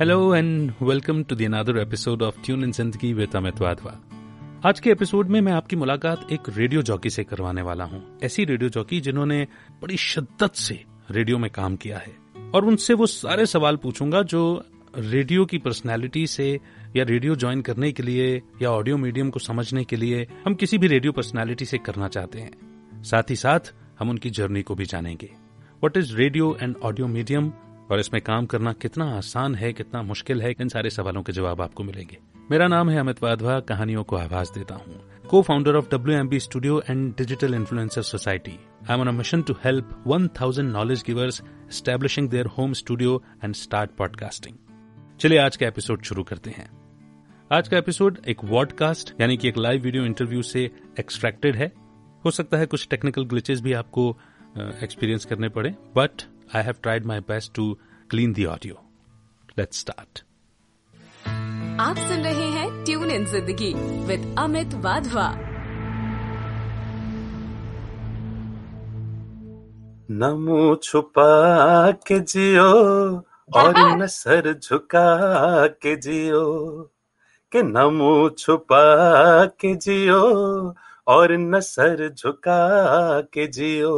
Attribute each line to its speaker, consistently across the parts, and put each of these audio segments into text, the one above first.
Speaker 1: Hello and welcome to the another episode of tune in Zindagi with Amit Wadhwa आज के episode में मैं आपकी मुलाकात एक रेडियो जॉकी से करवाने वाला हूँ। ऐसी रेडियो जॉकी जिन्होंने बड़ी शिद्दत से रेडियो में काम किया है। और उनसे वो सारे सवाल पूछूँगा जो रेडियो की पर्सनैलिटी से या रेडियो ज्वाइन करने के लिए या ऑडियो मीडियम को समझने के लिए हम किसी भी रेडियो पर्सनैलिटी से करना चाहते हैं। साथ ही साथ हम उनकी जर्नी को भी जानेंगे। What is radio and audio medium और इसमें काम करना कितना आसान है, कितना मुश्किल है, इन सारे सवालों के जवाब आपको मिलेंगे। मेरा नाम है अमित वाधवा, कहानियों को आवाज़ देता हूँ। Cofounder of M B studio and digital influencer society I am on mission to help one thousand knowledge givers establishing their home studio and start podcasting चलिए, आज का एपिसोड शुरू करते हैं। आज का एपिसोड एक वॉडकास्ट यानी कि एक लाइव वीडियो इंटरव्यू से एक्सट्रैक्टेड है। हो सकता है कुछ टेक्निकल ग्लिचेस भी आपको एक्सपीरियंस करने पड़े but I have tried my best to clean the audio let's start
Speaker 2: आप सुन रहे हैं tune in Zindagi with Amit Wadhwa
Speaker 3: नमो छुपा के जियो और न सर झुका के जियो। के नमो छुपा के जियो और न सर झुका के जियो।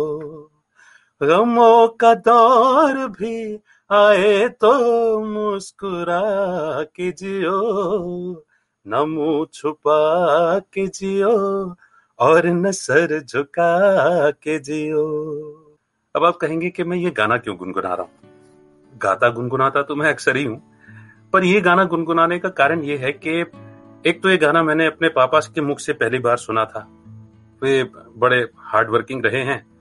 Speaker 3: गमों का दौर भी आए तो मुस्कुरा के जियो न मुँह छुपा के जियो और न सर झुका के जियो अब आप कहेंगे कि मैं ये गाना क्यों गुनगुना रहा हूँ? गाता गुनगुनाता तो मैं अक्सर ही हूँ, पर यह गाना गुनगुनाने का कारण ये है कि एक तो ये गाना मैंने अपने पापा के मुख से पहली बार सुना था। वे बड़े हार्ड वर्किंग रहे हैं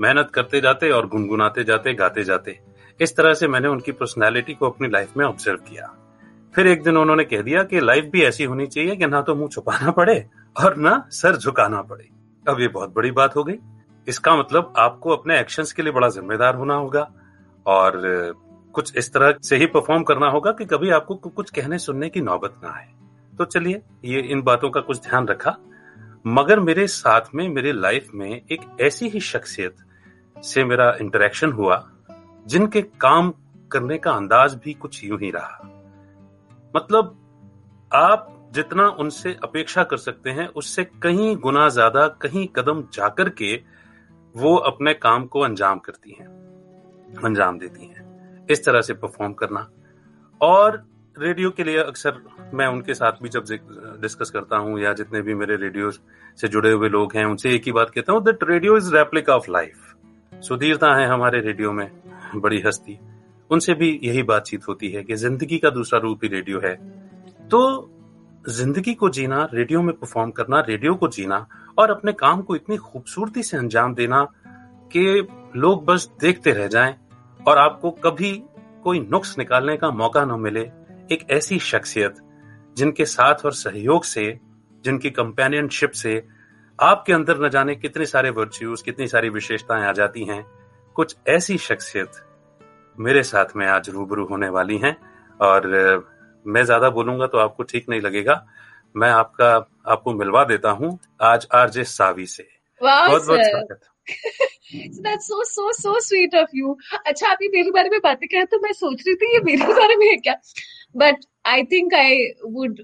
Speaker 3: मेहनत करते जाते और गुनगुनाते जाते, गाते जाते। इस तरह से मैंने उनकी पर्सनैलिटी को अपनी लाइफ में ऑब्ज़र्व किया। फिर एक दिन उन्होंने कह दिया कि लाइफ भी ऐसी होनी चाहिए कि ना तो मुँह छुपाना पड़े और ना सर झुकाना पड़े। अब ये बहुत बड़ी बात हो गई। इसका मतलब आपको अपने एक्शंस के लिए बड़ा जिम्मेदार होना होगा और कुछ इस तरह से ही परफॉर्म करना होगा कि कभी आपको कुछ कहने सुनने की नौबत ना आए। तो चलिए, ये इन बातों का कुछ ध्यान रखा। मगर मेरे साथ में, मेरे लाइफ में एक ऐसी ही शख्सियत से मेरा इंटरेक्शन हुआ, जिनके काम करने का अंदाज भी कुछ यूँ ही रहा। मतलब आप जितना उनसे अपेक्षा कर सकते हैं, उससे कहीं गुना ज़्यादा, कहीं कदम जाकर के वो अपने काम को अंजाम करती हैं, अंजाम देती हैं, इस तरह से परफॉर्म करना। और रेडियो के लिए अक्सर मैं उनके साथ भी जब डिस्कस करता हूँ, या जितने भी मेरे रेडियो से जुड़े हुए लोग हैं, उनसे एक ही बात कहता हूँ that radio is replica of life सुधीरता है हमारे रेडियो में, बड़ी हस्ती। उनसे भी यही बातचीत होती है कि ज़िंदगी का दूसरा रूप ही रेडियो है। तो ज़िंदगी को जीना, रेडियो में परफॉर्म करना, रेडियो को जीना और अपने काम को इतनी खूबसूरती से अंजाम देना कि लोग बस देखते रह जाएँ और आपको कभी कोई नुक्स निकालने का मौका न मिले। एक ऐसी शख्सियत जिनके साथ और सहयोग से, जिनकी कंपेनियनशिप से आपके अंदर न जाने कितने सारे वर्च्यूज कितनी सारी विशेषताएँ आ जाती हैं। कुछ ऐसी शख्सियत मेरे साथ में आज रूबरू होने वाली हैं और मैं ज़्यादा बोलूँगा तो आपको ठीक नहीं लगेगा। मैं आपका आपको मिलवा देता हूँ आज आरजे सावी से।
Speaker 4: बहुत बहुत स्वागत। That's so so so sweet of you अच्छा आप ये मेरे बारे में बातें करें तो मैं सोच रही थी ये मेरे बारे में है क्या? But I think I would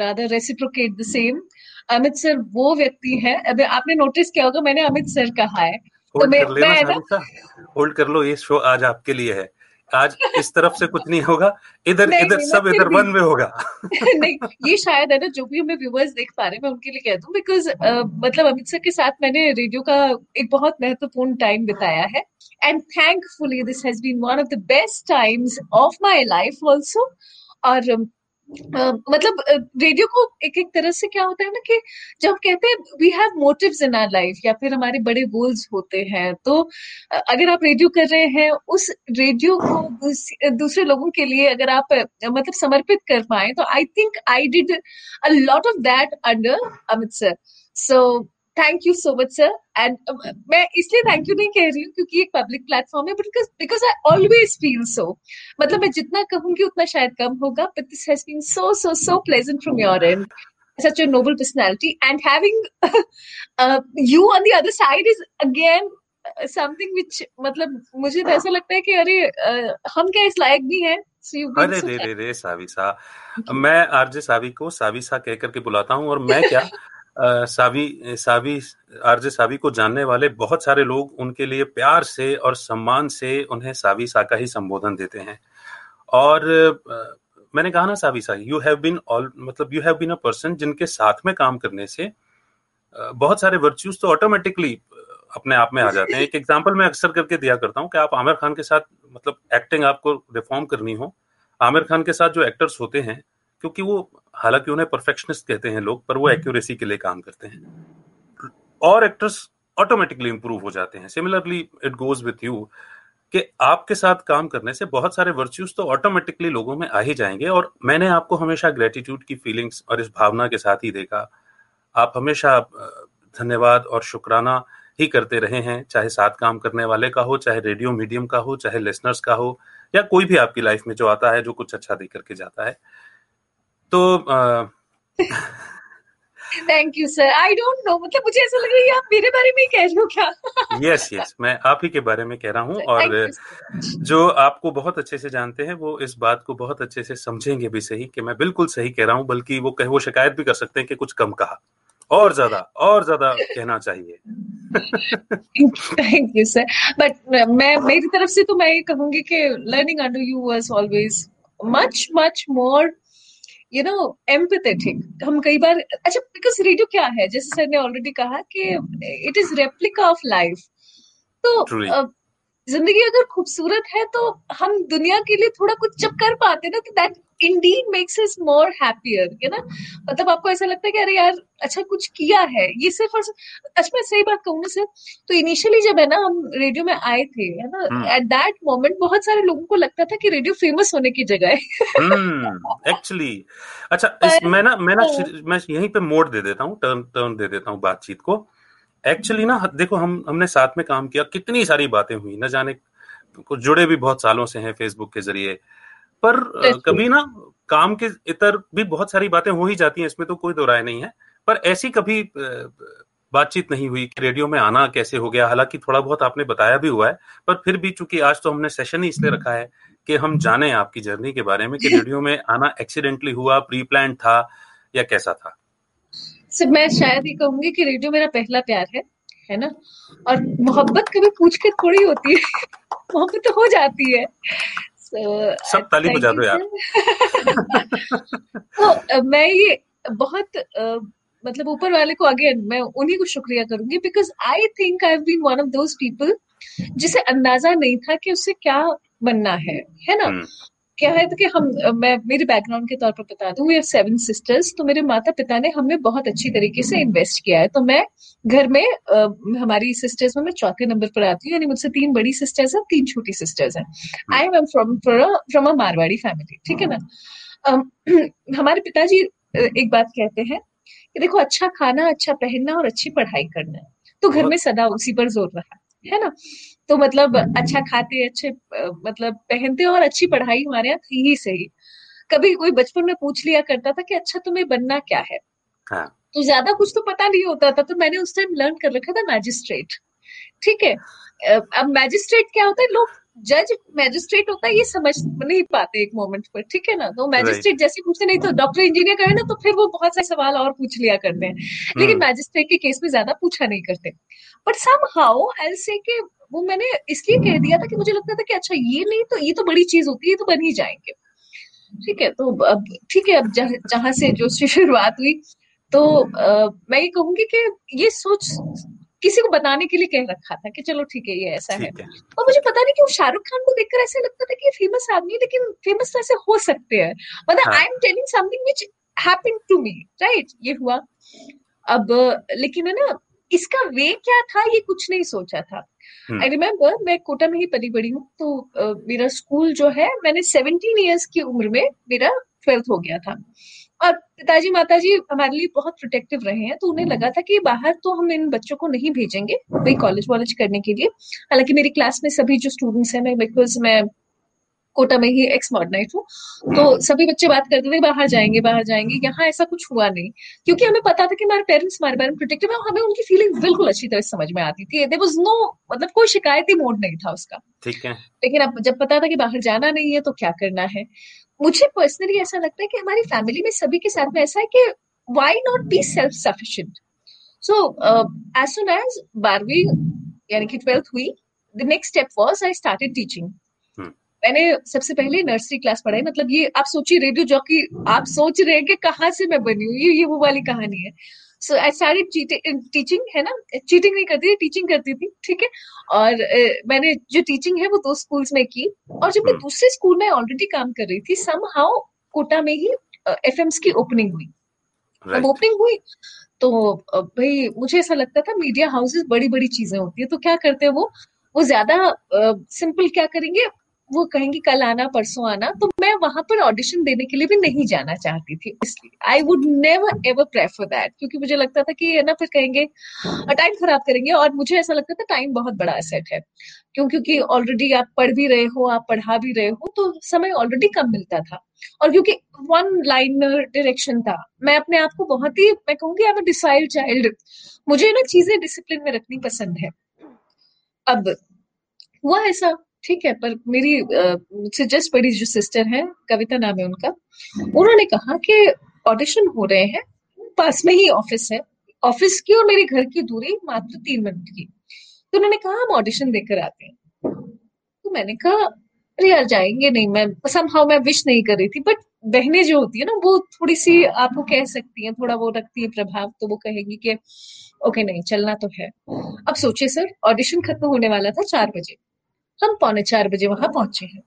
Speaker 4: rather reciprocate the same Amit sir वो व्यक्ति है। अभी आपने नोटिस किया होगा मैंने अमित सर कहा है।
Speaker 3: होल्ड तो मैं मैं होल्ड कर लो ये शो आज आपके लिए है। आज इस तरफ़ से कुछ नहीं होगा इधर इधर सब इधर वन में होगा।
Speaker 4: नहीं ये शायद है ना जो भी हमें व्यूवर्स देख पा रहे हैं मैं उनके लिए कह दूँ बिकॉज़ uh, मतलब अमित सर के साथ मैंने रेडियो का एक बहुत महत्वपूर्ण टाइम बिताया है। And thankfully this has been one of the best times of my life also और मतलब रेडियो को एक एक तरह से क्या होता है ना कि जब हम कहते हैं we have motives in our life या फिर हमारे बड़े गोल्स होते हैं तो अगर आप रेडियो कर रहे हैं उस रेडियो को दूस, दूसरे लोगों के लिए अगर आप मतलब समर्पित कर पाए तो I think I did a lot of that under Amit sir so thank you so much sir and मैं इसलिए थैंक यू नहीं कह रही हूँ क्योंकि एक पब्लिक प्लेटफॉर्म है because because I always feel so मतलब मैं जितना कहूँगी उतना शायद कम होगा but this has been so so so pleasant from your end such a noble personality. And having uh, you on the other side is again something which मतलब मुझे तो ऐसा लगता है कि अरे हम क्या इस लायक भी हैं? So you've been
Speaker 3: अरे
Speaker 4: so
Speaker 3: रे रे
Speaker 4: kind.
Speaker 3: रे साविसा मैं आरजे सावी को साविसा कह करके बुलाता हूँ और मैं क्या? अ, सावी सावी, आरजे सावी को जानने वाले बहुत सारे लोग उनके लिए प्यार से और सम्मान से उन्हें साविसा का ही संबोधन देते हैं। और मैंने कहा ना साविसा यू हैव बीन ऑल मतलब you have been a person जिनके साथ में काम करने से बहुत सारे वर्च्यूज तो ऑटोमेटिकली अपने आप में आ जाते हैं। एक एग्ज़ाम्पल मैं अक्सर करके दिया करता हूँ कि आप आमिर खान के साथ मतलब एक्टिंग आपको रिफॉर्म करनी हो, आमिर खान के साथ जो एक्टर्स होते हैं क्योंकि वो हालाँकि उन्हें परफेक्शनिस्ट कहते हैं लोग पर वो एक्यूरेसी के लिए काम करते हैं। और एक्टर्स ऑटोमेटिकली इंप्रूव हो जाते हैं। Similarly it goes with you कि आपके साथ काम करने से बहुत सारे वर्च्यूज तो ऑटोमेटिकली लोगों में आ ही जाएँगे। और मैंने आपको हमेशा ग्रेटिट्यूड की फीलिंग्स और इस भावना के साथ ही देखा। आप हमेशा धन्यवाद और शुक्राना ही करते रहे हैं चाहे साथ काम करने वाले का हो चाहे रेडियो मीडियम का हो चाहे लिसनर्स का हो या कोई भी आपकी लाइफ में जो आता है जो कुछ अच्छा दे करके जाता है। तो
Speaker 4: thank you sir I don't know मतलब मुझे ऐसा लग रहा है आप मेरे बारे में ही कह रहे हो क्या?
Speaker 3: यस यस मैं आप ही के बारे में कह रहा हूँ और जो आपको बहुत अच्छे से जानते हैं वो इस बात को बहुत अच्छे से समझेंगे भी सही कि मैं बिल्कुल सही कह रहा हूँ बल्कि वो कह वो शिकायत भी कर सकते हैं कि कुछ कम कहा। और ज़्यादा और ज़्यादा कहना चाहिए।
Speaker 4: थैंक यू सर बट मैं मेरी तरफ़ से तो मैं ये कहूँगी कि learning under you was always much much more you know empathetic हम कई बार अच्छा बिकॉज़ रेडियो क्या है? जैसे सर ने ऑलरेडी कहा कि it is replica of life तो ज़िंदगी अगर खूबसूरत है तो हम दुनिया के लिए थोड़ा कुछ जब कर पाते ना तो that indeed makes us more happier you ना मतलब आपको ऐसा लगता है कि अरे यार अच्छा कुछ किया है? ये सिर्फ़ और अच्छा मैं सही बात कहूँ ना सर तो इनिशियली जब है ना हम रेडियो में आए थे है ना
Speaker 3: हम्म।
Speaker 4: एट दैट मोमेंट बहुत सारे लोगों को लगता था कि रेडियो फ़ेमस होने की जगह है।
Speaker 3: हम्म एक्चुअली अच्छा इस मैं ना मैं ना
Speaker 4: हाँ।
Speaker 3: मैं यहीं पे मोड़ दे देता हूँ टर्न टर्न दे देता हूँ बातचीत को। एक्चुअली ना देखो हम हमने साथ में काम किया कितनी सारी बातें हुई न जाने कुछ जुड़े भी बहुत सालों से हैं फेसबुक के ज़रिए। पर कभी ना काम के इतर भी बहुत सारी बातें हो ही जाती हैं इसमें तो कोई दो राय नहीं है। पर ऐसी कभी बातचीत नहीं हुई कि रेडियो में आना कैसे हो गया हालाँकि थोड़ा बहुत आपने बताया भी हुआ है पर फिर भी चूँकि आज तो हमने सेशन ही इसलिए रखा है कि हम जाने आपकी जर्नी के बारे में कि रेडियो में आना एक्सीडेंटली हुआ प्री प्लान था या कैसा था।
Speaker 4: सिर्फ़ मैं शायद ही कहूँगी कि रेडियो मेरा पहला प्यार है है ना? और मोहब्बत कभी पूछ के थोड़ी होती है मोहब्बत तो हो जाती है।
Speaker 3: सब ताली बजा दो यार।
Speaker 4: तो मैं ये बहुत मतलब ऊपर वाले को अगेन मैं उन्हीं को शुक्रिया करूँगी because I think I have been one of those people जिसे अंदाज़ा नहीं था कि उससे क्या बनना है है ना
Speaker 3: हम्म,
Speaker 4: क्या है तो कि हम मैं मेरे बैकग्राउंड के तौर पर बता दूँ वी हैव सेवन सिस्टर्स तो मेरे माता पिता ने हमें बहुत अच्छी तरीके से इन्वेस्ट किया है। तो मैं घर में अ, हमारी सिस्टर्स में मैं चौथे नंबर पर आती हूँ यानी मुझसे तीन बड़ी सिस्टर्स हैं तीन छोटी सिस्टर्स हैं। I am from from a Marwari family ठीक है ना? हमारे पिताजी एक बात कहते हैं कि देखो अच्छा खाना अच्छा पहनना और अच्छी पढ़ाई करना तो घर में सदा उसी पर ज़ोर रहा। है ना? तो मतलब अच्छा खाते अच्छे मतलब पहनते और अच्छी पढ़ाई हमारे यहाँ थी ही सही। कभी कोई बचपन में पूछ लिया करता था कि अच्छा तुम्हें बनना क्या है?
Speaker 3: हाँ।
Speaker 4: तो ज़्यादा कुछ तो पता नहीं होता था तो मैंने उस टाइम लर्न कर रखा था मैजिस्ट्रेट ठीक है? अब मैजिस्ट्रेट क्या होता है? लोग जज मैजिस्ट्रेट होता है ये समझ नहीं पाते एक मोमेंट पर ठीक है ना? तो मैजिस्ट्रेट जैसे पूछते नहीं तो डॉक्टर इंजीनियर कहे ना तो फिर वो बहुत सारे सवाल और पूछ लिया करते हैं। लेकिन
Speaker 3: हम्म,
Speaker 4: मैजिस्ट्रेट के केस में ज़्यादा पूछा नहीं करते। But some how I say कि वो मैंने इसलिए कह दिया था कि मुझे लगता था कि अच्छा ये नहीं तो ये तो बड़ी चीज़ होती है ये तो बन ही जाएँगे। ठीक है तो अब ठीक है अब जह- से जो शुरुआत हुई तो अ, मैं ये कहूँगी कि ये सोच किसी को बताने के लिए कह रखा था कि चलो ठीक है ये ऐसा है।
Speaker 3: है।
Speaker 4: और मुझे पता नहीं क्यों शाहरुख खान को देखकर ऐसे लगता था कि ये फ़ेमस आदमी लेकिन फ़ेमस तो ऐसे हो सकते हैं। मतलब। I am telling something which happened to me right ये हुआ। अब लेकिन है ना इसका वे क्या था ये कुछ नहीं सोचा था।
Speaker 3: हम्म।
Speaker 4: आई रिमेम्बर मैं कोटा में ही पली बड़ी हूँ तो मेरा स्कूल जो है मैंने 17 ईयर्स की उम्र में मेरा ट्वेल्थ हो गया था। और पिताजी माताजी हमारे लिए बहुत प्रोटेक्टिव रहे हैं तो उन्हें लगा था कि बाहर तो हम इन बच्चों को नहीं भेजेंगे भाई कॉलेज वॉलेज करने के लिए। हालाँकि मेरी क्लास में सभी जो स्टूडेंट्स हैं मैं बिकॉज़ मैं कोटा में ही एक्स मॉड नाइट हूँ तो सभी बच्चे बात करते थे बाहर जाएँगे बाहर जाएँगे यहाँ ऐसा कुछ हुआ नहीं। क्योंकि हमें पता था कि हमारे पेरेंट्स हमारे बारे में प्रोटेक्टिव है हमें उनकी फीलिंग बिल्कुल अच्छी तरह समझ में आती थी। देर वॉज़ नो मतलब कोई शिकायती मोड नहीं था उसका।
Speaker 3: ठीक है।
Speaker 4: लेकिन अब जब पता था कि बाहर जाना नहीं है तो क्या करना है? मुझे पर्सनली ऐसा लगता है कि हमारी फैमिली में सभी के साथ में ऐसा है कि why not be self sufficient so as soon as बारहवीं यानी कि ट्वेल्थ हुई the next step was I started teaching मैंने सबसे पहले नर्सरी क्लास पढ़ाई मतलब ये आप सोचिए रेडियो जॉकी आप सोच रहे हैं कि कहाँ से मैं बनी हुई ये ये वो वाली कहानी है। सो आई स्टार्टेड टीचिंग है ना? चीटिंग नहीं करती थी टीचिंग करती थी ठीक है? और uh, मैंने जो टीचिंग है वो दो स्कूल्स में की और जब मैं
Speaker 3: हम्म।
Speaker 4: दूसरे स्कूल में ऑलरेडी काम कर रही थी सम हाउ कोटा में ही एफ़ uh, की ओपनिंग हुई। अब ओपनिंग हुई तो भाई मुझे ऐसा लगता था मीडिया हाउसेस बड़ी बड़ी चीज़ें होती है तो क्या करते हैं वो? वो ज़्यादा सिंपल क्या करेंगे? वो कहेंगे, कल आना, परसों आना। तो मैं वहाँ पर ऑडिशन देने के लिए भी नहीं जाना चाहती थी, इसलिए। I would never ever prefer that क्योंकि मुझे लगता था कि ना, फिर कहेंगे टाइम खराब करेंगे। और मुझे ऐसा लगता था टाइम बहुत बड़ा एसेट है क्यों क्योंकि ऑलरेडी आप पढ़ भी रहे हो, आप पढ़ा भी रहे हो तो समय ऑलरेडी कम मिलता था। और क्योंकि वन लाइनर डायरेक्शन था, मैं अपने आप को बहुत ही, मैं कहूँगी आई एम डिसाइल्ड चाइल्ड मुझे ना, चीज़ें डिसिप्लिन में रखनी पसंद है। अब, हुआ ऐसा ठीक है, पर मेरी मुझसे जस्ट बड़ी जो सिस्टर है, कविता नाम है उनका, उन्होंने कहा कि ऑडिशन हो रहे हैं, पास में ही ऑफ़िस है ऑफ़िस की और मेरे घर की दूरी मात्र तीन मिनट की। तो उन्होंने कहा, हम ऑडिशन देकर आते हैं। तो मैंने कहा, अरे यार, जाएँगे नहीं, मैं समहाउ मैं विश नहीं कर रही थी बट बहने जो होती है ना, वो थोड़ी सी आपको कह सकती है, थोड़ा वो रखती है प्रभाव तो वो कहेगी कि, ओके, नहीं, चलना तो है। अब सोचिए सर ऑडिशन खत्म होने वाला था चार बजे। हम पौने चार बजे वहाँ पहुँचे हैं।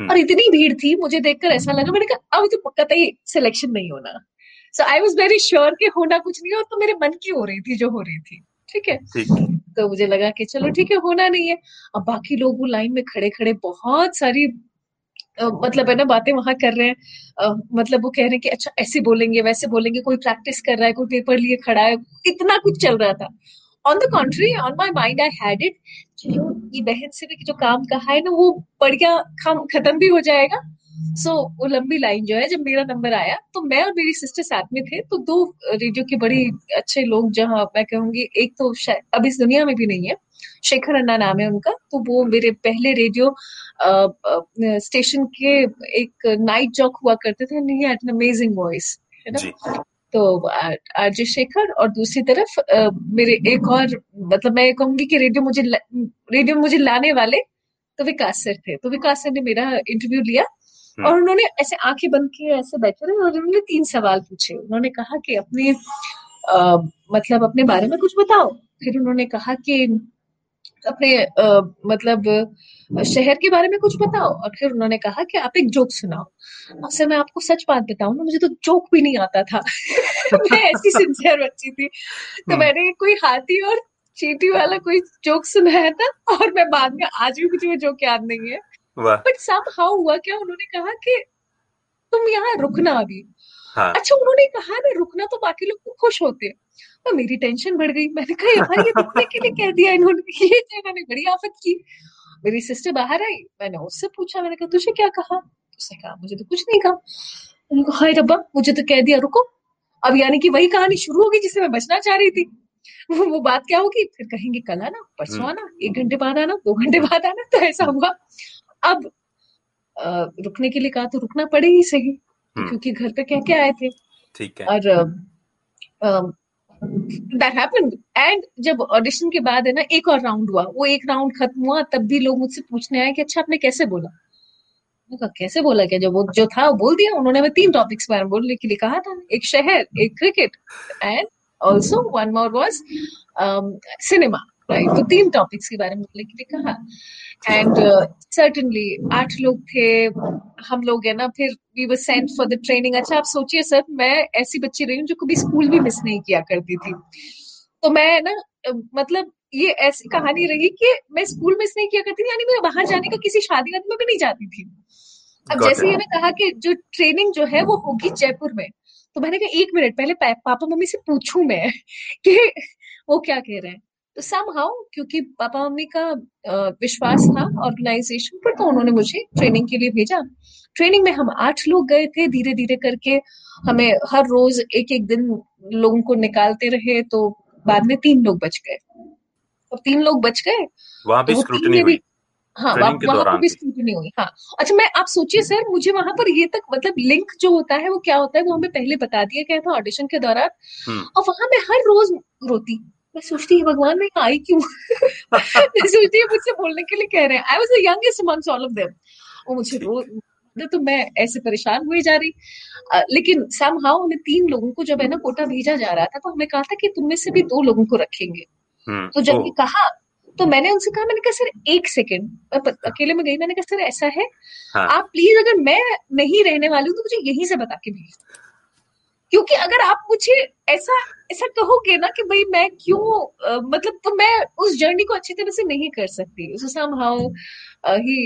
Speaker 3: हम्म।
Speaker 4: और इतनी भीड़ थी मुझे देखकर ऐसा लगा मैंने कहा अब तो कतई सिलेक्शन नहीं होना। So I was very sure कि होना कुछ नहीं और तो मेरे मन की हो रही थी जो हो रही थी। ठीक है? तो मुझे लगा कि चलो ठीक है होना नहीं है। अब बाकी लोग वो लाइन में खड़े खड़े बहुत सारी अ, मतलब है ना बातें वहाँ कर रहे हैं। अ, मतलब वो कह रहे हैं कि अच्छा ऐसे बोलेंगे वैसे बोलेंगे कोई प्रैक्टिस कर रहा है कोई पेपर लिए खड़ा है इतना कुछ चल रहा था। On the contrary on my mind I had it चलो ये बहन से भी जो काम कहा है ना, वो बढ़िया खम खत्म भी हो जाएगा। सो वो लंबी लाइन जो है, जब मेरा नंबर आया तो मैं और मेरी सिस्टर साथ में थे तो दो रेडियो के बड़े अच्छे लोग, जहाँ मैं कहूँगी, एक तो अब इस दुनिया में भी नहीं है, शेखर अन्ना नाम है उनका तो वो मेरे पहले रेडियो स्टेशन के एक नाइट जॉक हुआ करते थे एन अमेजिंग वॉइस है ना? तो आरजे शेखर और दूसरी तरफ़ मेरे एक और मतलब मैं कहूँगी कि रेडियो मुझे रेडियो मुझे लाने वाले तो विकास सर थे। तो विकास सर ने मेरा इंटरव्यू लिया
Speaker 3: हम्म।
Speaker 4: और उन्होंने ऐसे आँखें बंद किए ऐसे बैठे रहे और उन्होंने तीन सवाल पूछे। उन्होंने कहा कि अपने अ, मतलब अपने बारे में कुछ बताओ। फिर उन्होंने कहा कि अपने अ, मतलब शहर के बारे में कुछ बताओ। और फिर उन्होंने कहा कि आप एक जोक सुनाओ। और सर मैं आपको सच बात बताऊँ ना मुझे तो जोक भी नहीं आता था। मैं ऐसी सिंसियर बच्ची थी। तो
Speaker 3: हम्म।
Speaker 4: मैंने कोई हाथी और चीटी वाला कोई जोक सुनाया था और मैं बाद में आज भी मुझे वो जोक याद नहीं है। बट सम हाउ हुआ क्या उन्होंने कहा कि तुम यहाँ रुकना अभी।
Speaker 3: हाँ।
Speaker 4: अच्छा उन्होंने कहा ना रुकना तो बाकी लोग खुश होते। हैं तो मेरी टेंशन बढ़ गई। मैंने कहा यार ये रुकने के लिए कह दिया इन्होंने ये इन्होंने बड़ी आफत की। मेरी सिस्टर बाहर आई मैंने उससे पूछा मैंने कहा तुझे क्या कहा? उसने कहा मुझे तो कुछ नहीं कहा। मैंने कहा हाय रब्बा मुझे तो कह दिया रुको। अब यानी कि वही कहानी शुरू होगी जिससे मैं बचना चाह रही थी। वो वो बात क्या होगी? फिर कहेंगे कल आना परसों
Speaker 3: हम्म।
Speaker 4: आना एक घंटे बाद आना दो घंटे बाद आना। तो ऐसा हुआ। अब अ, रुकने के लिए कहा तो रुकना पड़े ही सही
Speaker 3: हम्म।
Speaker 4: क्योंकि घर पे कह क्या आए थे।
Speaker 3: ठीक है।
Speaker 4: और दैट हैपेंड एंड जब ऑडिशन के बाद है ना, एक और राउंड हुआ। वो एक राउंड खत्म हुआ, तब भी लोग मुझसे पूछने आए कि अच्छा आपने कैसे बोला? कहा, कैसे बोला क्या? जब वो, जो था, वो बोल दिया। उन्होंने मैं तीन टॉपिक्स पर बोलने के लिए कहा था। एक शहर, एक cricket and also one more was cinema right तो तीन टॉपिक्स के बारे में बोलने के लिए कहा। एंड सर्टनली आठ लोग थे हम लोग है ना फिर we were sent for the training अच्छा आप सोचिए सर मैं ऐसी बच्ची रही हूँ जो कभी स्कूल भी मिस नहीं किया करती थी। तो मैं ना मतलब ये ऐसी कहानी रही कि मैं स्कूल मिस नहीं किया करती थी यानी मैं बाहर जाने का किसी शादी वादी में भी नहीं जाती थी। अब जैसे
Speaker 3: it.
Speaker 4: ये ना कहा कि जो ट्रेनिंग जो है वो होगी जयपुर में तो मैंने कहा एक मिनट पहले पापा मम्मी से पूछूँ मैं कि वो क्या कह रहे हैं? तो सम हाउ क्योंकि पापा मम्मी का विश्वास था ऑर्गेनाइजेशन पर तो उन्होंने मुझे ट्रेनिंग के लिए भेजा। ट्रेनिंग में हम आठ लोग गए थे धीरे धीरे करके हमें हर रोज एक एक दिन लोगों को निकालते रहे तो बाद में तीन लोग बच गए। और तीन लोग बच गए
Speaker 3: वहाँ
Speaker 4: तो
Speaker 3: स्क्रूटनी हुई।
Speaker 4: हाँ वहाँ पर भी स्क्रूटनी हुई हाँ। अच्छा मैं आप सोचिए सर मुझे वहाँ पर ये तक मतलब लिंक जो होता है वो क्या होता है वो हमें पहले बता दिया गया था ऑडिशन के दौरान। हम्म। और वहाँ मैं हर रोज रोती। मैं सोचती है भगवान मैं आई क्यों? मैं सोचती है मुझसे बोलने के लिए कह रहे हैं। I was the youngest amongst all of them वो मुझे रोज तो मैं ऐसे परेशान हुई जा रही। आ, लेकिन सम हाउ हमें तीन लोगों को जब है ना कोटा भेजा जा रहा था तो हमें कहा था कि तुम में से भी दो लोगों को रखेंगे। हम्म, तो जब ये कहा तो मैंने उनसे कहा मैंने कहा सर एक सेकेंड अकेले में गई मैंने कहा सर ऐसा है? हाँ. आप प्लीज़ अगर मैं नहीं रहने वाली हूँ तो मुझे यहीं से बता के भेज क्योंकि अगर आप मुझे ऐसा ऐसा कहोगे ना कि भाई मैं क्यों आ, मतलब तो मैं उस जर्नी को अच्छी तरह से नहीं कर सकती। So somehow he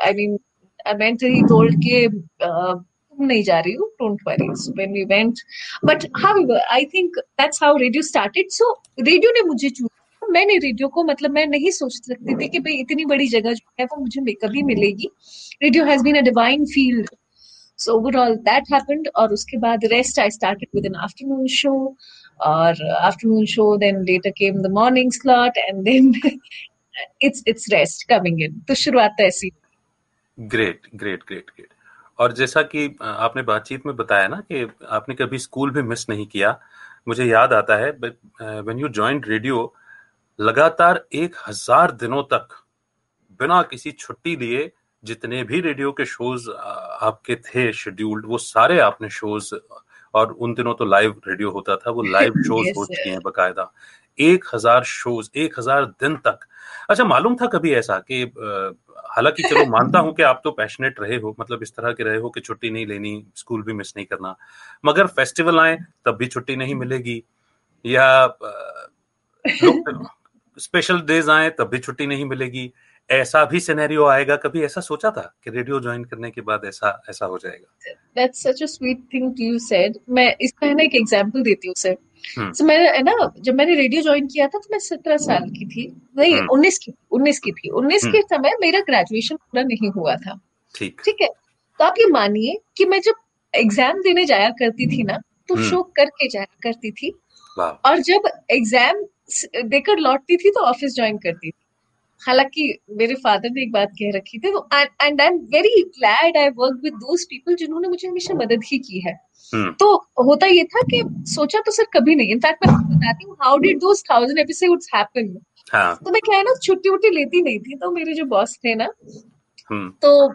Speaker 4: I mean I meant he told के तुम नहीं जा रही हूँ don't worry when we went but how I think that's how radio started so radio ने मुझे चूज़ मैंने रेडियो को मतलब मैं नहीं सोच सकती थी कि भाई इतनी बड़ी जगह जो है वो मुझे कभी मिलेगी। Radio has been a divine field so overall that happened और उसके बाद rest I started with an afternoon show और afternoon show then later came the morning slot and then it's it's rest coming in तो शुरुआत तो ऐसी
Speaker 3: great great great great और जैसा कि आपने बातचीत में बताया ना कि आपने कभी स्कूल भी मिस नहीं किया, मुझे याद आता है व्हेन यू जॉइंट रेडियो लगातार एक हज़ार दिनों तक बिना किसी छुट्टी लिए जितने भी रेडियो के शोज़ आपके थे शेड्यूल्ड वो सारे आपने शोज़ और उन दिनों तो लाइव रेडियो होता था वो लाइव शोज़ हो चुके हैं बकायदा। एक हज़ार शोज़ एक हज़ार दिन तक। अच्छा मालूम था कभी ऐसा कि हालाँकि चलो मानता हूँ कि आप तो पैशनेट रहे हो मतलब इस तरह के रहे हो कि छुट्टी नहीं लेनी स्कूल भी मिस नहीं करना मगर फेस्टिवल आए तब भी छुट्टी नहीं मिलेगी या स्पेशल डेज़ आए तब भी छुट्टी नहीं मिलेगी ऐसा भी सिनेरियो आएगा कभी ऐसा सोचा था कि रेडियो ज्वाइन करने के बाद ऐसा ऐसा हो जाएगा?
Speaker 4: That's such a sweet thing you said मैं इसका है ना एक एग्जांपल देती हूँ सर so, मैंने है ना जब मैंने रेडियो ज्वाइन किया था तो मैं सत्रह साल की थी। नहीं हम्म। उन्नीस की उन्नीस की थी। उन्नीस के हम्म। समय मेरा ग्रेजुएशन पूरा नहीं हुआ था। ठीक। ठीक है? तो आप ये मानिए कि मैं जब एग्ज़ाम देने जाया करती थी ना तो शो करके जाया करती थी। और जब एग्ज़ाम देकर लौटती थी तो ऑफ़िस ज्वाइन करती थी। हालाँकि मेरे फादर ने एक बात कह रखी थी and I am very glad I work with those people जिन्होंने मुझे हमेशा मदद ही की है hmm. तो होता ये था कि सोचा तो सर कभी नहीं इनफैक्ट मैं बताती हूँ how did those thousand episodes happen तो मैं क्या है ना छुट्टी वुट्टी लेती नहीं थी तो मेरे जो बॉस थे ना hmm. तो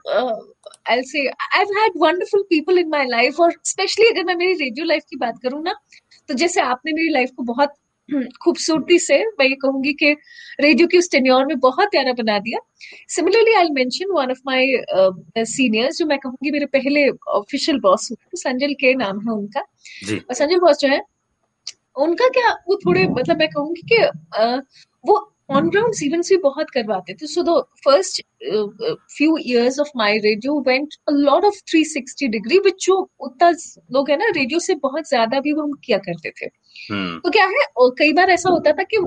Speaker 4: I say I had wonderful people in my life और स्पेशली अगर मैं मेरी रेडियो लाइफ की बात करूँ ना तो जैसे आपने मेरी लाइफ को बहुत खूबसूरती से मैं ये कहूँगी कि रेडियो की उस टेन्योर में बहुत प्यारा बना दिया। Similarly I mention one of my seniors जो मैं कहूँगी मेरे पहले ऑफिशियल बॉस हुए संजल के नाम है उनका। और संजल बॉस जो है उनका क्या वो थोड़े मतलब मैं कहूँगी कि uh, वो ऑन ग्राउंड इवेंट्स भी बहुत करवाते थे। So the first few years of my radio went a lot of 360 degree which जो उतना लोग है ना रेडियो से बहुत ज़्यादा भी वो हम किया करते थे. तो क्या है कई बार ऐसा होता था कि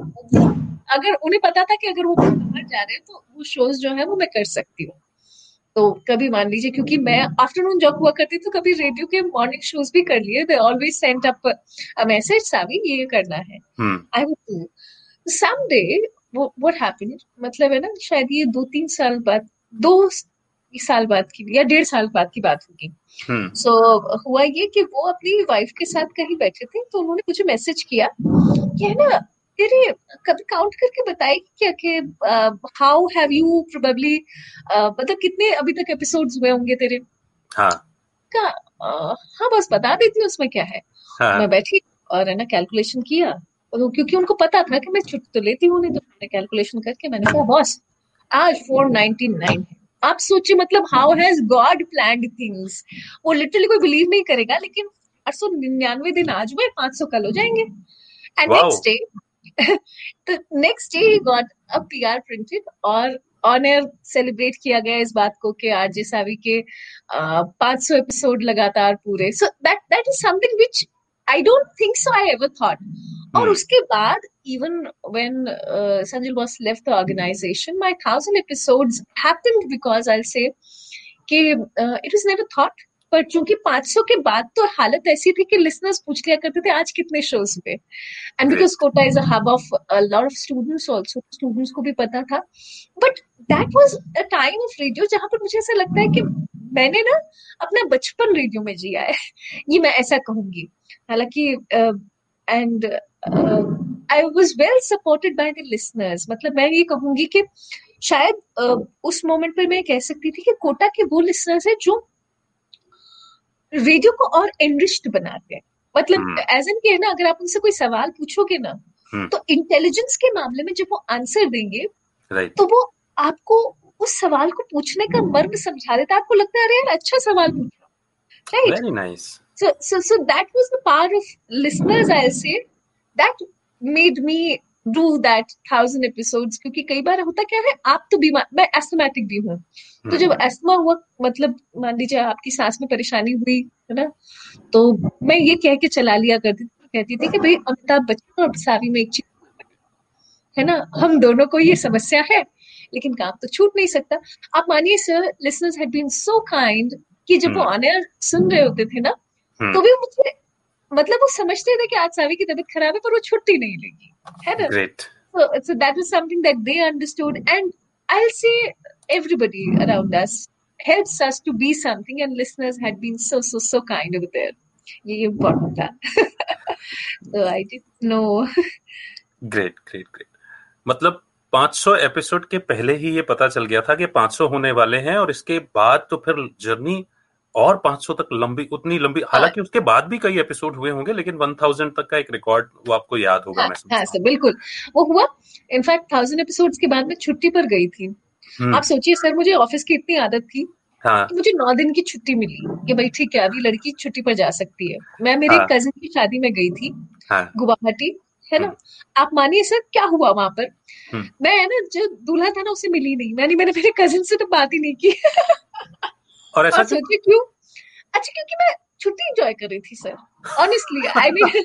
Speaker 4: अगर उन्हें पता था कि अगर वो बाहर जा रहे हैं तो वो शोज़ जो है वो मैं कर सकती हूँ। तो कभी मान लीजिए क्योंकि मैं आफ्टरनून जॉब हुआ करती थी तो कभी रेडियो के मॉर्निंग शोज़ भी कर लिए। They always sent up a message Savi ये करना है। I would do some day what happened मतलब है ना शायद ये दो तीन साल बाद दो साल बाद की या डेढ़ साल बाद की बात होगी। सो hmm. so, हुआ ये कि वो अपनी वाइफ के साथ कहीं बैठे थे तो उन्होंने मुझे मैसेज किया कि है ना तेरे कभी काउंट करके बताएगी क्या कि हाउ हैव यू प्रोबेबली मतलब कितने अभी तक एपिसोड्स हुए होंगे तेरे? हाँ। का uh, हाँ बस बता देती हूँ उसमें क्या है। हाँ. मैं बैठी और है ना कैलकुलेशन किया। क्योंकि उनको पता था कि मैं छुट्टी तो लेती हूँ नहीं तो मैंने कैलकुलेशन करके मैंने कहा बॉस आज फोर नाइनटी नाइन आप सोचिए मतलब how has God plan things वो लिटरली कोई बिलीव नहीं करेगा लेकिन आठ सौ निन्यानवे दिन आज हुए पाँच सौ कल हो जाएँगे। एंड नेक्स्ट डे तो next day got a P R printed और ऑन एयर सेलिब्रेट किया गया इस बात को कि आरजे सावी के पाँच सौ एपिसोड लगातार पूरे। So that that is something which I don't think so I ever thought और
Speaker 3: हम्म
Speaker 4: उसके बाद when uh, Sanjay Boss left the organization, my thousand episodes happened because I'll say कि uh, it was never thought. पर चूँकि 500 के बाद तो हालत ऐसी थी कि लिसनर्स पूछ लिया करते थे आज कितने शोज़ पे? And because Kota is a hub of lot of students also students को भी पता था. But that was a time of radio जहाँ पर मुझे ऐसा लगता है कि मैंने ना अपना बचपन रेडियो में जिया है। ये मैं ऐसा कहूँगी। हालाँकि and I was well supported by the listeners मतलब मैं ये कहूँगी कि शायद uh, उस मोमेंट पर मैं कह सकती थी कि कोटा के वो लिसनर्स है जो रेडियो को और एनरिच्ड बनाते हैं। मतलब एज एन के ना अगर आप उनसे कोई सवाल पूछोगे ना
Speaker 3: हम्म।
Speaker 4: तो इंटेलिजेंस के मामले में जब वो आंसर देंगे
Speaker 3: राइट
Speaker 4: तो वो आपको उस सवाल को पूछने का मर्म समझा देता है। आपको लगता है अरे यार अच्छा सवाल पूछा right
Speaker 3: very nice
Speaker 4: so so so that was the power of that made me do that thousand episodes क्योंकि कई बार होता क्या है आप तो बीमार मैं एस्थमेटिक भी हूँ। तो जब
Speaker 3: हम्म।
Speaker 4: एस्थमा हुआ मतलब मान लीजिए आपकी सांस में परेशानी हुई है ना? तो मैं ये कह के चला लिया करती थी कहती थी कि भाई अमिताभ बच्चन और सावी में एक चीज़ है। ना? हम दोनों को ये समस्या है लेकिन काम तो छूट नहीं सकता। आप मानिए sir listeners had been so kind कि जब वो
Speaker 3: हम्म।
Speaker 4: ऑन एयर सुन रहे होते थे ना तो
Speaker 3: हम्म
Speaker 4: भी मुझे मतलब वो समझते थे कि आज सावी की तबीयत खराब है पर वो छुट्टी नहीं लेगी। है ना?
Speaker 3: Great
Speaker 4: so so that was something that they understood and I will say everybody around us helps us to be something and listeners had been so so so kind with their ये important था so I did no
Speaker 3: great great great मतलब 500 episode के पहले ही ये पता चल गया था कि 500 होने वाले हैं और इसके बाद तो फिर जर्नी. और 500 तक लंबी उतनी लंबी हालाँकि उसके बाद भी कई एपिसोड हुए होंगे लेकिन 1000 तक का एक रिकॉर्ड वो आपको याद होगा
Speaker 4: हाँ
Speaker 3: मैं
Speaker 4: हाँ सर बिल्कुल। वो हुआ इनफैक्ट थाउज़ेंड एपिसोड्स के बाद मैं छुट्टी पर गई थी। आप सोचिए सर मुझे ऑफ़िस की इतनी आदत थी
Speaker 3: हाँ।
Speaker 4: कि मुझे नौ दिन की छुट्टी मिली कि भाई ठीक है अभी लड़की छुट्टी पर जा सकती है। मैं मेरे
Speaker 3: हाँ।
Speaker 4: कजिन की शादी में गई थी
Speaker 3: हाँ।
Speaker 4: गुवाहाटी है ना?
Speaker 3: हम्म।
Speaker 4: आप मानिए सर क्या हुआ वहाँ पर?
Speaker 3: हम्म।
Speaker 4: मैं है ना जो दूल्हा था ना उसे मिली नहीं। मैंने मैंने मेरे कजिन से तो बात ही नहीं की।
Speaker 3: और ऐसा क्यों?
Speaker 4: सोचिए क्यों? अच्छा क्योंकि मैं छुट्टी एंजॉय कर रही थी सर ऑनेस्टली आई मीन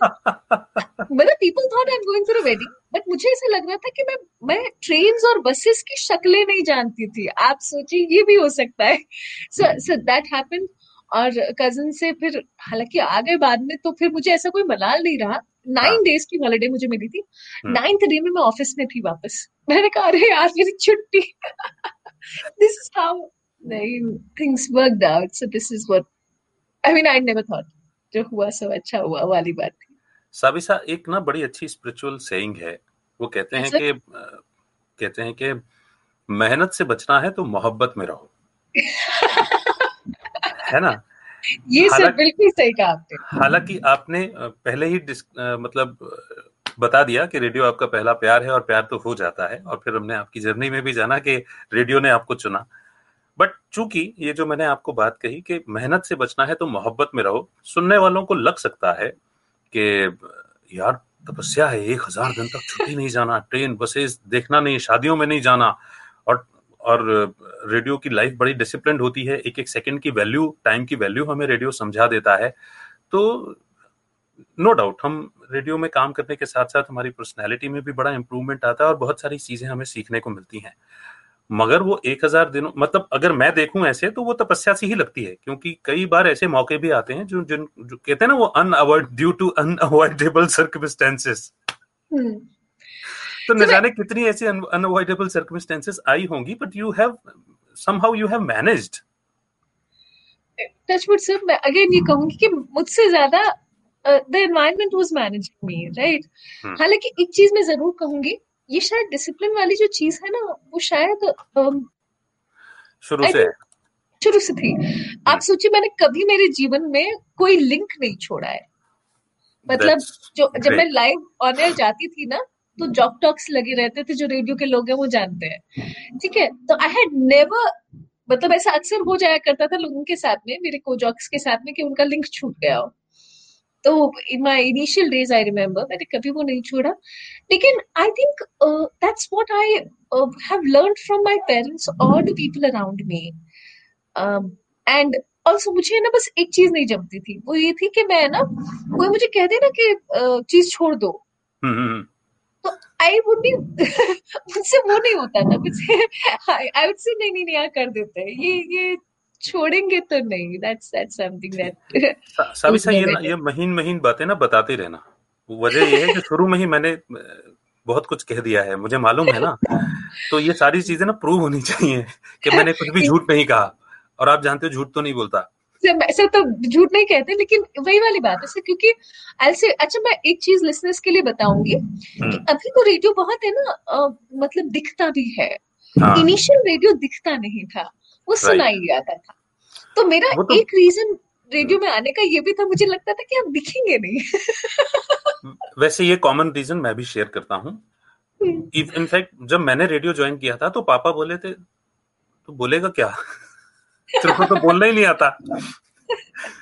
Speaker 4: मतलब people thought I am going for a wedding but मुझे ऐसा लग रहा था कि मैं मैं ट्रेन्स और बसेस की शक्लें नहीं जानती थी। आप सोचिए ये भी हो सकता है। सो सो दैट हैपेंड और कजिन से फिर हालाँकि आ गए बाद में तो फिर मुझे ऐसा कोई मलाल नहीं रहा।
Speaker 3: हाँ।
Speaker 4: नाइन डेज़ की हॉलीडे मुझे मिली थी। नाइन्थ डे में मैं ऑफ़िस में थी वापस। मैंने कहा अरे यार मेरी छुट्टी। This is how things worked out so this is what I mean I never thought जो हुआ सब अच्छा हुआ वाली बात थी।
Speaker 3: साबिसा एक ना बड़ी अच्छी स्पिरिचुअल सेइंग है। वो कहते हैं
Speaker 4: सर
Speaker 3: कि कहते हैं कि मेहनत से बचना है तो मोहब्बत में रहो। है ना?
Speaker 4: ये
Speaker 3: हालाँकि
Speaker 4: बिल्कुल सही कहा आपने।
Speaker 3: हालाँकि आपने पहले ही मतलब बता दिया कि रेडियो आपका पहला प्यार है और प्यार तो हो जाता है और फिर हमने आपकी जर्नी में भी जाना कि रेडियो ने आपको चुना। बट चूँकि ये जो मैंने आपको बात कही कि मेहनत से बचना है तो मोहब्बत में रहो। सुनने वालों को लग सकता है कि, यार, तपस्या है, एक हज़ार दिन तक छुट्टी नहीं जाना, ट्रेन, बसेस, देखना नहीं, शादियों में नहीं जाना। और और रेडियो की लाइफ बड़ी डिसिप्लिन होती है। एक एक सेकंड की वैल्यू टाइम की वैल्यू हमें रेडियो समझा देता है। तो नो no डाउट हम रेडियो में काम करने के साथ साथ हमारी पर्सनैलिटी में भी बड़ा इंप्रूवमेंट आता है और बहुत सारी चीज़ें हमें सीखने को मिलती हैं। मगर वो एक हज़ार दिनों मतलब अगर मैं देखूँ ऐसे तो वो तपस्या से ही लगती है क्योंकि कई बार ऐसे मौके भी आते हैं जो जिन जो कहते हैं ना वो unavoid due to unavoidable circumstances
Speaker 4: hmm.
Speaker 3: तो न जाने कितनी ऐसी अनअवॉइडेबल सर्कमस्टेंसेस आई होंगी but you have somehow you have managed
Speaker 4: touch wood sir मैं अगेन ये कहूँगी कि मुझसे ज़्यादा the environment was managing me
Speaker 3: right.
Speaker 4: हालाँकि एक चीज़ मैं ज़रूर कहूँगी ये शायद डिसिप्लिन वाली जो चीज़ है ना वो शायद um,
Speaker 3: शुरू से।
Speaker 4: शुरू से थी। आप सोचिए मैंने कभी मेरे जीवन में कोई लिंक नहीं छोड़ा है। मतलब जो जब मैं लाइव ऑन एयर जाती थी ना तो जॉक टॉक्स लगे रहते थे जो रेडियो के लोग हैं वो जानते हैं। ठीक है तो आई हैड नेवर मतलब ऐसा अक्सर हो जाया करता था लोगों के साथ में मेरे को जॉक्स के साथ में कि उनका लिंक छूट गया हो। तो in my initial days I remember मैंने कभी वो नहीं छोड़ा। लेकिन I think that's what I have learned from my parents और the people around me and also मुझे ना बस एक चीज़ नहीं जमती थी। वो ये थी कि मैं ना कोई मुझे कह दे ना कि uh, चीज़ छोड़ दो।
Speaker 3: हम्म, हम्म, हम्म।
Speaker 4: तो आई वुड बी मुझसे वो नहीं होता था। मुझसे आई वुड से नहीं नहीं नहीं यार कर देते ये ये छोड़ेंगे तो नहीं। दैट्स दैट्स समथिंग दैट
Speaker 3: सा- साविसा ये ना ये महीन महीन बातें ना बताते रहना। वजह ये है कि शुरू में ही मैंने बहुत कुछ कह दिया है। मुझे मालूम है ना तो ये सारी चीज़ें ना प्रूव होनी चाहिए कि मैंने कुछ भी झूठ नहीं कहा। और आप जानते हो झूठ तो नहीं बोलता।
Speaker 4: सर तो झूठ नहीं कहते लेकिन वही वाली बात है। सर क्योंकि ऐसे अच्छा मैं एक चीज़ लिसनर्स के लिए बताऊँगी कि
Speaker 3: हम्म,
Speaker 4: अभी तो रेडियो बहुत है ना मतलब दिखता भी है।
Speaker 3: हाँ।
Speaker 4: इनिशियल रेडियो दिखता नहीं था। वो सुनाई आता था। तो मेरा
Speaker 3: तो-
Speaker 4: एक रीजन रेडियो में आने का ये भी था मुझे लगता था कि आप दिखेंगे नहीं।
Speaker 3: वैसे ये कॉमन रीजन मैं भी शेयर करता हूँ। इनफैक्ट जब मैंने रेडियो ज्वाइन किया था तो पापा बोले थे तो बोलेगा क्या? तेरे को तो बोलना ही नहीं आता।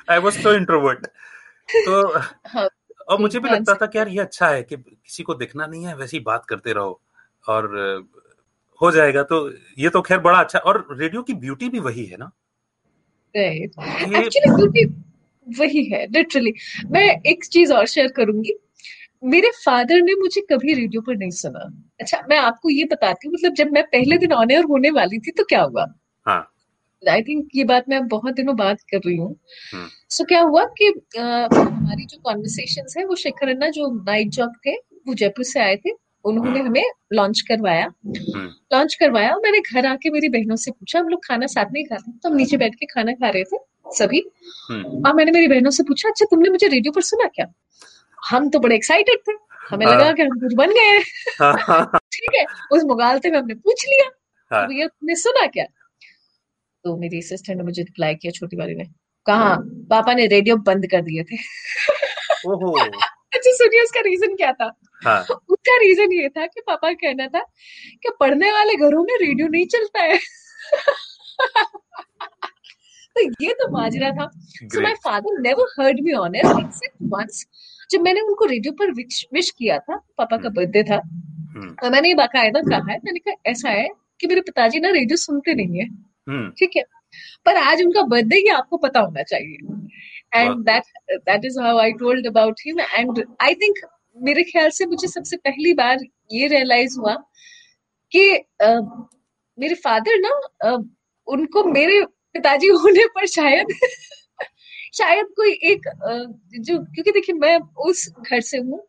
Speaker 3: आई वॉज़ सो इंट्रोवर्ट तो
Speaker 4: हाँ
Speaker 3: और मुझे भी
Speaker 4: हाँ,
Speaker 3: लगता था कि यार ये अच्छा है कि किसी को दिखना नहीं है वैसे ही बात करते रहो। और हो जाएगा तो ये तो खैर बड़ा अच्छा और रेडियो की ब्यूटी भी वही है ना?
Speaker 4: एक्चुअली ब्यूटी वही है लिटरली मैं एक चीज़ और शेयर करूँगी। मेरे फादर ने मुझे कभी रेडियो पर नहीं सुना। अच्छा मैं आपको ये बताती हूँ मतलब जब मैं पहले दिन ऑन एयर होने वाली थी तो क्या हुआ?
Speaker 3: हाँ।
Speaker 4: आई थिंक ये बात मैं बहुत दिनों बाद कर रही हूँ।
Speaker 3: हम्म।
Speaker 4: सो क्या हुआ कि अ, हमारी जो कॉन्वर्सेशन है वो शेखर अन्ना जो नाइट जॉब थे वो जयपुर से आए थे। उन्होंने हमें लॉन्च करवाया।
Speaker 3: हम्म,
Speaker 4: लॉन्च करवाया और मैंने घर आके मेरी बहनों से पूछा हम लोग खाना साथ में ही खाते हैं। तो हम नीचे बैठ के खाना खा रहे थे सभी।
Speaker 3: हम्म,
Speaker 4: और मैंने मेरी बहनों से पूछा अच्छा तुमने मुझे रेडियो पर सुना क्या? हम तो बड़े एक्साइटेड थे। हमें
Speaker 3: हाँ।
Speaker 4: लगा कि हम कुछ बन गए हैं।
Speaker 3: हाँ, हाँ,
Speaker 4: ठीक है उस मुगालते में हमने पूछ लिया
Speaker 3: हाँ।
Speaker 4: भैया तुमने सुना क्या? तो मेरी सिस्टर ने मुझे रिप्लाई किया छोटी वाली ने। कहा पापा ने रेडियो बंद कर दिए थे।
Speaker 3: ओहो।
Speaker 4: अच्छा सुनिए उसका रीजन क्या था?
Speaker 3: हाँ।
Speaker 4: उसका रीजन ये था कि पापा कहना था कि पढ़ने वाले घरों में रेडियो नहीं चलता है। तो ये तो माजरा था। So
Speaker 3: my
Speaker 4: father never heard me on air except once जब मैंने उनको रेडियो पर विश विश किया था पापा का बर्थडे था।
Speaker 3: हम्म।
Speaker 4: और मैंने ये बाकायदा कहा है मैंने कहा ऐसा है कि मेरे पिताजी ना रेडियो सुनते नहीं है।
Speaker 3: हम्म।
Speaker 4: ठीक है? पर आज उनका बर्थडे ही आपको पता होना चाहिए। And that that is how I told about him and I think मेरे ख्याल से मुझे सबसे पहली बार ये रियलाइज़ हुआ कि अ, मेरे फादर ना अ, उनको मेरे पिताजी होने पर शायद शायद कोई एक अ, जो क्योंकि देखिए मैं उस घर से हूँ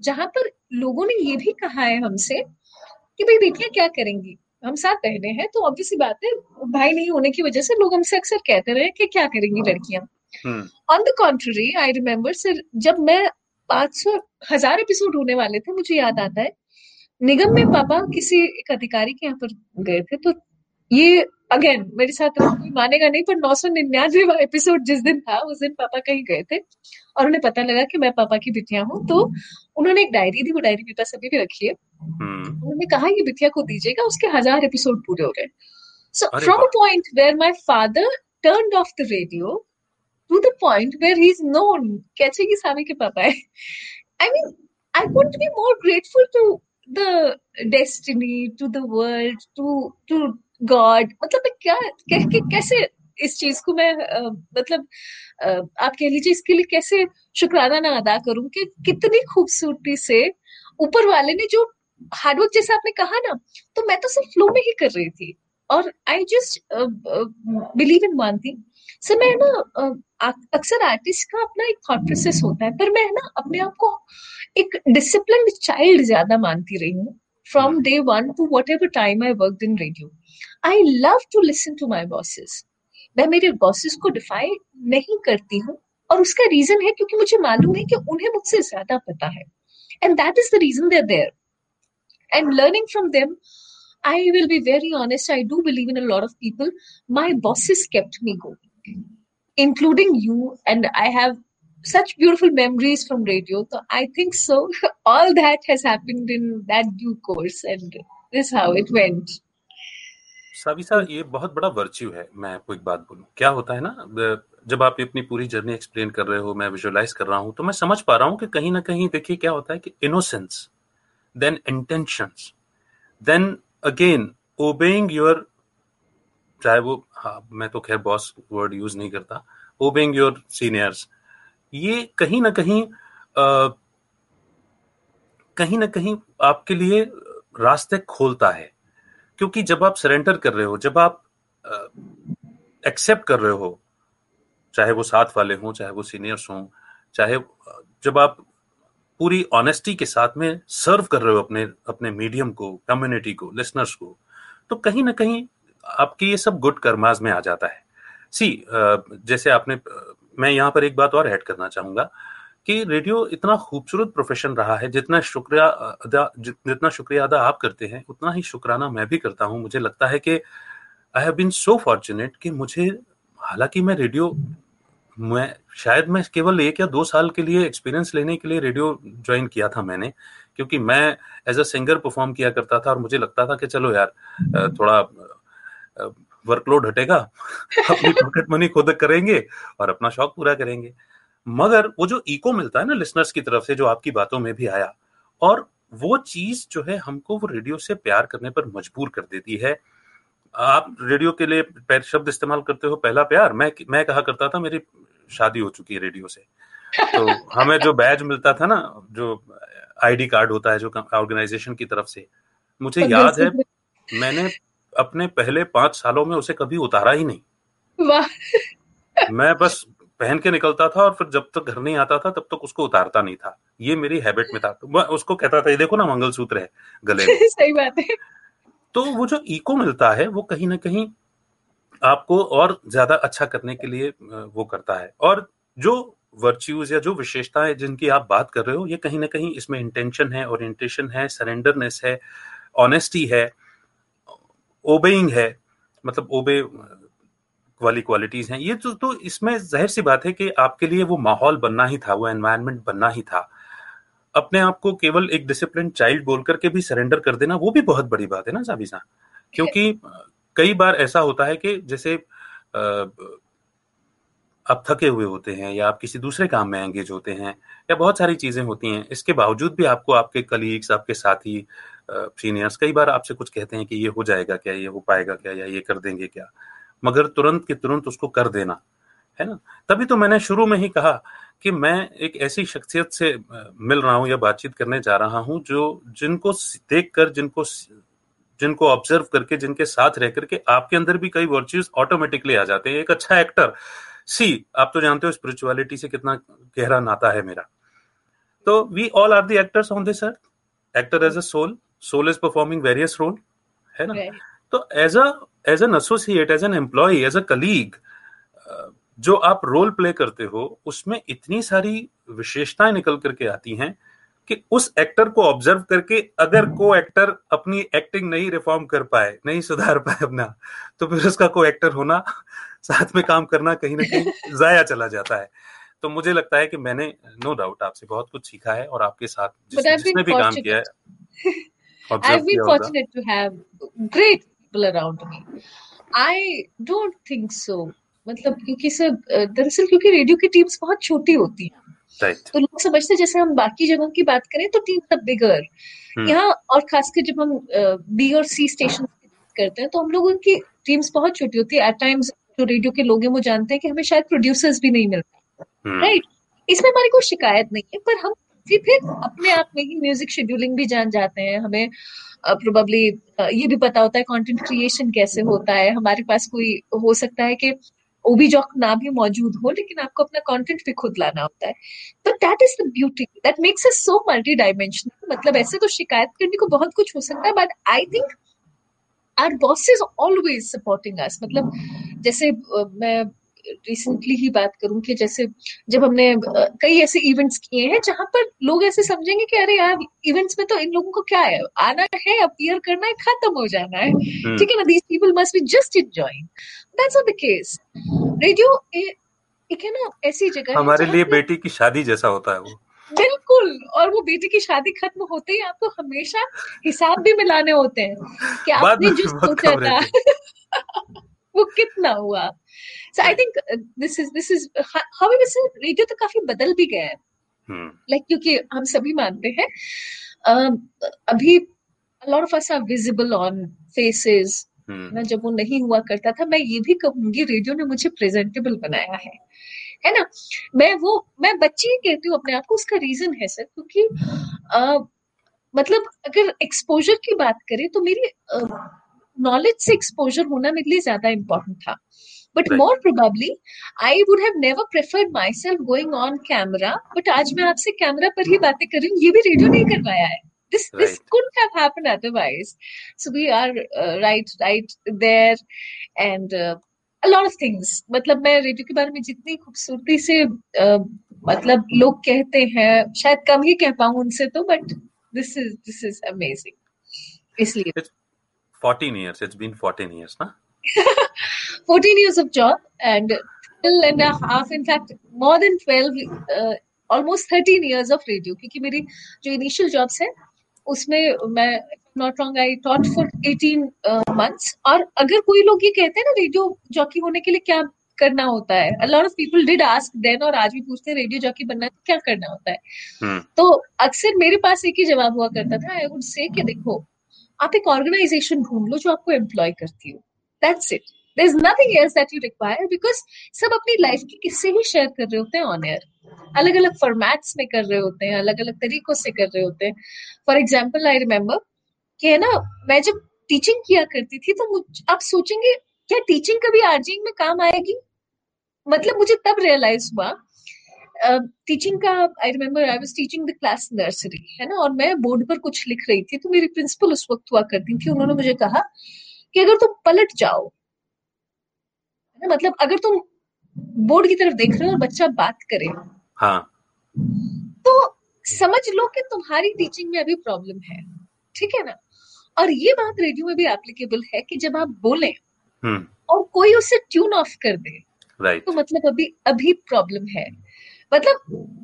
Speaker 4: जहाँ पर लोगों ने ये भी कहा है हमसे कि भाई बेटियाँ क्या करेंगी? हम साथ बहने हैं तो ऑब्वियसली बात है भाई नहीं होने की वजह से लोग हमसे अक्सर कहते रहे कि क्या करेंगी लड़कियाँ? On the contrary I remember sir जब मैं पाँच सौ हज़ार एपिसोड होने वाले थे मुझे याद आता है निगम में पापा किसी एक अधिकारी के यहाँ पर गए थे तो ये अगेन मेरे साथ कोई मानेगा नहीं पर नौ सौ निन्यानवे एपिसोड जिस दिन था उस दिन पापा कहीं गए थे और उन्हें पता लगा कि मैं पापा की बिटिया हूँ तो उन्होंने एक डायरी दी वो डायरी मेरे पास अभी भी रखी है।
Speaker 3: हम्म।
Speaker 4: उन्होंने कहा ये बिटिया को दीजिएगा उसके हज़ार एपिसोड पूरे हो गए। So from
Speaker 3: a
Speaker 4: point where my father turn off the radio to the point where he is known कैसे की सामी के पापा है I mean I would be more grateful to the destiny to the world to to God मतलब मैं क्या कै, कै, इस चीज़ को मैं अ, मतलब अ, आप कह लीजिए इसके लिए कैसे शुक्राना ना अदा करूँ कि कितनी खूबसूरती से ऊपर वाले ने जो हार्डवर्क जैसे आपने कहा ना तो मैं तो सिर्फ़ फ्लो में ही कर रही थी। और I just believe in one thing sir मैं ना अक्सर आर्टिस्ट का अपना एक थॉट प्रोसेस होता है, पर मैं ना अपने आप को एक डिसिप्लिन चाइल्ड ज़्यादा मानती रही हूँ from day one to whatever time I work in radio I love to listen to my bosses मैं मेरे बॉसेस को डिफाई नहीं करती हूँ, और उसका रीजन है क्योंकि मुझे मालूम है कि उन्हें मुझसे ज़्यादा पता है। And that is the reason there there and learning from them i will be very honest, i do believe in a lot of people. My kept me going. Including you, and i have such beautiful memories from radio, so i think so. All that has happened in that due course, and this is how it went.
Speaker 3: साविसा ये बहुत बड़ा virtue है, मैं आपको एक बात बोलूँ। क्या होता है ना जब आप अपनी पूरी जर्नी एक्सप्लेन कर रहे हो, मैं विजुअलाइज कर रहा हूँ तो मैं समझ पा रहा हूँ कि कहीं ना कहीं देखिए क्या होता है कि innocence then intentions then again obeying your चाहे वो हाँ मैं तो खैर बॉस वर्ड यूज़ नहीं करता ओबेइंग योर सीनियर्स ये कहीं ना कहीं आ, कहीं ना कहीं आपके लिए रास्ते खोलता है। क्योंकि जब आप सरेंडर कर रहे हो जब आप एक्सेप्ट कर रहे हो चाहे वो साथ वाले हों चाहे वो सीनियर्स हों चाहे जब आप पूरी ऑनेस्टी के साथ में सर्व कर रहे हो अपने अपने मीडियम को कम्युनिटी को लिसनर्स को तो कहीं ना कहीं आपके ये सब गुड कर्माज में आ जाता है। सी जैसे आपने मैं यहाँ पर एक बात और ऐड करना चाहूँगा कि रेडियो इतना खूबसूरत प्रोफेशन रहा है, जितना शुक्रिया अदा जितना शुक्रिया अदा आप करते हैं, उतना ही शुक्राना मैं भी करता हूँ। मुझे लगता है कि I have been so fortunate कि मुझे, हालाँकि मैं रेडियो मैं, शायद मैं केवल एक या दो साल के लिए एक्सपीरियंस लेने के लिए रेडियो ज्वाइन किया था मैंने, क्योंकि मैं एज अ सिंगर परफॉर्म किया करता था और मुझे लगता था कि चलो यार थोड़ा वर्कलोड हटेगा अपनी पॉकेट मनी खुद करेंगे और अपना शौक पूरा करेंगे। मगर वो जो इको मिलता है ना लिसनर्स की तरफ़ से जो आपकी बातों में भी आया और वो चीज़ जो है हमको वो रेडियो से प्यार करने पर मजबूर कर देती है। आप रेडियो के लिए शब्द इस्तेमाल करते हो पहला प्यार मैं मैं कहा करता था मेरी शादी हो चुकी है रेडियो से। तो हमें जो बैज मिलता था ना जो आईडी कार्ड होता है जो ऑर्गेनाइजेशन की तरफ़ से मुझे याद है मैंने अपने पहले पाँच सालों में उसे कभी उतारा ही नहीं। मैं बस पहन के निकलता था और फिर जब तक घर नहीं आता था तब तक उसको उतारता नहीं था। ये मेरी हैबिट में था। मैं उसको कहता था ये देखो ना मंगलसूत्र है गले में।
Speaker 4: सही बात है।
Speaker 3: तो वो जो इको मिलता है वो कहीं ना कहीं आपको और ज़्यादा अच्छा करने के लिए वो करता है। और जो वर्च्यूज या जो विशेषताएँ जिनकी आप बात कर रहे हो ये कहीं ना कहीं इसमें इंटेंशन है ओरिएंटेशन है सरेंडरनेस है ऑनेस्टी है ओबेइंग है मतलब ओबे वाली क्वालिटीज हैं। ये तो, तो इसमें ज़ाहिर सी बात है कि आपके लिए वो माहौल बनना ही था वो एनवायरनमेंट बनना ही था। अपने आप को केवल एक डिसिप्लिन चाइल्ड बोल करके भी सरेंडर कर देना वो भी बहुत बड़ी बात है ना साबिसा क्योंकि कई बार ऐसा होता है कि जैसे आप थके हुए होते हैं या आप किसी दूसरे काम में एंगेज होते हैं या बहुत सारी चीज़ें होती हैं इसके बावजूद भी आपको आपके कलीग्स आपके साथी सीनियर्स कई बार आपसे कुछ कहते हैं कि ये हो जाएगा क्या, ये हो पाएगा क्या, या ये कर देंगे क्या? मगर तुरंत के तुरंत उसको कर देना, है ना? तभी तो मैंने शुरू में ही कहा कि मैं एक ऐसी शख्सियत से मिल रहा हूँ या बातचीत करने जा रहा हूँ जो जिनको देख कर जिनको जिनको ऑब्ज़र्व करके, जिनके साथ रह करके आपके अंदर भी कई वर्च्यूज ऑटोमेटिकली आ जाते हैं। एक अच्छा एक्टर सी, आप तो जानते हो स्पिरिचुअलिटी से कितना गहरा नाता है मेरा। तो we all are the actors on this earth actor as a soul soul is performing various role है ना? तो as a as an associate as an employ as a colleague जो आप रोल प्ले करते हो उसमें इतनी सारी विशेषताएँ निकल करके आती हैं कि उस एक्टर को ऑब्ज़र्व करके अगर को एक्टर अपनी एक्टिंग नहीं रिफॉर्म कर पाए नहीं सुधार पाए अपना तो फिर उसका को एक्टर होना साथ में काम करना कहीं ना कहीं जाया चला जाता है। तो मुझे लगता है कि मैंने नो no डाउट आपसे बहुत कुछ सीखा है और आपके साथ जिस, जिसने भी काम किया है।
Speaker 4: I've been fortunate to have great people around me. I don't think so. मतलब क्योंकि सर दरअसल क्योंकि रेडियो की टीम्स बहुत छोटी होती हैं
Speaker 3: right.
Speaker 4: तो लोग समझते हैं जैसे हम बाकी जगहों की बात करें तो टीम सब बिगर hmm. यहाँ और खासकर जब हम बी और सी स्टेशन करते हैं तो हम लोगों की टीम्स बहुत छोटी होती है एट टाइम्स जो रेडियो के लोग हैं वो जानते हैं कि हमें शायद प्रोड्यूसर्स भी नहीं मिलते राइट hmm. इसमें हमारी कोई शिकायत नहीं है पर हम फिर अपने आप में ही म्यूज़िक शेड्यूलिंग भी जान जाते हैं हमें। प्रोबेबली ये भी पता होता है कंटेंट क्रिएशन कैसे होता है। हमारे पास कोई हो सकता है कि ओबी जॉक ना भी मौजूद हो, लेकिन आपको अपना कंटेंट भी खुद लाना होता है। तो that is the beauty that makes us so multidimensional मतलब ऐसे तो शिकायत करने को बहुत कुछ हो सकता है but I think our boss is always supporting us मतलब जैसे मैं रिसेंटली ही बात करूँ कि जैसे जब हमने कई ऐसे इवेंट्स किए हैं जहाँ पर लोग ऐसे समझेंगे कि अरे यार इवेंट्स में तो इन लोगों को क्या है? आना है अपियर करना है खत्म हो जाना है। हम्म। ठीक है ना? These people must be just enjoying that's not the case radio एक है ना ऐसी जगह
Speaker 3: हमारे लिए बेटी की शादी जैसा होता है वो।
Speaker 4: बिल्कुल और वो बेटी की शादी खत्म होते ही आपको हमेशा हिसाब भी मिलाने होते हैं कि आपने जो सोचा था। वो कितना हुआ? So I think this is this is however sir radio तो काफ़ी बदल भी गया है। Like hmm. क्योंकि हम सभी मानते हैं uh, अभी lot of us are visible on faces ना जब वो नहीं हुआ करता था मैं ये भी कहूँगी रेडियो ने मुझे प्रेजेंटेबल बनाया है। है ना? मैं वो मैं बच्ची ही कहती हूँ अपने आप को उसका रीजन है सर क्योंकि uh, मतलब अगर एक्सपोजर की बात करें तो मेरी नॉलेज से एक्सपोजर होना मेरे लिए ज़्यादा इंपॉर्टेंट था। But more probably I would have never preferred myself going on camera but आज मैं आपसे कैमरा पर ही बातें कर रही हूँ ये भी रेडियो नहीं करवाया है। This
Speaker 3: right.
Speaker 4: this couldn't have happened otherwise. So we are uh, right right there and uh, a lot of things. मतलब मैं रेडियो के बारे में जितनी खूबसूरती से uh, मतलब लोग कहते हैं शायद कम ही कह पाऊँ उनसे तो but this is this is amazing इसलिए।
Speaker 3: 14 years. It's been 14 years, ना?
Speaker 4: 14 years of job and 12 and a half in fact more than 12 uh, almost 13 years of radio. क्योंकि मेरी जो इनिशियल जॉब्स है उसमें मैं not wrong I taught for 18 months और अगर कोई लोग ये कहते हैं ना रेडियो जॉकी होने के लिए क्या करना होता है? A lot of people did ask then और आज भी पूछते हैं रेडियो जॉकी बनना क्या करना होता है?
Speaker 3: हम्म।
Speaker 4: तो अक्सर मेरे पास एक ही जवाब हुआ करता था आई वुड से कि देखो आप एक ऑर्गेनाइजेशन ढूंढ लो जो आपको एम्प्लॉय करती हो। That's it there is nothing else that you require because सब अपनी लाइफ की किस्से ही शेयर कर रहे होते हैं ऑन एयर अलग अलग फॉर्मेट्स में कर रहे होते हैं अलग अलग तरीकों से कर रहे होते हैं। फॉर एग्ज़ाम्पल आई रिमेम्बर कि है ना, मैं जब टीचिंग किया करती थी तो आप सोचेंगे, क्या टीचिंग कभी आर्जिंग में काम आएगी? मतलब मुझे तब रियलाइज़ हुआ टीचिंग का I remember I was teaching the class nursery है ना? और मैं बोर्ड पर कुछ लिख रही थी तो मेरी प्रिंसिपल उस वक्त हुआ करती थी उन्होंने मुझे कहा कि अगर तुम पलट जाओ है ना? मतलब अगर तुम बोर्ड की तरफ़ देख रहे हो और बच्चा बात करे
Speaker 3: हाँ।
Speaker 4: तो समझ लो कि तुम्हारी टीचिंग में अभी प्रॉब्लम है ठीक है ना? और ये बात रेडियो में भी एप्लीकेबल है कि जब आप बोले
Speaker 3: हम्म।
Speaker 4: और कोई उसे ट्यून ऑफ़ कर दे
Speaker 3: राइट
Speaker 4: तो मतलब अभी अभी प्रॉब्लम है। मतलब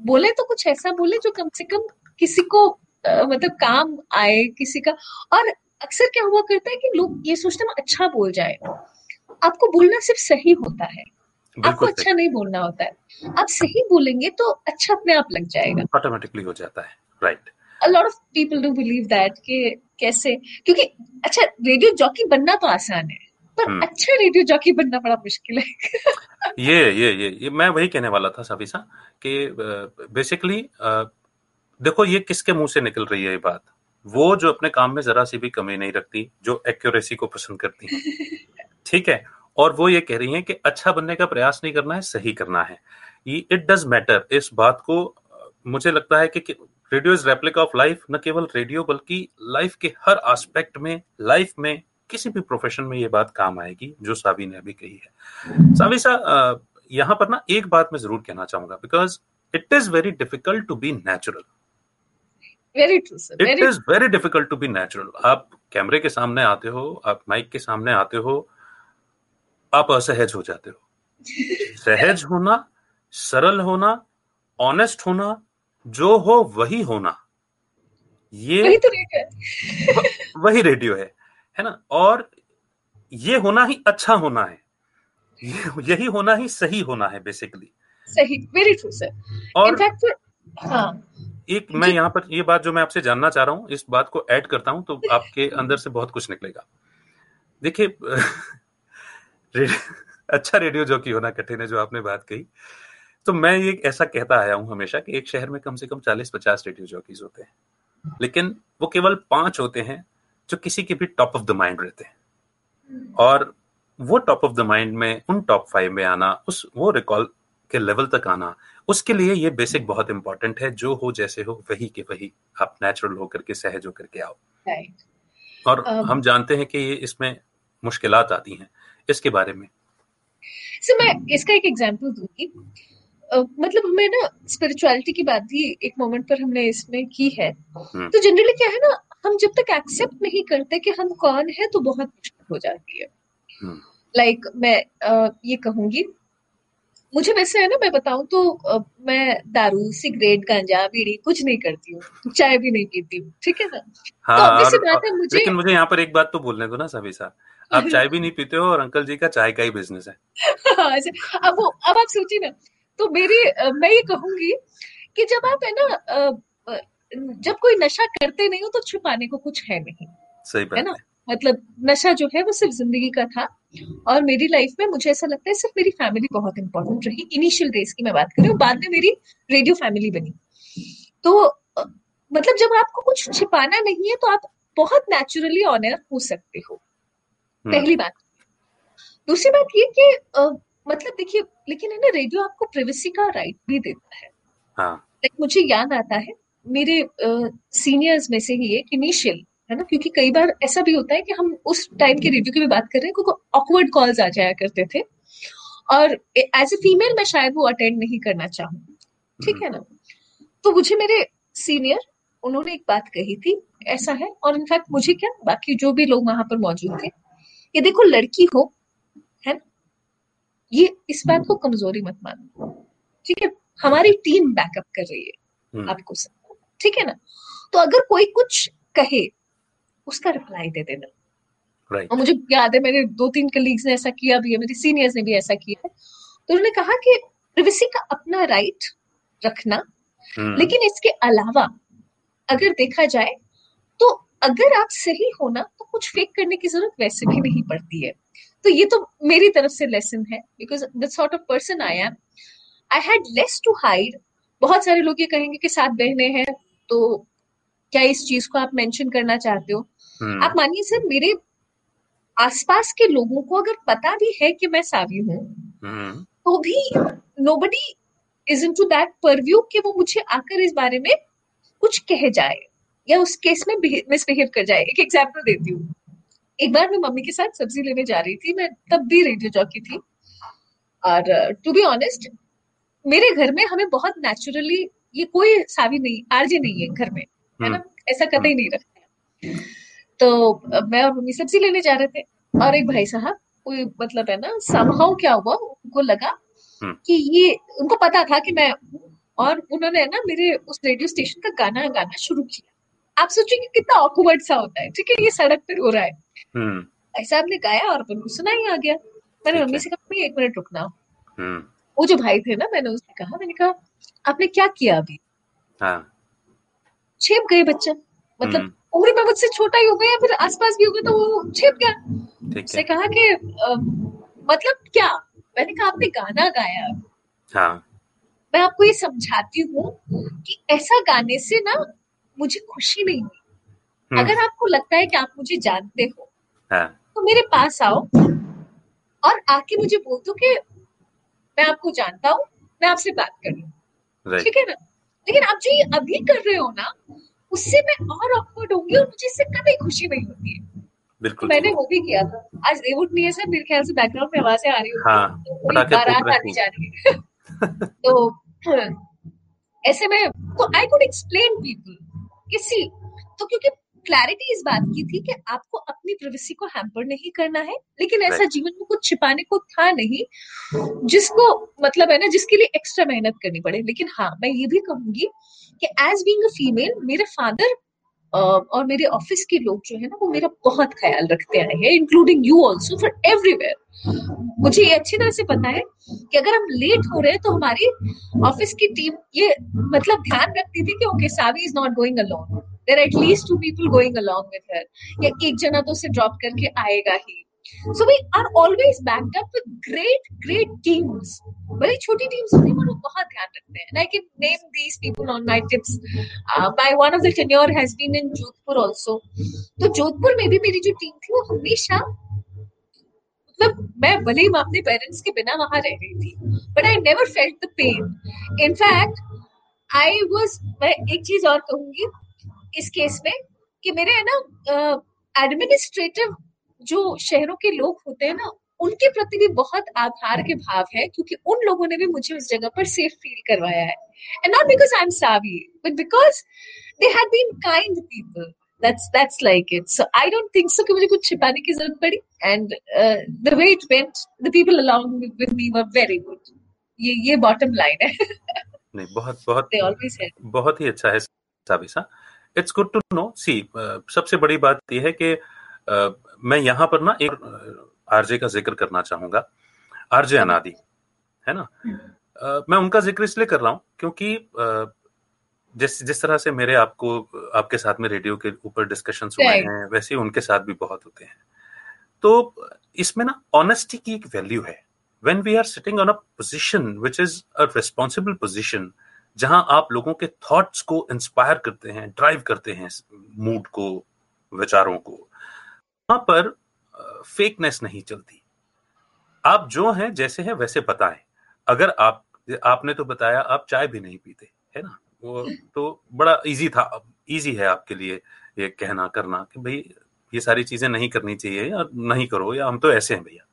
Speaker 4: बोले तो कुछ ऐसा बोले जो कम से कम किसी को अ, मतलब काम आए किसी का। और अक्सर क्या हुआ करता है कि लोग ये सोचते हैं अच्छा बोल जाए। आपको बोलना सिर्फ़ सही होता है। आपको अच्छा नहीं बोलना होता है। आप सही बोलेंगे तो अच्छा अपने आप लग जाएगा।
Speaker 3: ऑटोमेटिकली हो जाता है। Right
Speaker 4: a lot of people do believe that कि कैसे? क्योंकि अच्छा रेडियो जॉकी बनना तो आसान है। पर
Speaker 3: हम्म।
Speaker 4: अच्छा रेडियो जॉकी बनना बड़ा मुश्किल है।
Speaker 3: ये ये ये ये मैं वही कहने वाला था सफीसा कि बेसिकली देखो ये किसके मुँह से निकल रही है ये बात? वो जो अपने काम में जरा सी भी कमी नहीं रखती जो एक्यूरेसी को पसंद करती हैं। ठीक है? और वो ये कह रही है कि अच्छा बनने का प्रयास नहीं करना है सही करना है। इट डज मैटर इस बात को मुझे लगता है कि radio is replica of life न केवल रेडियो बल्कि लाइफ के हर एस्पेक्ट में लाइफ में किसी भी प्रोफेशन में ये बात काम आएगी जो सावी ने अभी कही है। सावी सा यहाँ पर ना एक बात मैं ज़रूर कहना चाहूँगा because it is very
Speaker 4: difficult to be
Speaker 3: natural
Speaker 4: it
Speaker 3: is very difficult to be natural आप कैमरे के सामने आते हो आप माइक के सामने आते हो आप असहज हो जाते हो। सहज होना सरल होना ऑनेस्ट होना जो हो वही होना। ये
Speaker 4: वही तो रेडियो है।
Speaker 3: वही रेडियो है। है ना? और ये होना ही अच्छा होना है। यही होना ही सही होना है बेसिकली
Speaker 4: सही वेरी ट्रू सर
Speaker 3: और
Speaker 4: इनफैक्ट हाँ।
Speaker 3: एक मैं यहाँ पर ये बात जो मैं आपसे जानना चाह रहा हूँ इस बात को ऐड करता हूँ तो आपके अंदर से बहुत कुछ निकलेगा। देखिए अच्छा रेडियो जॉकी होना कठिन है जो आपने बात कही। तो मैं ये ऐसा कहता आया हूँ हमेशा कि एक शहर में कम से कम चालीस पचास रेडियो जॉकीज होते हैं। लेकिन वो केवल पाँच होते हैं जो किसी के भी टॉप ऑफ़ द माइंड रहते हैं। और वो टॉप ऑफ़ द माइंड में उन टॉप फाइव में आना उस वो रिकॉल के लेवल तक आना उसके लिए ये बेसिक बहुत इंपॉर्टेंट है। जो हो जैसे हो वही के वही। आप नेचुरल होकर के सहज होकर के आओ। और
Speaker 4: Um,
Speaker 3: हम जानते हैं कि ये इसमें मुश्किल आती हैं इसके बारे में।
Speaker 4: सर मैं इसका एक एग्जांपल दूँगी। मतलब हमें ना स्पिरिचुअलिटी की बात भी एक मोमेंट पर हमने इसमें की है।
Speaker 3: हम्म।
Speaker 4: तो जनरली क्या है ना हम जब तक एक्सेप्ट नहीं करते कि हम कौन है तो बहुत मुश्किल हो जाती है। लाइक मैं अ, ये कहूँगी मुझे वैसे है ना मैं बताऊँ तो अ, मैं दारू सिगरेट गांजा बीड़ी कुछ नहीं करती हूँ चाय भी नहीं पीती हूँ ठीक है ना?
Speaker 3: हाँ
Speaker 4: obvious सी
Speaker 3: और,
Speaker 4: बात है, मुझे-
Speaker 3: लेकिन मुझे यहाँ पर एक बात तो बोलने दो ना सभी साहब आप चाय भी नहीं पीते हो और अंकल जी का चाय का ही बिज़नेस है।
Speaker 4: अच्छा, अब वो अब आप सोचिए ना तो मेरी मैं ये कहूँगी कि जब आप है ना जब कोई नशा करते नहीं हो तो छुपाने को कुछ है नहीं।
Speaker 3: सही
Speaker 4: है ना? मतलब नशा जो है वो सिर्फ़ ज़िंदगी का था और मेरी लाइफ में मुझे ऐसा लगता है सिर्फ़ मेरी फैमिली बहुत इंपॉर्टेंट रही। इनिशियल डेज़ की मैं बात कर रही हूँ बाद में मेरी रेडियो फैमिली बनी। तो मतलब जब आपको कुछ छिपाना नहीं है तो आप बहुत नेचुरली ऑनर हो सकते हो।
Speaker 3: हम्म,
Speaker 4: पहली बात। दूसरी बात ये कि अ, मतलब देखिए लेकिन है ना रेडियो आपको प्रिवेसी का राइट भी देता है।
Speaker 3: हाँ।
Speaker 4: मुझे याद आता है मेरे सीनियर्स में से ही एक इनिशियल है ना? क्योंकि कई बार ऐसा भी होता है कि हम उस टाइम के रिव्यू की भी बात कर रहे हैं क्योंकि ऑकवर्ड कॉल्स आ जाया करते थे। और एज ए फीमेल मैं शायद वो अटेंड नहीं करना चाहूँ। ठीक है ना? तो मुझे मेरे सीनियर उन्होंने एक बात कही थी ऐसा है। और इनफैक्ट मुझे क्या बाकी जो भी लोग वहाँ पर मौजूद थे ये देखो लड़की हो है ना? ये इस बात को कमज़ोरी मत मानो। ठीक है? हमारी टीम बैकअप कर रही है
Speaker 3: हम्म,
Speaker 4: आपको सब। ठीक है ना? तो अगर कोई कुछ कहे उसका रिप्लाई दे देना।
Speaker 3: राइट
Speaker 4: और मुझे याद है मेरे दो तीन कलीग्स ने ऐसा किया भी है मेरे सीनियर्स ने भी ऐसा किया है। तो उन्होंने कहा कि प्रिवेसी का अपना राइट रखना
Speaker 3: हम्म,
Speaker 4: लेकिन इसके अलावा अगर देखा जाए तो अगर आप सही हो ना तो कुछ फेक करने की ज़रूरत वैसे भी नहीं पड़ती है। तो ये तो मेरी तरफ़ से लेसन है because the sort of person I am I had less to hide बहुत सारे लोग ये कहेंगे कि सात बहनें हैं तो क्या इस चीज़ को आप मेंशन करना चाहते हो?
Speaker 3: हम्म,
Speaker 4: आप मानिए सर मेरे आसपास के लोगों को अगर पता भी है कि मैं सावी हूँ
Speaker 3: हम्म,
Speaker 4: तो भी nobody is into that purview कि वो मुझे आकर इस बारे में कुछ कह जाए या उस केस में मिसबिहेव कर जाए। एक एग्ज़ाम्पल देती हूँ। एक बार मैं मम्मी के साथ सब्ज़ी लेने जा रही थी मैं तब भी रेडियो जॉकी थी। और टू बी ऑनेस्ट मेरे घर में हमें बहुत नेचुरली ये कोई सावी नहीं आरजे नहीं है घर में है ना? ऐसा कतई नहीं रखते तो मैं और मम्मी सब्ज़ी लेने जा रहे थे और एक भाई साहब कोई मतलब है ना समहाउ क्या हुआ उनको लगा
Speaker 3: हम्म।
Speaker 4: कि ये उनको पता था कि मैं और उन्होंने ना मेरे उस रेडियो स्टेशन का गाना गाना शुरू किया। आप सोचिए कि कितना ऑकवर्ड सा होता है ठीक है ये सड़क पर हो रहा है।
Speaker 3: हम्म,
Speaker 4: भाई साहब ने गाया और सुना ही आ गया। मैंने मम्मी से कहा एक मिनट रुकना।
Speaker 3: हम्म,
Speaker 4: वो जो भाई थे ना मैंने उससे कहा मैंने कहा आपने क्या किया अभी?
Speaker 3: हाँ।
Speaker 4: छेप गए बच्चा। मतलब
Speaker 3: हम्म,
Speaker 4: उम्र में मुझसे छोटा ही हो गया फिर आसपास भी हो गया तो वो छेप गया।
Speaker 3: है।
Speaker 4: कहा कि मतलब क्या? मैंने कहा आपने गाना गाया
Speaker 3: हाँ।
Speaker 4: मैं आपको ये समझाती हूँ कि ऐसा गाने से ना मुझे खुशी नहीं हुई।
Speaker 3: हम्म,
Speaker 4: अगर आपको लगता है कि आप मुझे जानते हो
Speaker 3: हाँ।
Speaker 4: तो मेरे पास आओ और आके मुझे बोल दो कि मैं आपको जानता हूँ मैं आपसे बात करूँ
Speaker 3: राइट
Speaker 4: ठीक है ना? लेकिन आप जो ये अभी कर रहे हो ना उससे मैं और ऑकवर्ड होंगी और मुझे इससे कभी खुशी नहीं होती है। तो मैंने वो भी किया था। आज रेवुड नहीं है सर मेरे ख्याल से बैकग्राउंड में आवाज़ें आ रही होंगी।
Speaker 3: हाँ,
Speaker 4: तो बारात
Speaker 3: रहे
Speaker 4: जा रही है। तो ऐसे में तो आई कुड एक्सप्लेन पीपल कि सी तो क्योंकि क्लैरिटी इस बात की थी कि आपको अपनी प्रिवेसी को हैम्पर नहीं करना है लेकिन ऐसा जीवन में कुछ छिपाने को था नहीं जिसको मतलब है ना जिसके लिए एक्स्ट्रा मेहनत करनी पड़े। लेकिन हाँ मैं ये भी कहूँगी कि एज बींग अ फीमेल मेरे फादर और मेरे ऑफ़िस के लोग जो है ना, वो मेरा बहुत ख्याल रखते आए हैं including you also for everywhere मुझे ये अच्छी तरह से पता है कि अगर हम लेट हो रहे हैं तो हमारी ऑफ़िस की टीम ये मतलब ध्यान रखती थी कि okay Saavi is not going alone there at least two people going along with her या एक जना तो उसे ड्रॉप करके आएगा ही। So we are always backed up with great great teams बड़ी छोटी टीम्स होती है, वो बहुत ध्यान रखते हैं। I can name these people on my tips my one of the tenure has been in Jodhpur also तो जोधपुर में भी मेरी जो टीम थी, वो हमेशा मतलब मैं भले ही अपने पेरेंट्स के बिना वहाँ रह रही थी but I never felt the pain in fact I was मैं एक चीज़ और कहूँगी इस केस में कि मेरे, है ना एडमिनिस्ट्रेटिव जो शहरों के लोग होते हैं ना उनके प्रति भी बहुत आभार के भाव है क्योंकि उन लोगों ने भी मुझे उस जगह पर सेफ़ फील करवाया है। And not because I am Saavi but because they had been kind people that's that's like it. So i don't think so कि मुझे कुछ छिपाने की ज़रूरत पड़ी। And uh, the way it went the people along with, me were very good. ये ये bottom line है।
Speaker 3: नहीं बहुत बहुत
Speaker 4: they always help
Speaker 3: बहुत ही अच्छा है साबिसा। It's good to know see सबसे बड़ी बात यह है कि uh, मैं यहाँ पर ना एक आरजे का ज़िक्र करना चाहूँगा। आरजे अनादि है ना? uh, मैं उनका ज़िक्र इसलिए कर रहा हूँ क्योंकि uh, जिस जिस तरह से मेरे आपको आपके साथ में रेडियो के ऊपर डिस्कशंस हुए हैं वैसे ही उनके साथ भी बहुत होते हैं। तो इसमें ना ऑनेस्टी की एक वैल्यू है। When we are sitting on a position which is a responsible position जहाँ आप लोगों के थॉट्स को इंस्पायर करते हैं ड्राइव करते हैं मूड को विचारों को वहाँ पर फेकनेस नहीं चलती। आप जो हैं, जैसे हैं, वैसे बताएँ। अगर आप, आपने तो बताया, आप चाय भी नहीं पीते, है ना? वो तो बड़ा इजी था इजी है आपके लिए ये कहना, करना कि भाई, ये सारी चीज़ें नहीं करनी चाहिए या नहीं करो, या हम तो ऐसे हैं भैया।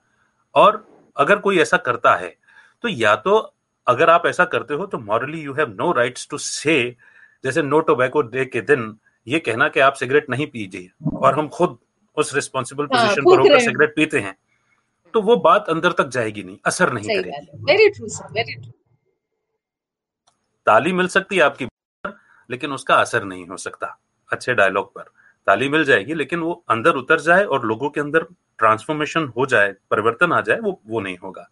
Speaker 3: और अगर कोई ऐसा करता है तो या तो अगर आप ऐसा करते हो तो morally you have no rights to say जैसे नो टोबैको डे के दिन, ये कहना कि आप सिगरेट नहीं पीजिए, और हम खुद उस रिस्पॉन्सिबल पोजिशन हाँ, पर होकर सिगरेट पीते हैं तो वो बात अंदर तक जाएगी नहीं असर नहीं करेगी।
Speaker 4: Very true sir very true
Speaker 3: ताली मिल सकती है आपकी लेकिन उसका असर नहीं हो सकता अच्छे डायलॉग पर। ताली मिल जाएगी लेकिन वो अंदर उतर जाए और लोगों के अंदर ट्रांसफॉर्मेशन हो जाए परिवर्तन आ जाए वो वो नहीं होगा।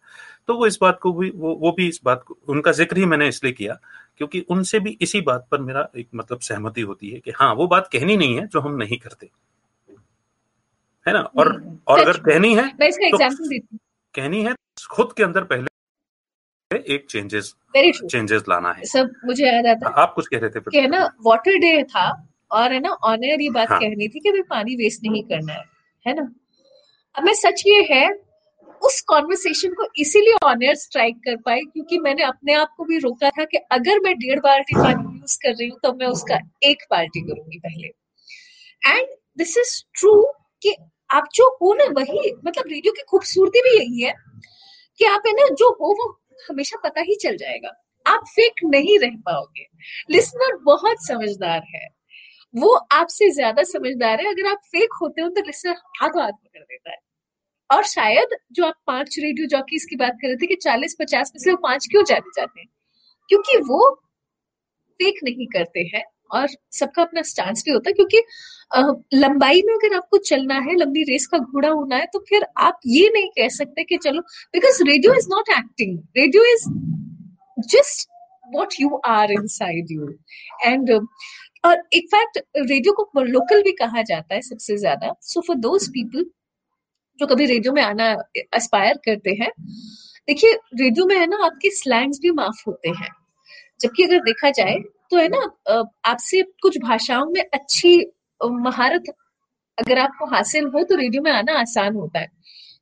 Speaker 3: तो वो इस बात को भी वो वो भी इस बात को उनका ज़िक्र ही मैंने इसलिए किया क्योंकि उनसे भी इसी बात पर मेरा एक मतलब सहमति होती है कि हाँ वो बात कहनी नहीं है जो हम नहीं करते। है ना? और और अगर कहनी है
Speaker 4: तो
Speaker 3: कहनी है खुद के अंदर पहले एक चेंजेस चेंजेस लाना है।
Speaker 4: सब मुझे याद आता
Speaker 3: है। आप कुछ कह रहे थे
Speaker 4: कि ना वाटर डे था और है ना ऑनर ये बात हाँ. कहनी थी कि भाई पानी वेस्ट नहीं करना है है ना? अब मैं सच ये है उस कॉन्वर्सेशन को इसीलिए ऑनर स्ट्राइक कर पाई क्योंकि मैंने अपने आप को भी रोका था कि अगर मैं डेढ़ बाल्टी पानी यूज़ कर रही हूँ तो मैं उसका एक बाल्टी करूँगी पहले। एंड दिस इज़ ट्रू कि आप जो हो ना, वही मतलब रेडियो की खूबसूरती भी यही है कि आप है ना, जो हो, वो हमेशा पता ही चल जाएगा। आप फेक नहीं रह पाओगे। लिसनर बहुत समझदार है। वो आपसे ज़्यादा समझदार है। अगर आप फेक होते हो तो लिसनर हाथों हाथ पकड़ देता है। और शायद जो आप पाँच रेडियो जॉकीज की बात कर रहे थे कि चालीस, पचास में से वो पाँच क्यों जाने जाते हैं? क्योंकि वो फेक नहीं करते हैं। और सबका अपना स्टांस भी होता है, क्योंकि लंबाई में अगर आपको चलना है, लंबी रेस का घोड़ा होना है तो फिर आप ये नहीं कह सकते कि चलो because radio is not acting radio is just what you are inside you and और इनफैक्ट रेडियो को लोकल भी कहा जाता है सबसे ज़्यादा. सो फॉर दोज पीपल जो कभी रेडियो में आना एस्पायर करते हैं, देखिए रेडियो में है ना, आपके स्लैंग्स भी माफ़ होते हैं. जबकि अगर देखा जाए तो है ना आपसे कुछ भाषाओं में अच्छी महारत अगर आपको हासिल हो तो रेडियो में आना आसान होता है।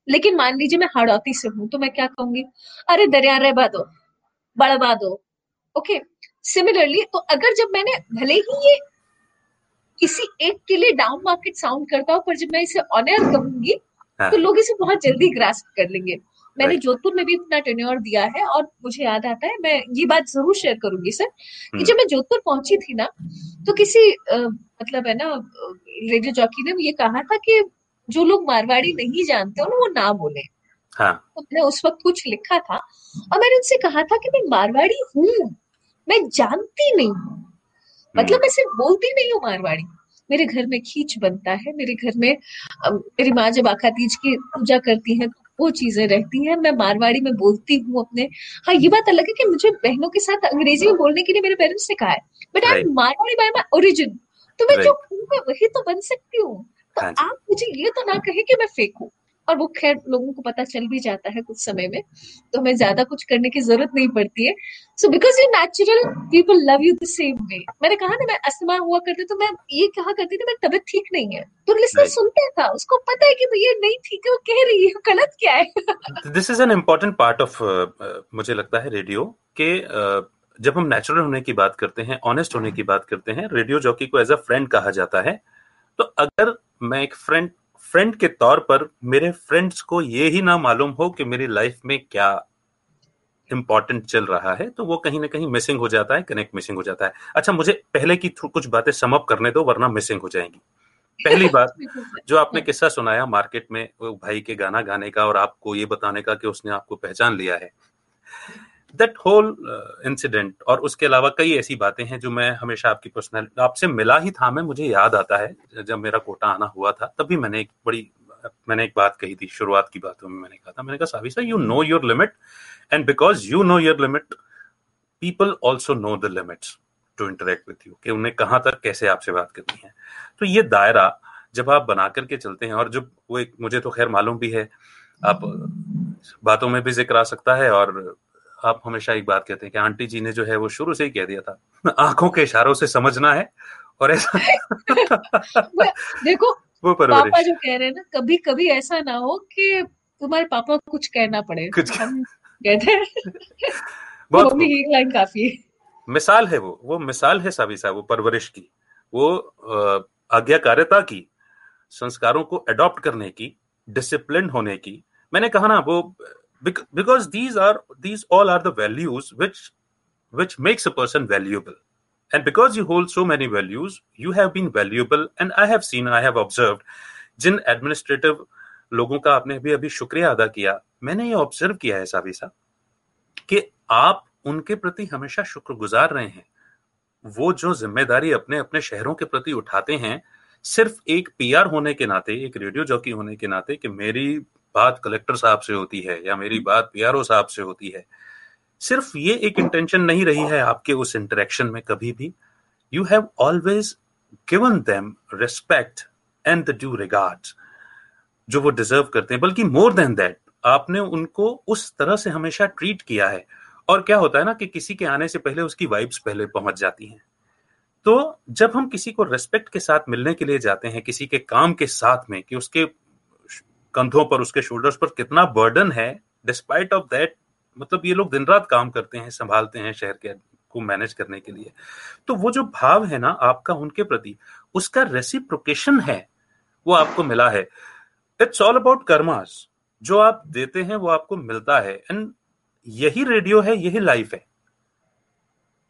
Speaker 4: लेकिन मान लीजिए मैं हड़ौती से हूँ तो मैं क्या कहूँगी? अरे दरिया रहबा दो बड़बा दो ओके? सिमिलरली तो अगर जब मैंने भले ही ये किसी एक के लिए डाउन मार्केट साउंड करता हूँ पर जब मैं इसे ऑनर कहूँगी हाँ. तो लोग इसे बहुत जल्दी ग्रास्प कर लेंगे। मैंने जोधपुर में भी अपना टेन्योर दिया है और मुझे याद आता है मैं ये बात ज़रूर शेयर करूँगी सर कि हम्म। जब मैं जोधपुर पहुँची थी ना तो किसी आ, मतलब है ना रेडियो जॉकी ने ये कहा था कि जो लोग मारवाड़ी नहीं जानते हो ना वो ना बोले
Speaker 3: हाँ.
Speaker 4: तो मैंने उस वक्त कुछ लिखा था और मैंने उनसे कहा था कि मैं मारवाड़ी हूँ मैं जानती नहीं हूँ मतलब हम्म। मैं सिर्फ़ बोलती नहीं हूँ मारवाड़ी मेरे घर में खींच बनता है मेरे घर में मेरी माँ जब आखा तीज की पूजा करती है वो चीज़ें रहती हैं। मैं मारवाड़ी में बोलती हूँ अपने। हाँ ये बात अलग है कि मुझे बहनों के साथ अंग्रेज़ी में बोलने के लिए मेरे पेरेंट्स ने कहा है। But I am Marwari by my origin तो मैं जो हूँ मैं वही तो बन सकती हूँ। तो हाँ आप मुझे ये तो ना कहे कि मैं फेक हूँ। और वो खैर लोगों को पता चल भी जाता है कुछ समय में तो हमें ज़्यादा कुछ करने की ज़रूरत नहीं पड़ती है। So because you natural people love you the same way मैंने कहा ना मैं अस्थमा हुआ करती तो मैं ये कहा करती थी मेरी तबीयत ठीक नहीं है। तो लिस्टर सुनता था उसको पता है कि ये नहीं ठीक है वो कह रही है गलत क्या
Speaker 3: है? This is an important part of मुझे लगता है रेडियो के uh, जब हम नेचुरल होने की बात करते हैं ऑनेस्ट होने की बात करते हैं रेडियो जॉकी को एज अ फ्रेंड कहा जाता है। तो अगर मैं एक फ्रेंड फ्रेंड के तौर पर मेरे फ्रेंड्स को ये ही ना मालूम हो कि मेरी लाइफ में क्या इंपॉर्टेंट चल रहा है तो वो कहीं ना कहीं मिसिंग हो जाता है कनेक्ट मिसिंग हो जाता है। अच्छा मुझे पहले की कुछ बातें समअप करने दो वरना मिसिंग हो जाएँगी। पहली बात जो आपने किस्सा सुनाया मार्केट में वो भाई के गाना गाने का और आपको ये बताने का कि उसने आपको पहचान लिया है। दैट होल इंसिडेंट और उसके अलावा कई ऐसी बातें हैं जो मैं हमेशा आपकी पर्सनल आपसे मिला ही था मैं, मुझे याद आता है, जब मेरा कोटा आना हुआ था तभी मैंने एक बड़ी, मैंने एक बात कही थी, शुरुआत की बातों में मैंने कहा था, मैंने कहा, Saavi sir you know your limit and because you know your limit people also know the limits to interact with you कि उन्हें कहाँ तक, कैसे आपसे बात करनी है? तो ये दायरा जब आप बना करके चलते हैं और जब वो एक, मुझे तो खैर मालूम भी है, आप बातों में भी ज़िक्र आ सकता है और आप हमेशा एक बात कहते हैं कि आंटी जी ने जो है वो शुरू से ही कह दिया था आँखों के इशारों से समझना है और ऐसा
Speaker 4: देखो
Speaker 3: वो
Speaker 4: पापा जो कह रहे हैं ना कभी कभी ऐसा ना हो कि तुम्हारे पापा को कुछ कहना पड़े।
Speaker 3: कुछ
Speaker 4: हम कहते हैं बहुत ही लाइन काफ़ी
Speaker 3: मिसाल है वो वो मिसाल है साबिसा वो परवरिश की वो आज्ञाकारिता की संस्कारों को अडॉप्ट करने की डिसिप्लिन होने की मैंने कहा ना वो because these are these all are the values which which makes a person valuable and because you hold so many values, you have been valuable. And i have seen, i have observed, जिन administrative लोगों का आपने भी अभी शुक्रिया अदा किया, मैंने ये ऑब्ज़र्व किया है साबी साहब, कि आप उनके प्रति हमेशा शुक्रगुजार रहे हैं। वो जो ज़िम्मेदारी अपने अपने शहरों के प्रति उठाते हैं, सिर्फ़ एक पीआर होने के नाते, एक रेडियो जॉकी होने के नाते कि मेरी बात कलेक्टर साहब से होती है या मेरी बात पीआरओ साहब से होती है, सिर्फ़ ये एक इंटेंशन नहीं रही है आपके उस इंटरेक्शन में कभी भी। You have always given them respect and the due regard जो वो डिजर्व करते हैं। बल्कि मोर देन दैट आपने उनको उस तरह से हमेशा ट्रीट किया है। और क्या होता है ना कि किसी के आने से पहले उसकी वाइब्स पहले पहुँच जाती हैं। तो जब हम किसी को रेस्पेक्ट के साथ मिलने के लिए जाते हैं, किसी के काम के साथ में, कि उसके कंधों पर, उसके शोल्डर्स पर कितना बर्डन है डिस्पाइट ऑफ़ दैट मतलब ये लोग दिन रात काम करते हैं, संभालते हैं शहर के, को मैनेज करने के लिए। तो वो जो भाव है ना, आपका, उनके प्रति, उसका रेसिप्रोकेशन है, वो आपको मिला है। इट्स ऑल अबाउट कर्मास जो आप देते हैं, वो आपको मिलता है। एंड यही रेडियो है, यही लाइफ है।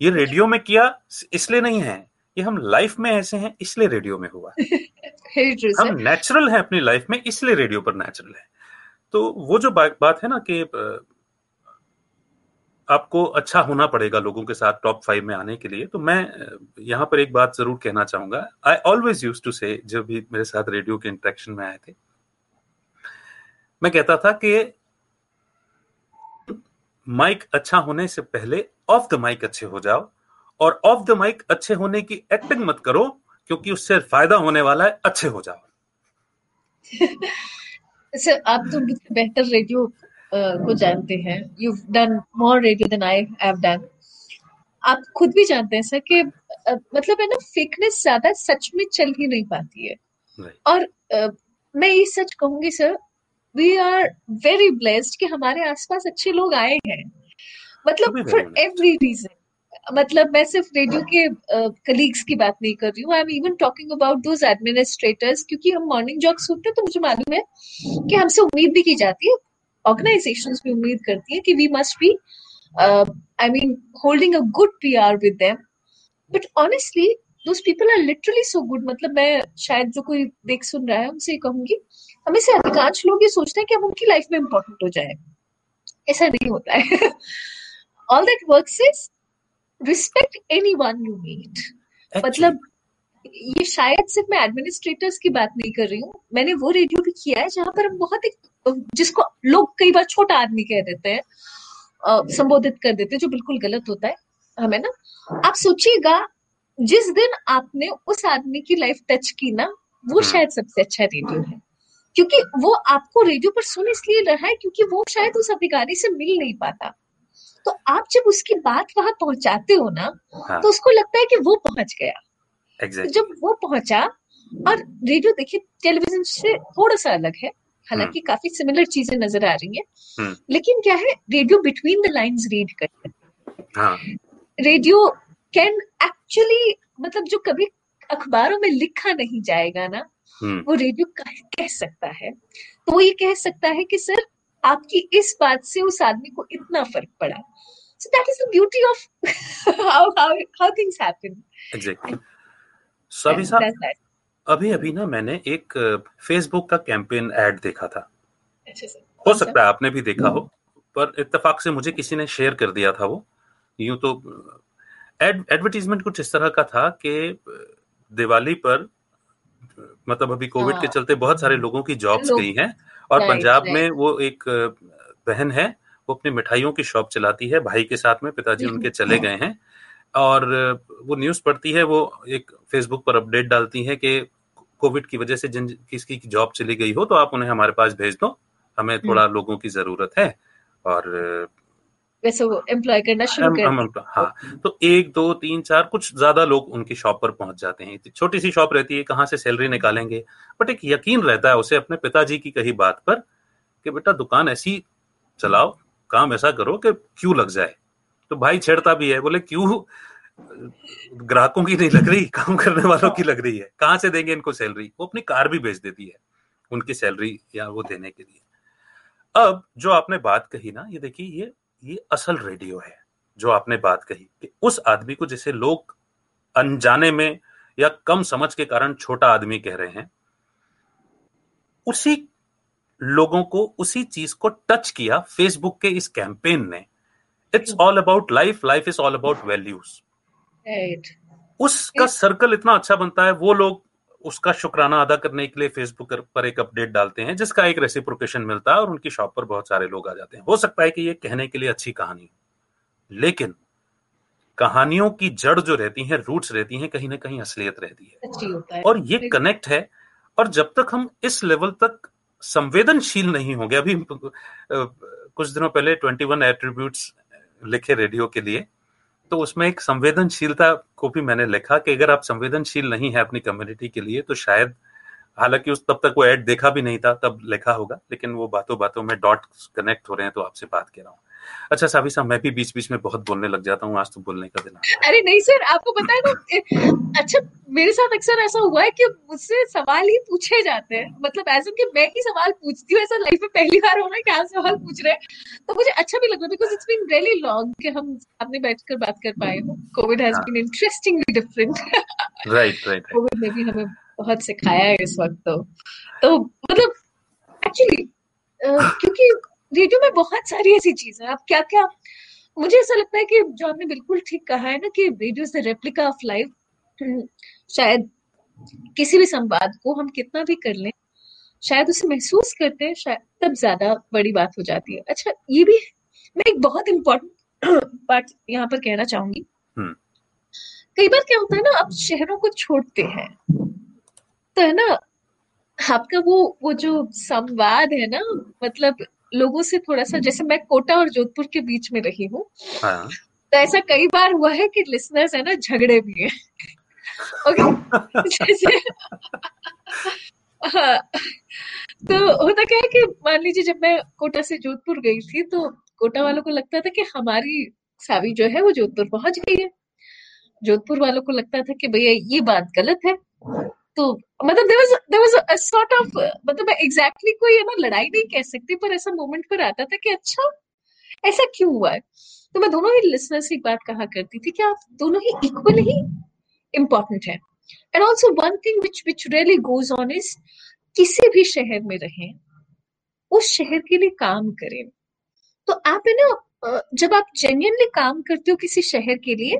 Speaker 3: ये रेडियो में किया, इसलिए नहीं है। ये हम लाइफ में ऐसे हैं, इसलिए रेडियो में हुआ। हम नेचुरल हैं अपनी लाइफ में इसलिए रेडियो पर नेचुरल है। तो वो जो बा, बात है ना कि आपको अच्छा होना पड़ेगा लोगों के साथ टॉप फाइव में आने के लिए तो मैं यहाँ पर एक बात ज़रूर कहना चाहूँगा। आई ऑलवेज यूज़ टू से जब भी मेरे साथ रेडियो के इंट्रेक्शन में आए थे मैं कहता था कि माइक अच्छा होने से पहले ऑफ़ द माइक अच्छे हो जाओ और ऑफ़ द माइक अच्छे होने की एक्टिंग मत करो क्योंकि उससे फ़ायदा होने वाला है अच्छे हो जाओ।
Speaker 4: सर आप तो बेहतर रेडियो को जानते हैं। You done more radio than I have done आप खुद भी जानते हैं सर कि मतलब है ना फेकनेस ज़्यादा सच में चल ही नहीं पाती है। और मैं ये सच कहूँगी sir we are very blessed कि हमारे आसपास अच्छे लोग आए हैं। मतलब फॉर एवरी रीजन मतलब मैं सिर्फ़ रेडियो के कलीग्स uh, की बात नहीं कर रही हूँ। I am even talking about those administrators क्योंकि हम मॉर्निंग जॉक्स होते हैं तो मुझे मालूम है कि हमसे उम्मीद भी की जाती है। ऑर्गेनाइजेशंस भी उम्मीद करती है कि we must be I mean holding a good P R with them but honestly those people are literally so good मतलब मैं शायद जो कोई देख सुन रहा है उनसे कहूँगी हमें से अधिकांश लोग ये सोचते हैं कि हम उनकी लाइफ में इंपॉर्टेंट हो जाए। ऐसा नहीं होता है। All that work is respect anyone you meet मतलब ये शायद सिर्फ़ मैं एडमिनिस्ट्रेटर्स की बात नहीं कर रही हूँ मैंने वो रेडियो भी किया है जहाँ पर हम बहुत एक जिसको लोग कई बार छोटा आदमी कह देते हैं संबोधित कर देते हैं जो बिल्कुल गलत होता है हमें ना। आप सोचिएगा जिस दिन आपने उस आदमी की लाइफ टच की ना वो हम्म। शायद सबसे अच्छा रेडियो है। क्योंकि वो आपको रेडियो पर सुन इसलिए रहा है क्योंकि वो शायद उस अधिकारी से मिल नहीं पाता। तो आप जब उसकी बात वहाँ पहुंचाते हो ना हाँ. तो उसको लगता है कि वो पहुँच गया exactly. तो जब वो पहुँचा और रेडियो देखिए टेलीविज़न से थोड़ा सा अलग है हालाँकि हम्म। काफ़ी सिमिलर चीज़ें नज़र आ रही हैं हम्म। लेकिन क्या है radio between the lines read करता है रेडियो कैन एक्चुअली मतलब जो कभी अखबारों में लिखा नहीं जाएगा ना हम्म। वो रेडियो कह सकता है तो वो ये कह सकता है कि सर आपकी इस बात से उस आदमी को इतना फ़र्क पड़ा। So that is the beauty of how how how things
Speaker 3: happen सभी साहब अभी अभी ना मैंने एक फेसबुक का कैंपेन एड देखा था। अच्छा हो सकता है आपने भी देखा हो पर इत्तेफाक से मुझे किसी ने शेयर कर दिया था वो। यूँ तो एडवर्टीजमेंट कुछ इस तरह का था कि दिवाली पर मतलब अभी कोविड के हाँ। चलते बहुत सारे लोगों की जॉब्स गई हैं। और पंजाब में वो एक बहन है वो अपनी मिठाइयों की शॉप चलाती है भाई के साथ में पिताजी उनके चले गए हैं। और वो न्यूज़ पढ़ती है वो एक फेसबुक पर अपडेट डालती है कि कोविड की वजह से जिन किसकी जॉब चली गई हो तो आप उन्हें हमारे पास भेज दो हमें थोड़ा हम्म। लोगों की ज़रूरत है। और
Speaker 4: वैसे वो एम्प्लॉय करना शुरू कर
Speaker 3: हाँ। तो एक दो तीन चार कुछ ज़्यादा लोग उनकी शॉप पर पहुँच जाते हैं। छोटी सी शॉप रहती है कहाँ से सैलरी निकालेंगे? बट एक यकीन रहता है उसे अपने पिताजी की कही बात पर कि बेटा दुकान ऐसी चलाओ काम ऐसा करो कि क्यों लग जाए? तो भाई छेड़ता भी है बोले क्यों? ग्राहकों की नहीं लग रही काम करने वालों की लग रही है। कहाँ से देंगे इनको सैलरी वो अपनी कार भी बेच देती है उनकी सैलरी या वो देने के लिए। अब जो आपने बात कही ना ये देखिए ये ये असल रेडियो है जो आपने बात कही कि उस आदमी को जिसे लोग अनजाने में या कम समझ के कारण छोटा आदमी कह रहे हैं उसी लोगों को उसी चीज़ को टच किया फेसबुक के इस कैंपेन ने। It's all about life life is all about
Speaker 4: values
Speaker 3: उसका सर्कल इतना अच्छा बनता है वो लोग उसका शुक्राना अदा करने के लिए फेसबुक पर एक अपडेट डालते हैं जिसका एक रेसिप्रोकेशन मिलता है और उनकी शॉप पर बहुत सारे लोग आ जाते हैं। हो सकता है कि ये कहने के लिए अच्छी कहानी लेकिन कहानियों की जड़ जो रहती है रूट्स रहती हैं कहीं ना कहीं असलियत रहती है। और ये कनेक्ट है और जब तक हम इस लेवल तक संवेदनशील नहीं होंगे अभी कुछ दिनों पहले 21 एट्रीब्यूट्स लिखे रेडियो के लिए तो उसमें एक संवेदनशीलता को भी मैंने लिखा कि अगर आप संवेदनशील नहीं है अपनी कम्युनिटी के लिए तो शायद, हालाँकि उस तब तक वो ऐड देखा भी नहीं था, तब लिखा होगा, लेकिन वो बातों बातों में डॉट कनेक्ट हो रहे हैं तो आपसे बात कर रहा हूँ। अच्छा साबी साहब मैं भी बीच बीच में बहुत बोलने लग जाता हूँ आज तो बोलने का दिन
Speaker 4: अरे नहीं सर आपको पता है ना अच्छा मेरे साथ अक्सर ऐसा हुआ है कि मुझसे सवाल ही पूछे जाते हैं। मतलब ऐसा कि मैं ही सवाल पूछती हूँ ऐसा लाइफ में पहली बार हो रहा है कि आप सवाल पूछ रहे हैं। तो मुझे अच्छा भी लग रहा है because it's been really long कि हम सामने बैठकर बात कर पाए
Speaker 3: Covid
Speaker 4: has. Been interestingly
Speaker 3: different right right
Speaker 4: Covid ने भी हमें बहुत सिखाया है इस वक्त तो। तो मतलब एक्चुअली क्योंकि रेडियो में बहुत सारी ऐसी चीज़ें हैं। अब क्या क्या मुझे ऐसा लगता है कि जो आपने बिल्कुल ठीक कहा है ना कि radio is the replica of life शायद किसी भी संवाद को हम कितना भी कर लें शायद उसे महसूस करते हैं शायद तब ज़्यादा बड़ी बात हो जाती है। अच्छा ये भी मैं एक बहुत इम्पोर्टेंट पार्ट यहाँ पर कहना चाहूँगी।
Speaker 3: हम्म।
Speaker 4: कई बार क्या होता है ना आप शहरों को छोड़ते हैं तो है ना आपका वो वो जो संवाद है ना मतलब लोगों से थोड़ा सा जैसे मैं कोटा और जोधपुर के बीच में रही हूँ
Speaker 3: हाँ।
Speaker 4: तो ऐसा कई बार हुआ है कि लिसनर्स है ना झगड़े भी है। ओके जैसे हाँ, तो होता क्या है कि मान लीजिए जब मैं कोटा से जोधपुर गई थी तो कोटा वालों को लगता था कि हमारी सावी जो है वो जोधपुर पहुँच गई है। जोधपुर वालों को लगता था कि भैया ये बात गलत है। तो मतलब there was there was a sort of मतलब मैं एग्जैक्टली कोई, है ना, लड़ाई नहीं कह सकती, पर ऐसा मोमेंट पर आता था कि अच्छा ऐसा क्यों हुआ है? तो मैं दोनों ही लिसनर से एक बात कहा करती थी कि आप दोनों ही इक्वल ही इम्पोर्टेंट है। And also one thing which which really goes on is किसी भी शहर में रहें, उस शहर के लिए काम करें। तो आप, है ना जब आप जेन्यनली काम करते हो किसी शहर के लिए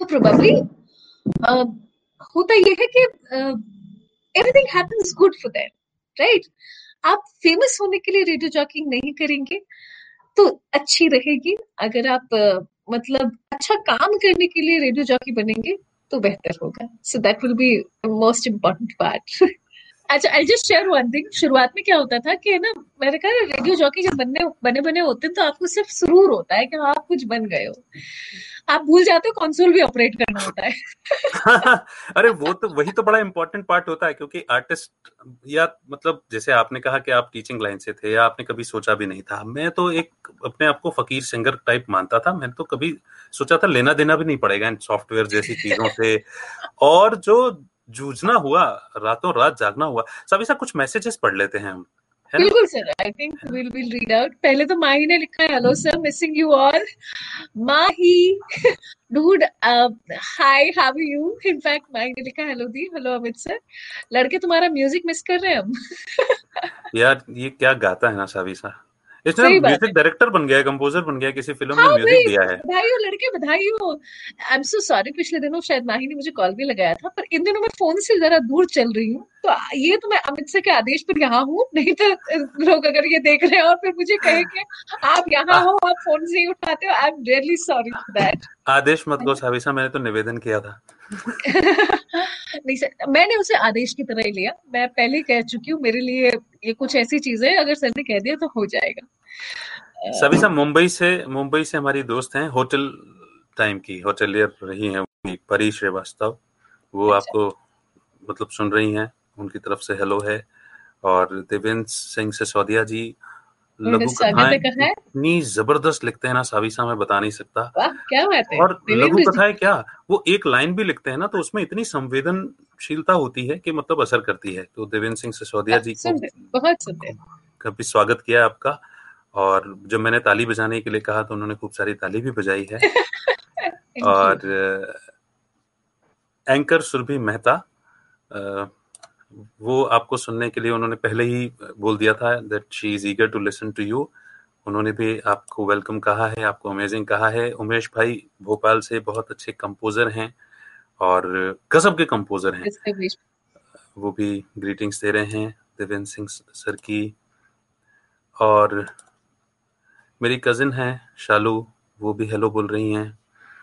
Speaker 4: तो प्रोबेबली होता यह है कि everything happens good for them right आप फ़ेमस होने के लिए रेडियो जॉकिंग नहीं करेंगे तो अच्छी रहेगी। अगर आप मतलब अच्छा काम करने के लिए रेडियो जॉकी बनेंगे तो बेहतर होगा। So that will be most important part अच्छा I just share one thing शुरुआत में क्या होता था कि ना, मैंने कहा रेडियो जॉकी जब बनने, बने बने होते हैं तो आपको सिर्फ़ सुरूर होता है कि हाँ आप कुछ बन गए हो। आप भूल जाते हो कंसोल भी ऑपरेट करना होता है।
Speaker 3: अरे, वो तो वही तो बड़ा इंपॉर्टेंट पार्ट होता है, क्योंकि आर्टिस्ट या मतलब जैसे आपने कहा कि आप टीचिंग लाइन से थे, या आपने कभी सोचा भी नहीं था। मैं तो एक, अपने आप को फकीर सिंगर टाइप मानता था। मैंने तो कभी सोचा था, लेना देना भी नहीं पड़ेगा इन सॉफ्टवेयर जैसी चीज़ों से। और जो जूझना हुआ रातों रात जागना हुआ सभी सा कुछ मैसेजेस पढ़ लेते हैं हम
Speaker 4: बिल्कुल sir I think will will read out पहले तो माही ने लिखा है hello sir missing you all Mahi dude hi how are you in fact Mahi ने लिखा हेलो दी हेलो अमित सर लड़के तुम्हारा म्यूज़िक मिस कर रहे हैं हम?
Speaker 3: यार ये क्या गाता है ना सावी सा। इसने म्यूज़िक डायरेक्टर बन गया कंपोजर बन गया किसी फ़िल्म में
Speaker 4: हाँ
Speaker 3: म्यूज़िक दिया है।
Speaker 4: बधाई हो लड़के बधाई हो। आई एम सो सॉरी पिछले दिनों शायद माही ने मुझे कॉल भी लगाया था पर इन दिनों मैं फ़ोन से जरा दूर चल रही हूँ तो ये तो मैं अमित सर के आदेश पर यहाँ हूँ नहीं तो लोग अगर ये देख रहे हैं और फिर मुझे कहे कि आप यहाँ हो आप फ़ोन से ही उठाते हो I am really sorry for that
Speaker 3: Aadesh मत गो सावी सा मैंने तो निवेदन किया था।
Speaker 4: नहीं सर मैंने उसे आदेश की तरह ही लिया मैं पहले कह चुकी हूँ मेरे लिए ये कुछ ऐसी चीज़ें अगर सर ने कह दिया तो हो जाएगा
Speaker 3: सभी साहब मुंबई से मुंबई से हमारी दोस्त हैं होटल टाइम की होटलियर रही हैं परी श्रीवास्तव वो
Speaker 4: अच्छा।
Speaker 3: आपको मतलब सुन रही हैं उनकी तरफ़ से हेलो है और देवेंद्र सिंह सिसोदिया जी लघु कथाएँ इतनी ज़बरदस्त लिखते हैं ना साविसा मैं बता नहीं सकता।
Speaker 4: क्या बात है?
Speaker 3: और लघु कथाएँ क्या? वो एक लाइन भी लिखते हैं ना तो उसमें इतनी संवेदनशीलता होती है कि मतलब असर करती है। तो देवेंद्र सिंह सिसोदिया जी को
Speaker 4: बहुत
Speaker 3: काफ़ी स्वागत किया आपका। और जब मैंने ताली बजाने के लिए कहा तो उन्होंने खूब सारी ताली भी बजाई है। और एंकर सुरभि मेहता वो आपको सुनने के लिए उन्होंने पहले ही बोल दिया था that she is eager to listen to you उन्होंने भी आपको वेलकम कहा है आपको अमेजिंग कहा है। उमेश भाई भोपाल से बहुत अच्छे कंपोजर हैं और गजब के कंपोजर हैं। वो भी ग्रीटिंग्स दे रहे हैं देवेंद्र सिंह सर की। और मेरी कजिन है शालू वो भी हेलो बोल रही हैं।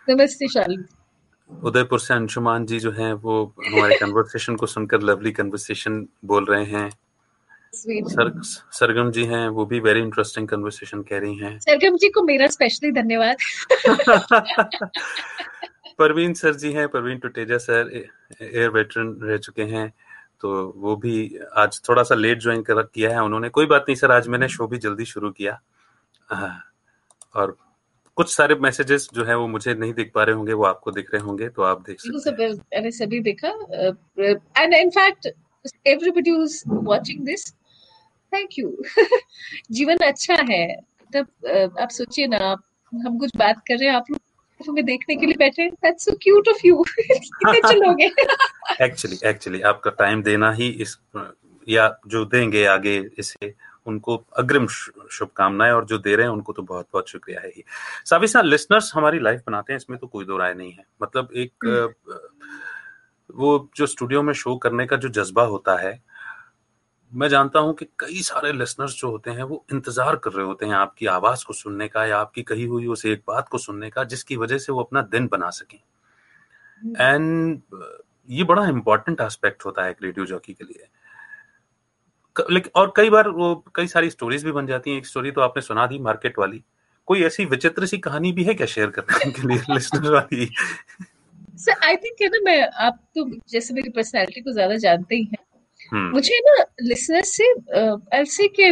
Speaker 4: नमस्ते शालू।
Speaker 3: उदयपुर से अंशुमान जी जो हैं वो हमारे कन्वर्सेशन को सुनकर लवली कन्वर्सेशन बोल रहे हैं। सर सरगम जी हैं वो भी वेरी इंटरेस्टिंग कन्वर्सेशन कह रही हैं।
Speaker 4: सरगम जी को मेरा स्पेशली धन्यवाद।
Speaker 3: परवीन सर जी हैं Parveen Tuteja sir air veteran रह चुके हैं तो वो भी आज थोड़ा सा लेट ज्वाइन कर किया है। उन्होंने कोई बात नहीं सर आज मैंने शो भी जल्दी शुरू किया। हाँ, और कुछ सारे मैसेजेस जो है वो मुझे नहीं दिख पा रहे होंगे वो आपको दिख रहे होंगे तो आप देख सकते हैं।
Speaker 4: मैंने सभी देखा and in fact everybody watching this thank you Jeevan अच्छा है तब आप सोचिए ना आप हम कुछ बात कर रहे हैं आप लोग हमें देखने के लिए बैठे that's so cute of you कितने लोग हैं।
Speaker 3: एक्चुअली एक्चुअली आपका टाइम देना ही इस या जो देंगे आगे इसे उनको अग्रिम शुभकामनाएँ और जो दे रहे हैं उनको तो बहुत बहुत शुक्रिया है ही। साबिसा लिसनर्स हमारी लाइफ बनाते हैं इसमें तो कोई दो राय नहीं है। मतलब एक वो जो स्टूडियो में शो करने का जो जज्बा होता है मैं जानता हूँ कि कई सारे लिसनर्स जो होते हैं वो इंतज़ार कर रहे होते हैं आपकी आवाज़ को सुनने का या आपकी कही हुई उस एक बात को सुनने का जिसकी वजह से वो अपना दिन बना सकें। एंड ये बड़ा इंपॉर्टेंट एस्पेक्ट होता है एक रेडियो जॉकी के लिए। लेकिन और कई बार वो कई सारी स्टोरीज भी बन जाती हैं। एक स्टोरी तो आपने सुना दी मार्केट वाली। कोई ऐसी विचित्र सी कहानी भी है क्या शेयर करने के लिए लिसनर वाली?
Speaker 4: सर आई थिंक है ना मैं आप तो जैसे मेरी पर्सनालिटी को ज़्यादा जानते ही हैं।
Speaker 3: हम्म।
Speaker 4: मुझे ना लिसनर्स से आई से कि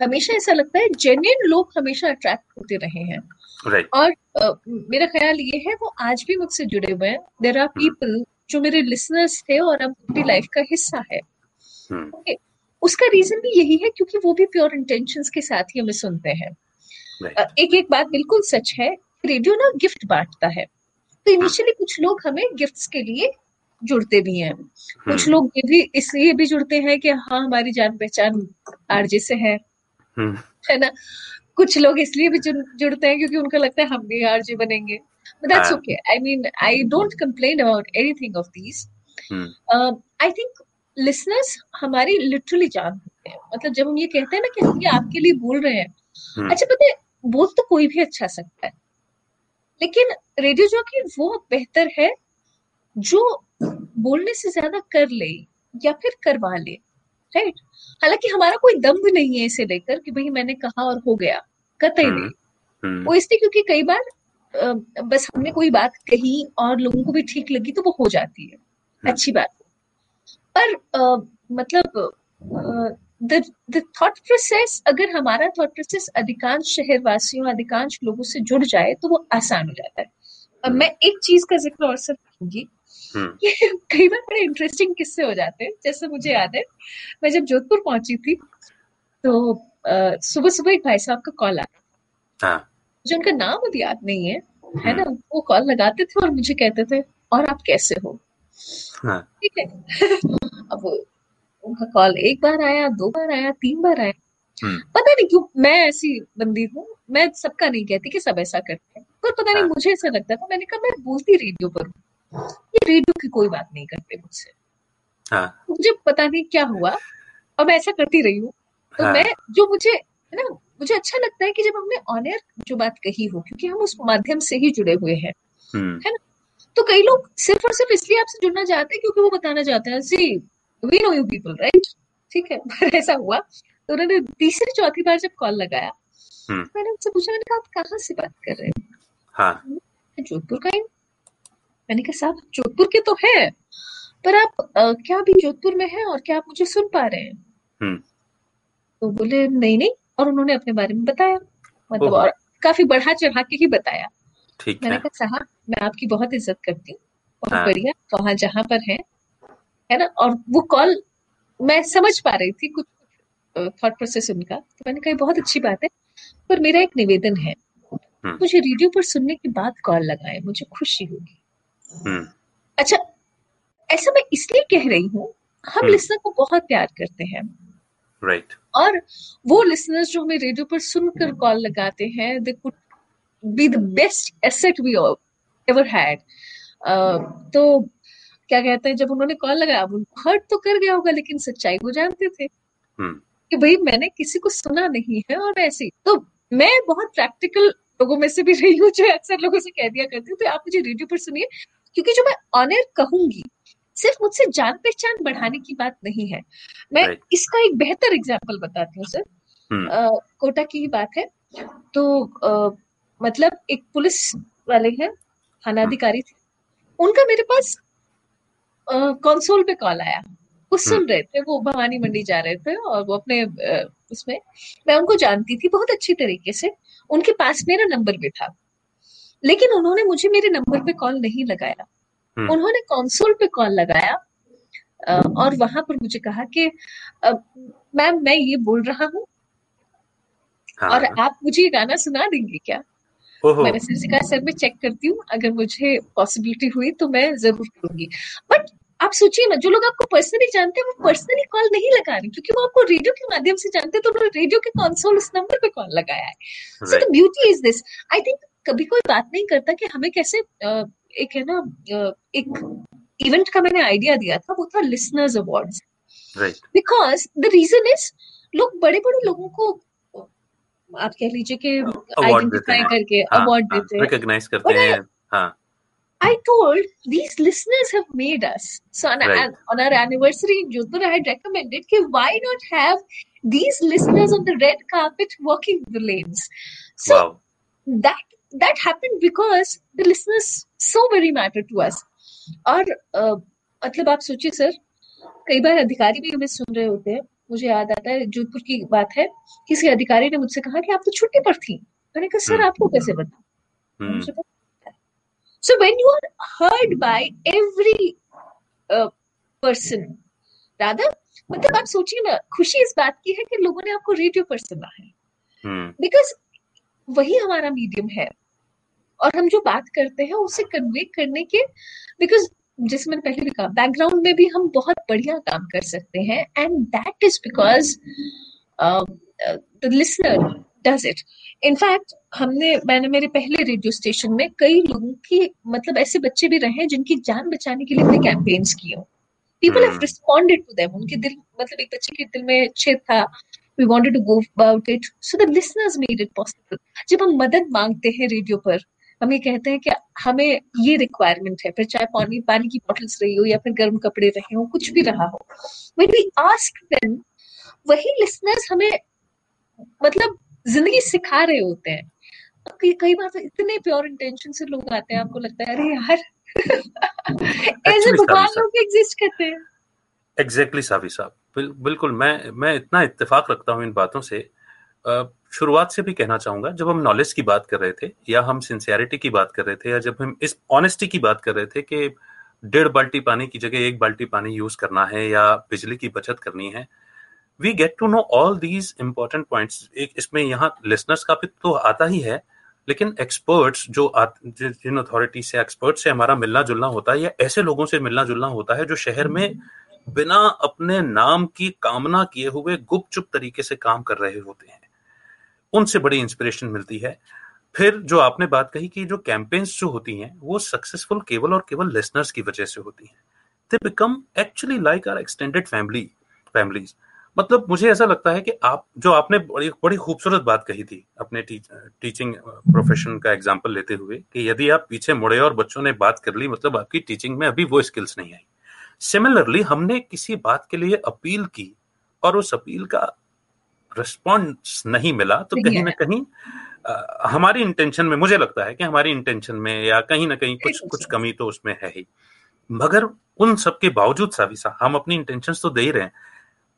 Speaker 4: हमेशा ऐसा लगता है जेन्युइन लोग हमेशा अट्रैक्ट होते रहे हैं।
Speaker 3: राइट
Speaker 4: और अ, मेरा ख्याल ये है वो आज भी मुझसे जुड़े हुए हैं। देर आर पीपल जो मेरे लिसनर्स थे और अब मेरी लाइफ का हिस्सा है।
Speaker 3: हम्म।
Speaker 4: Okay, उसका रीजन भी यही है क्योंकि वो भी प्योर इंटेंशंस के साथ ही हमें सुनते हैं।
Speaker 3: राइट
Speaker 4: एक एक बात बिल्कुल सच है रेडियो ना गिफ्ट बांटता है। तो इनिशियली कुछ लोग हमें गिफ्ट्स के लिए जुड़ते भी हैं। कुछ
Speaker 3: हम्म।
Speaker 4: लोग ये भी इसलिए भी जुड़ते हैं कि हाँ हमारी जान पहचान आरजे से है।
Speaker 3: हम्म।
Speaker 4: है ना? कुछ लोग इसलिए भी जुड़ते हैं क्योंकि उनको लगता है हम भी आरजे बनेंगे। But that's
Speaker 3: हाँ।
Speaker 4: okay. I mean i don't complain about anything of these hmm. Listeners हमारी लिटरली जान होते हैं। मतलब जब हम ये कहते हैं ना कि हम ये आपके लिए बोल रहे हैं।
Speaker 3: हम्म।
Speaker 4: अच्छा पता है बोल तो कोई भी अच्छा सकता है। लेकिन रेडियो जॉकी वो बेहतर है जो बोलने से ज़्यादा कर ले या फिर करवा ले राइट हालाँकि हमारा कोई दम्भ नहीं है इसे लेकर कि भाई मैंने कहा और हो गया। कतई
Speaker 3: हम्म
Speaker 4: नहीं।
Speaker 3: हम्म।
Speaker 4: वो इसलिए क्योंकि कई बार बस हमने कोई बात कही और लोगों को भी ठीक लगी तो वो हो जाती है। अच्छी बात। पर अ, मतलब द थॉट प्रोसेस अगर हमारा थॉट प्रोसेस अधिकांश शहरवासियों अधिकांश लोगों से जुड़ जाए तो वो आसान हो जाता है। अब
Speaker 3: हम्म।
Speaker 4: मैं एक चीज़ का ज़िक्र और सब करूँगी।
Speaker 3: हम्म।
Speaker 4: कई बार बड़े इंटरेस्टिंग किस्से हो जाते हैं जैसे मुझे याद है मैं जब जोधपुर पहुँची थी तो सुबह सुबह एक भाई साहब का कॉल आया।
Speaker 3: हाँ।
Speaker 4: मुझे उनका नाम याद नहीं है है
Speaker 3: हम्म।
Speaker 4: ना? वो कॉल लगाते थे और मुझे कहते थे और आप कैसे हो?
Speaker 3: हाँ।
Speaker 4: ठीक है। अब उनका कॉल एक बार आया दो बार आया तीन बार आया।
Speaker 3: हम्म।
Speaker 4: पता नहीं क्यों मैं ऐसी बंदी हूँ मैं सबका नहीं कहती कि सब ऐसा करते हैं। पर पता नहीं
Speaker 3: हाँ।
Speaker 4: मुझे ऐसा लगता था मैंने कहा मैं बोलती रेडियो पर हूँ। ये रेडियो की कोई बात नहीं करते मुझसे।
Speaker 3: हाँ।
Speaker 4: मुझे पता नहीं क्या हुआ। और मैं ऐसा करती रही हूँ। तो
Speaker 3: हाँ।
Speaker 4: मैं जो मुझे है ना मुझे अच्छा लगता है कि जब हमने ऑन एयर जो बात कही हो क्योंकि हम उस माध्यम से ही जुड़े हुए हैं।
Speaker 3: हम्म।
Speaker 4: है ना? तो कई लोग सिर्फ़ और सिर्फ़ इसलिए आपसे जुड़ना चाहते हैं क्योंकि वो बताना चाहते हैं see we know you people right ठीक है पर ऐसा हुआ। तो उन्होंने तीसरी चौथी बार जब कॉल लगाया
Speaker 3: हम्म।
Speaker 4: मैंने उनसे पूछा मैंने कहा आप कहाँ से बात कर रहे हैं?
Speaker 3: हाँ।
Speaker 4: जोधपुर का ही मैंने कहा साहब जोधपुर के तो है पर आप अ, क्या अभी जोधपुर में हैं और क्या आप मुझे सुन पा रहे हैं?
Speaker 3: हम्म।
Speaker 4: तो बोले नहीं नहीं। और उन्होंने अपने बारे में बताया मतलब और काफ़ी बढ़ा चढ़ा के ही बताया।
Speaker 3: ठीक
Speaker 4: मैंने कहा साहब मैं आपकी बहुत इज़्ज़त करती हूँ बहुत
Speaker 3: हाँ।
Speaker 4: बढ़िया वहाँ जहाँ पर है है ना? और वो कॉल मैं समझ पा रही थी कुछ थॉट प्रोसेस उनका। तो मैंने कहा बहुत अच्छी बात है पर मेरा एक निवेदन है।
Speaker 3: हम्म।
Speaker 4: मुझे रेडियो पर सुनने के बाद कॉल लगाए मुझे खुशी होगी।
Speaker 3: हम्म।
Speaker 4: अच्छा ऐसा मैं इसलिए कह रही हूँ हम
Speaker 3: हम्म।
Speaker 4: लिसनर को बहुत प्यार करते हैं।
Speaker 3: राइट
Speaker 4: और वो लिसनर्स जो हमें रेडियो पर सुनकर कॉल लगाते हैं they could be the best asset we ever had तो क्या कहते हैं जब उन्होंने कॉल लगाया उनको हर्ट तो कर गया होगा लेकिन सच्चाई वो जानते थे।
Speaker 3: हम्म।
Speaker 4: कि भाई मैंने किसी को सुना नहीं है और ऐसे तो मैं बहुत प्रैक्टिकल लोगों में से भी रही हूँ जो अक्सर लोगों से कह दिया करती हूँ तो आप मुझे रेडियो पर सुनिए क्योंकि जो मैं ऑनर कहूँगी सिर्फ़ मुझसे जान पहचान बढ़ाने की बात नहीं है। मैं
Speaker 3: Right.
Speaker 4: इसका एक बेहतर एग्ज़ाम्पल बताती हूँ सर
Speaker 3: हम्म।
Speaker 4: अ, कोटा की ही बात है। तो अ, मतलब एक पुलिस वाले हैं थानाधिकारी थे। उनका मेरे पास कंसोल पे कॉल आया। वो सुन रहे थे वो भवानी मंडी जा रहे थे और वो अपने उसमें मैं उनको जानती थी बहुत अच्छी तरीके से। उनके पास मेरा नंबर भी था। लेकिन उन्होंने मुझे मेरे नंबर पे कॉल नहीं लगाया।
Speaker 3: हम्म।
Speaker 4: उन्होंने कंसोल पे कॉल लगाया और वहाँ पर मुझे कहा कि मैम मैं ये बोल रहा हूँ।
Speaker 3: हाँ।
Speaker 4: और आप मुझे ये गाना सुना देंगे क्या? मैंने सर से कहा सर मैं चेक करती हूँ अगर मुझे पॉसिबिलिटी हुई तो मैं ज़रूर करूँगी। बट आप सोचिए ना जो लोग आपको पर्सनली जानते हैं वो पर्सनली कॉल नहीं लगा रहे क्योंकि वो आपको रेडियो के माध्यम से जानते हैं तो उन्होंने रेडियो के कंसोल उस नंबर पे कॉल लगाया है। So
Speaker 3: the
Speaker 4: beauty is this I think कभी कोई बात नहीं करता कि हमें कैसे एक है ना एक इवेंट का मैंने आइडिया दिया था वो था listeners
Speaker 3: awards
Speaker 4: because the reason is लोग बड़े बड़े लोगों को आप कह लीजिए कि आइडेंटिफाई करके
Speaker 3: हाँ
Speaker 4: अवार्ड
Speaker 3: हाँ
Speaker 4: देते हैं
Speaker 3: रिकॉग्नाइज करते हैं हाँ
Speaker 4: I told these listeners have made us. So on,
Speaker 3: Right.
Speaker 4: an, on our anniversary in Jodhpur, I had recommended कि why not have these listeners on the red carpet walking the lanes. So
Speaker 3: wow
Speaker 4: that that happened because the listeners so very matter to us. और अ, मतलब आप सोचिए sir कई बार अधिकारी भी हमें सुन रहे होते हैं मुझे याद आता है जोधपुर की बात है किसी अधिकारी ने मुझसे कहा कि आप तो छुट्टी पर थी। मैंने कहा सर
Speaker 3: हम्म।
Speaker 4: आपको कैसे
Speaker 3: हम्म।
Speaker 4: है। So when you are heard by every uh, person, rather, मतलब आप सोचिए ना खुशी इस बात की है कि लोगों ने आपको रेडियो पर सुना है।
Speaker 3: हम्म।
Speaker 4: बिकॉज़ वही हमारा मीडियम है। और हम जो बात करते हैं उसे कन्वे करने के बिकॉज़ जैसे मैंने पहले भी कहा बैकग्राउंड में भी हम बहुत बढ़िया काम कर सकते हैं and that is because the listener does it in fact हमने मैंने मेरे पहले रेडियो स्टेशन में कई लोगों की मतलब ऐसे बच्चे भी रहे हैं जिनकी जान बचाने के लिए हमने कैंपेन्स किए people
Speaker 3: have.
Speaker 4: Responded to them उनके दिल मतलब एक बच्चे के दिल में छेद था we wanted to go about it so the listeners made it possible जब हम मदद मांगते हैं रेडियो पर हम ये कहते हैं कि हमें ये रिक्वायरमेंट है फिर चाहे पानी पानी की बॉटल्स रही हो या फिर गर्म कपड़े रहे हो कुछ भी रहा हो। व्हेन वी आस्क देम वही लिसनर्स हमें मतलब ज़िंदगी सिखा रहे होते हैं। कई कई बार तो इतने प्योर इंटेंशन से लोग आते हैं आपको लगता है अरे यार ऐसे भगवान लोग एग्जिस्ट करते हैं।
Speaker 3: एग्जैक्टली साफी साहब। बिल, बिल्कुल मैं मैं इतना इत्तेफाक रखता हूँ इन बातों से। अ, शुरुआत से भी कहना चाहूँगा जब हम नॉलेज की बात कर रहे थे या हम सिंसियरिटी की बात कर रहे थे या जब हम इस ऑनेस्टी की बात कर रहे थे कि डेढ़ बाल्टी पानी की जगह एक बाल्टी पानी यूज़ करना है या बिजली की बचत करनी है we get to know all these important points एक इसमें यहाँ लिसनर्स का भी तो आता ही है लेकिन एक्सपर्ट्स जो जिन अथॉरिटी से एक्सपर्ट से हमारा मिलना जुलना होता है या ऐसे लोगों से मिलना जुलना होता है जो शहर में बिना अपने नाम की कामना किए हुए गुपचुप तरीके से काम कर रहे होते हैं। उनसे बड़ी इंस्पिरेशन मिलती है। फिर जो आपने बात कही कि जो कैंपेन्स जो होती हैं वो सक्सेसफुल केवल और केवल लिसनर्स की वजह से होती हैं। They become actually like our extended family families मतलब मुझे ऐसा लगता है कि आप जो आपने बड़ी बड़ी खूबसूरत बात कही थी अपने टीच, टीचिंग प्रोफेशन का एग्ज़ाम्पल लेते हुए कि यदि आप पीछे मुड़े और बच्चों ने बात कर ली मतलब आपकी टीचिंग में अभी वो स्किल्स नहीं आई। सिमिलरली हमने किसी बात के लिए अपील की और उस अपील का रिस्पॉन्स नहीं मिला तो कहीं ना कहीं आ, हमारी इंटेंशन में मुझे लगता है कि हमारी इंटेंशन में या कहीं ना कहीं कुछ कुछ कमी तो उसमें है ही। मगर उन सब के बावजूद साविसा हम अपनी इंटेंशंस तो दे ही रहे हैं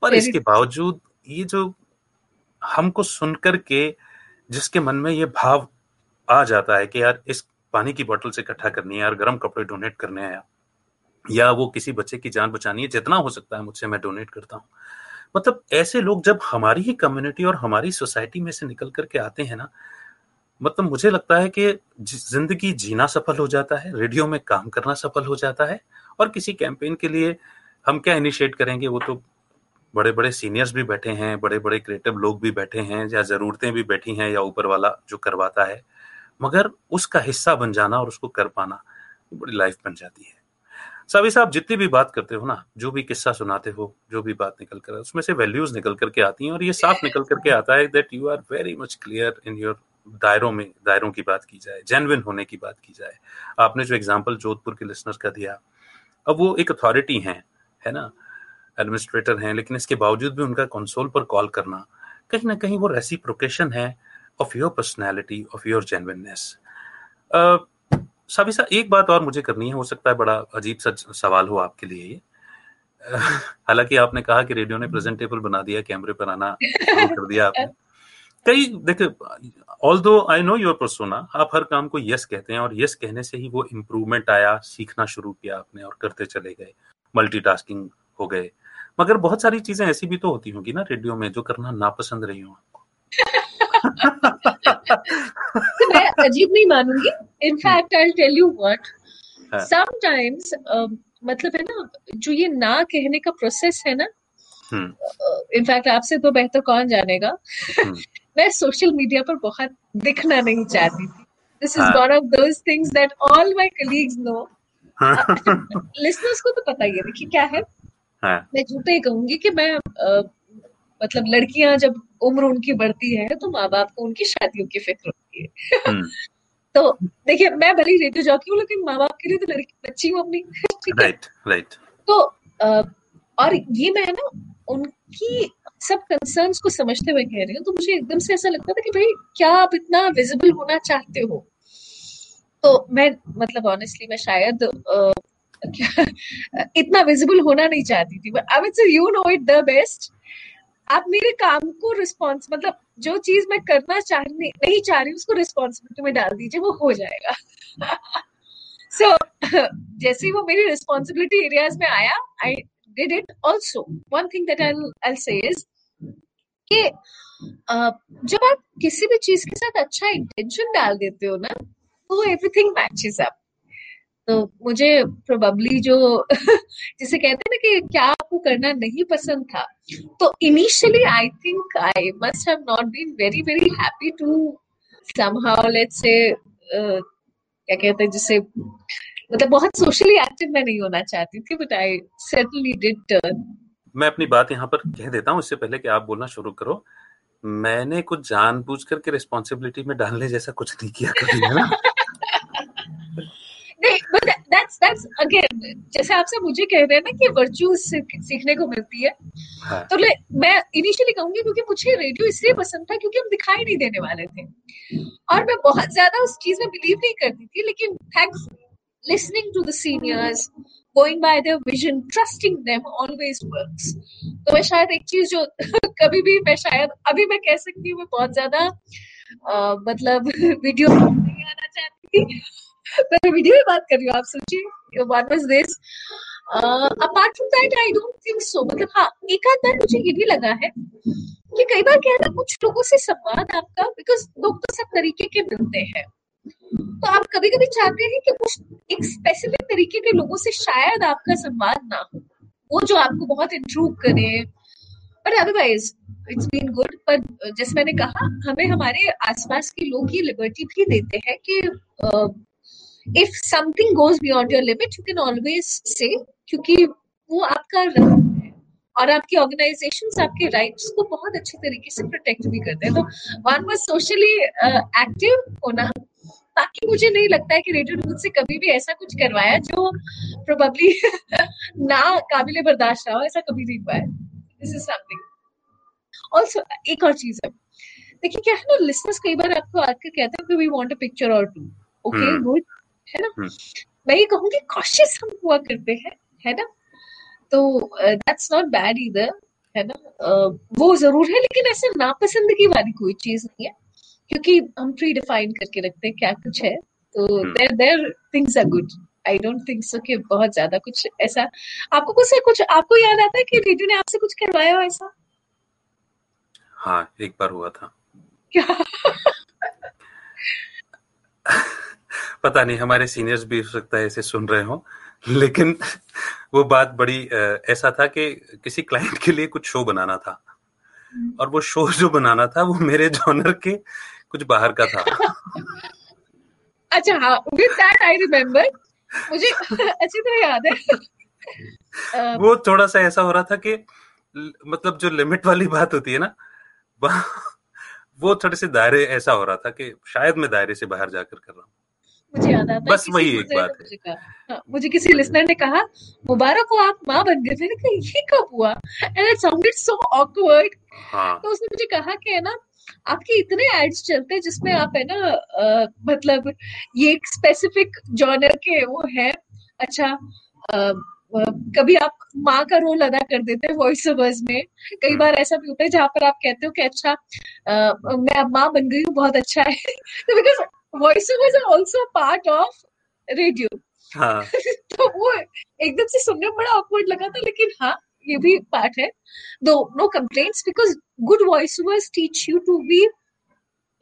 Speaker 3: पर इसके बावजूद ये जो हमको सुनकर के जिसके मन में ये भाव आ जाता है कि यार इस पानी की बोतल से इकट्ठा करनी है यार गर्म कपड़े डोनेट करने हैं या वो किसी बच्चे की जान बचानी है जितना हो सकता है मुझसे मैं डोनेट करता हूँ मतलब ऐसे लोग जब हमारी ही कम्युनिटी और हमारी सोसाइटी में से निकल करके आते हैं ना मतलब मुझे लगता है कि ज़िंदगी जीना सफल हो जाता है रेडियो में काम करना सफल हो जाता है और किसी कैंपेन के लिए हम क्या इनिशिएट करेंगे? वो तो बड़े बड़े सीनियर्स भी बैठे हैं बड़े बड़े क्रिएटिव लोग भी बैठे हैं या जरूरतें भी बैठी हैं या ऊपर वाला जो करवाता है, मगर उसका हिस्सा बन जाना और उसको कर पाना बड़ी लाइफ बन जाती है। सभी साहब, जितनी भी बात करते हो ना, जो भी किस्सा सुनाते हो, जो भी बात निकल कर, उसमें से वैल्यूज़ निकल करके आती हैं और ये साफ़ निकल करके आता है that you are very much clear in your दायरों में, दायरों की बात की जाए जेनविन होने की बात की जाए। आपने जो एग्ज़ाम्पल जोधपुर के लिसनर का दिया, अब वो एक अथॉरिटी है है ना? एडमिनिस्ट्रेटर हैं, लेकिन इसके बावजूद भी उनका कंसोल पर कॉल करना, कहीं ना कहीं वो रेसिप्रोकेशन है of your personality of your genuineness Sabisa एक बात और मुझे करनी है, हो सकता है बड़ा अजीब सा सवाल हो आपके लिए ये। हालाँकि आपने कहा कि रेडियो ने प्रेजेंटेबल बना दिया, कैमरे पर आना कर दिया आपने। कई, देखिए ऑल दो आई नो योर परसोना आप हर काम को यस कहते हैं और यस कहने से ही वो इम्प्रूवमेंट आया, सीखना शुरू किया आपने और करते चले गए मल्टीटास्किंग हो गए। मगर बहुत सारी चीज़ें ऐसी भी तो होती होंगी ना रेडियो में जो करना नापसंद रही हो आपको।
Speaker 4: तो मैं अजीब नहीं मानूँगी। In fact I tell you what sometimes मतलब है ना जो ये ना कहने का प्रोसेस है ना इनफैक्ट हम्म। आपसे तो बेहतर कौन जानेगा? हम्म। मैं सोशल मीडिया पर बहुत दिखना नहीं चाहती थी। This is one of those things that all my colleagues know listeners को तो पता ही है देखिए क्या है। हाँ. मैं झूठे ही कहूँगी कि मैं आ, मतलब लड़कियाँ जब उम्र उनकी बढ़ती है तो माँ बाप को उनकी शादियों की फ़िक्र होती है। हम्म। तो देखिए मैं भले रेडियो जॉकी हूँ लेकिन माँ बाप के लिए तो लड़की बच्ची हूँ अपनी।
Speaker 3: राइट राइट
Speaker 4: तो आ, और ये मैं ना उनकी सब कंसर्न को समझते हुए कह रही हूँ तो मुझे एकदम से ऐसा लगता था कि भाई क्या आप इतना विजिबल होना चाहते हो? तो मैं मतलब ऑनेस्टली मैं शायद आ, इतना विजिबल होना नहीं चाहती थी but I would say you know it the best आप मेरे काम को रिस्पॉन्स मतलब जो चीज़ मैं करना चाह नहीं, चाह रही उसको रिस्पॉन्सिबिलिटी में डाल दीजिए वो हो जाएगा। सो so, जैसे वो मेरी रिस्पॉन्सिबिलिटी एरियाज़ में आया I did it also one thing that I I say कि जब आप किसी भी चीज़ के साथ अच्छा इंटेंशन डाल देते हो ना तो एवरीथिंग मैचेस अप तो मुझे प्रोबेबली जो जिसे कहते हैं ना कि क्या आपको करना नहीं पसंद था तो initially I think I must have not been very very happy to somehow let's say क्या कहते हैं, जिसे मतलब बहुत सोशली एक्टिव मैं नहीं होना चाहती थी but I certainly did turn
Speaker 3: मैं अपनी बात यहाँ पर कह देता हूँ, इससे पहले कि आप बोलना शुरू करो। मैंने कुछ जानबूझ करके रिस्पॉन्सिबिलिटी में डालने जैसा कुछ नहीं किया कभी, है ना
Speaker 4: दैट्स दैट्स अगेन जैसे आपसे मुझे कह रहे हैं ना कि वर्चू सीखने को मिलती है। हाँ. तो ले, मैं इनिशियली कहूँगी क्योंकि मुझे रेडियो इसलिए पसंद था क्योंकि हम दिखाई नहीं देने वाले थे। और मैं बहुत ज़्यादा उस चीज़ में बिलीव नहीं करती थी लेकिन thanks listening to the seniors going by their vision trusting them always works तो मैं शायद एक चीज़ जो कभी भी मैं शायद अभी मैं कह सकती हूँ मैं बहुत ज़्यादा मतलब वीडियो नहीं आना चाहती थी। मैं वीडियो में बात कर रही हूँ आप सोचिए what was this apart from that I don't think so मतलब हाँ एक आध बार मुझे ये भी लगा है कि कई बार क्या है कुछ लोगों से संवाद आपका बिकॉज़ लोग तो सब तरीके के मिलते हैं। तो आप कभी कभी चाहते हैं कि कुछ एक स्पेसिफिक तरीके के लोगों से शायद आपका संवाद ना हो। वो जो आपको बहुत इंट्रूव करे। But otherwise it's been good पर, जैसे मैंने कहा, हमें हमारे आसपास के लोग ये लिबर्टी भी देते हैं कि if something goes beyond your limit you can always say क्योंकि वो आपका है और आपकी ऑर्गेनाइजेशन आपके राइट्स को बहुत अच्छे तरीके से प्रोटेक्ट भी करते हैं। तो वन वॉज़ सोशली एक्टिव होना। बाकी मुझे नहीं लगता है कि रेडियो न्यूज़ से कभी भी ऐसा कुछ करवाया जो प्रोबेबली ना काबिल बर्दाश्त रहा हो ऐसा कभी नहीं हुआ है। दिस इज़ समथिंग ऑल्सो एक और चीज़ है। देखिए क्या है ना लिसनर्स कई बार आपको आकर कहते हैं कि वी वांट अ पिक्चर और टू ओके। गुड है ना?
Speaker 3: हम्म।
Speaker 4: मैं ये कहूँगी कॉशियस हम हुआ करते हैं है ना? तो दैट्स नॉट बैड इधर है ना? अ, वो ज़रूर है लेकिन ऐसे नापसंदगी वाली कोई चीज़ नहीं है क्योंकि हम प्री डिफाइन करके रखते हैं क्या कुछ है। तो। There there things are good I don't think so कि बहुत ज़्यादा कुछ ऐसा। आपको कुछ से कुछ आपको याद आता है कि रेडियो ने आपसे कुछ करवाया हो ऐसा?
Speaker 3: हाँ एक बार हुआ था।
Speaker 4: क्या?
Speaker 3: पता नहीं हमारे सीनियर्स भी हो सकता है ऐसे सुन रहे हो लेकिन वो बात बड़ी ऐसा था कि किसी क्लाइंट के लिए कुछ शो बनाना था। और वो शो जो बनाना था वो मेरे जॉनर के कुछ बाहर का था।
Speaker 4: अच्छा हाँ विद दैट आई रिमेम्बर मुझे अच्छी तरह याद है।
Speaker 3: वो थोड़ा सा ऐसा हो रहा था कि मतलब जो लिमिट वाली बात होती है ना वो थोड़े से दायरे ऐसा हो रहा था कि शायद मैं दायरे से बाहर जाकर कर रहा हूँ।
Speaker 4: मुझे याद आता
Speaker 3: बस वही एक बात है।
Speaker 4: मुझे हाँ, मुझे किसी लिसनर ने कहा मुबारक हो आप माँ बन गए मैंने कहा ये कब हुआ? And it sounded so
Speaker 3: awkward
Speaker 4: तो उसने मुझे कहा कि है ना आपके इतने एड्स चलते हैं जिसमें आप है ना अ, मतलब ये एक स्पेसिफिक जॉनर के वो है। अच्छा अ, कभी आप माँ का रोल अदा कर देते हैं वॉइस ओवर्स में। कई
Speaker 3: हम्म।
Speaker 4: बार ऐसा भी होता है जहाँ पर आप कहते हो कि अच्छा अ, मैं अब माँ बन गई हूँ बहुत अच्छा है। तो because voice are also part of radio
Speaker 3: हाँ।
Speaker 4: तो वो एकदम से सुनने में बड़ा ऑकवर्ड लगा था लेकिन हाँ ये भी पार्ट है। दो no complaints because good voice overs teach you to be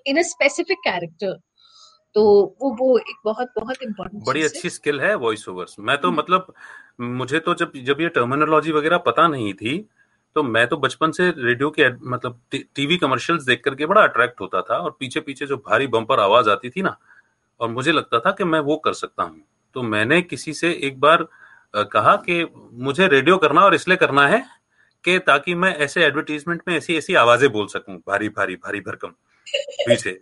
Speaker 4: in a specific character तो वो वो एक बहुत बहुत इम्पोर्टेंट
Speaker 3: बड़ी अच्छी स्किल है वॉइस ओवर्स मैं तो मतलब मुझे तो जब जब ये टर्मिनोलॉजी वगैरह पता नहीं थी तो मैं तो बचपन से रेडियो के मतलब टीवी कमर्शियल्स देख करके बड़ा अट्रैक्ट होता था और पीछे पीछे जो भारी बम्पर आवाज़ आती थी ना और मुझे लगता था कि मैं वो कर सकता हूँ। तो मैंने किसी से एक बार कहा कि मुझे रेडियो करना और इसलिए करना है कि ताकि मैं ऐसे एडवर्टीजमेंट में ऐसी ऐसी आवाज़ें बोल सकूँ भारी भारी भारी भरकम पीछे।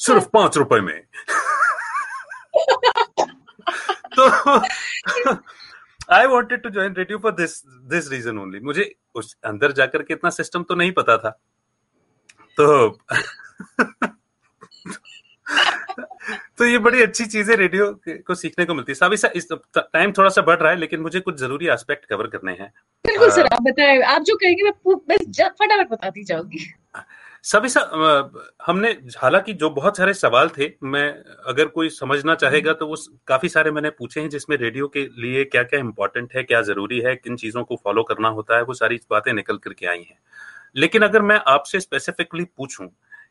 Speaker 3: सिर्फ़ पाँच रुपए में। तो I wanted to join radio for this this reason only मुझे उस अंदर जाकर के इतना सिस्टम तो नहीं पता था। तो तो ये बड़ी अच्छी चीज़ है रेडियो को सीखने को मिलती है। साबिसा इस टाइम थोड़ा सा बढ़ रहा है लेकिन मुझे कुछ ज़रूरी एस्पेक्ट कवर करने हैं।
Speaker 4: बिल्कुल सर। आप बताएँ आप जो कहेंगे मैं ज- फटाफट बताती जाऊँगी।
Speaker 3: सभी सा, हमने हालाँकि जो बहुत सारे सवाल थे मैं अगर कोई समझना चाहेगा तो वो काफ़ी सारे मैंने पूछे हैं जिसमें रेडियो के लिए क्या क्या इंपॉर्टेंट है क्या ज़रूरी है किन चीज़ों को फॉलो करना होता है वो सारी बातें निकल करके आई हैं। लेकिन अगर मैं आपसे स्पेसिफिकली पूछूँ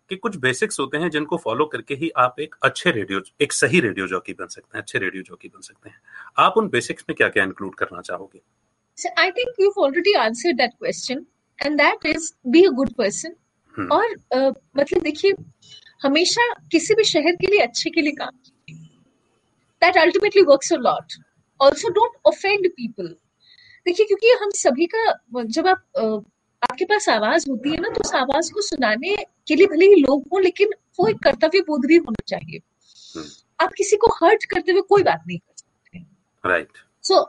Speaker 3: कि कुछ बेसिक्स होते हैं जिनको फॉलो करके ही आप एक अच्छे रेडियो एक सही रेडियो जॉकी बन सकते हैं अच्छे रेडियो जॉकी बन सकते हैं। आप उन बेसिक्स में क्या क्या इंक्लूड करना चाहोगे?
Speaker 4: Think you've already answered that question, and that is be a good person.
Speaker 3: हम्म,
Speaker 4: और अ, मतलब देखिए हमेशा किसी भी शहर के लिए अच्छे के लिए काम कीजिए। That ultimately works a lot also don't offend people देखिए क्योंकि हम सभी का जब आप आपके पास आवाज़ होती है ना तो उस आवाज़ को सुनाने के लिए भले ही लोग हों लेकिन वो एक कर्तव्य बोध भी होना चाहिए।
Speaker 3: हम्म।
Speaker 4: आप किसी को हर्ट करते हुए कोई बात नहीं कर सकते।
Speaker 3: Right
Speaker 4: so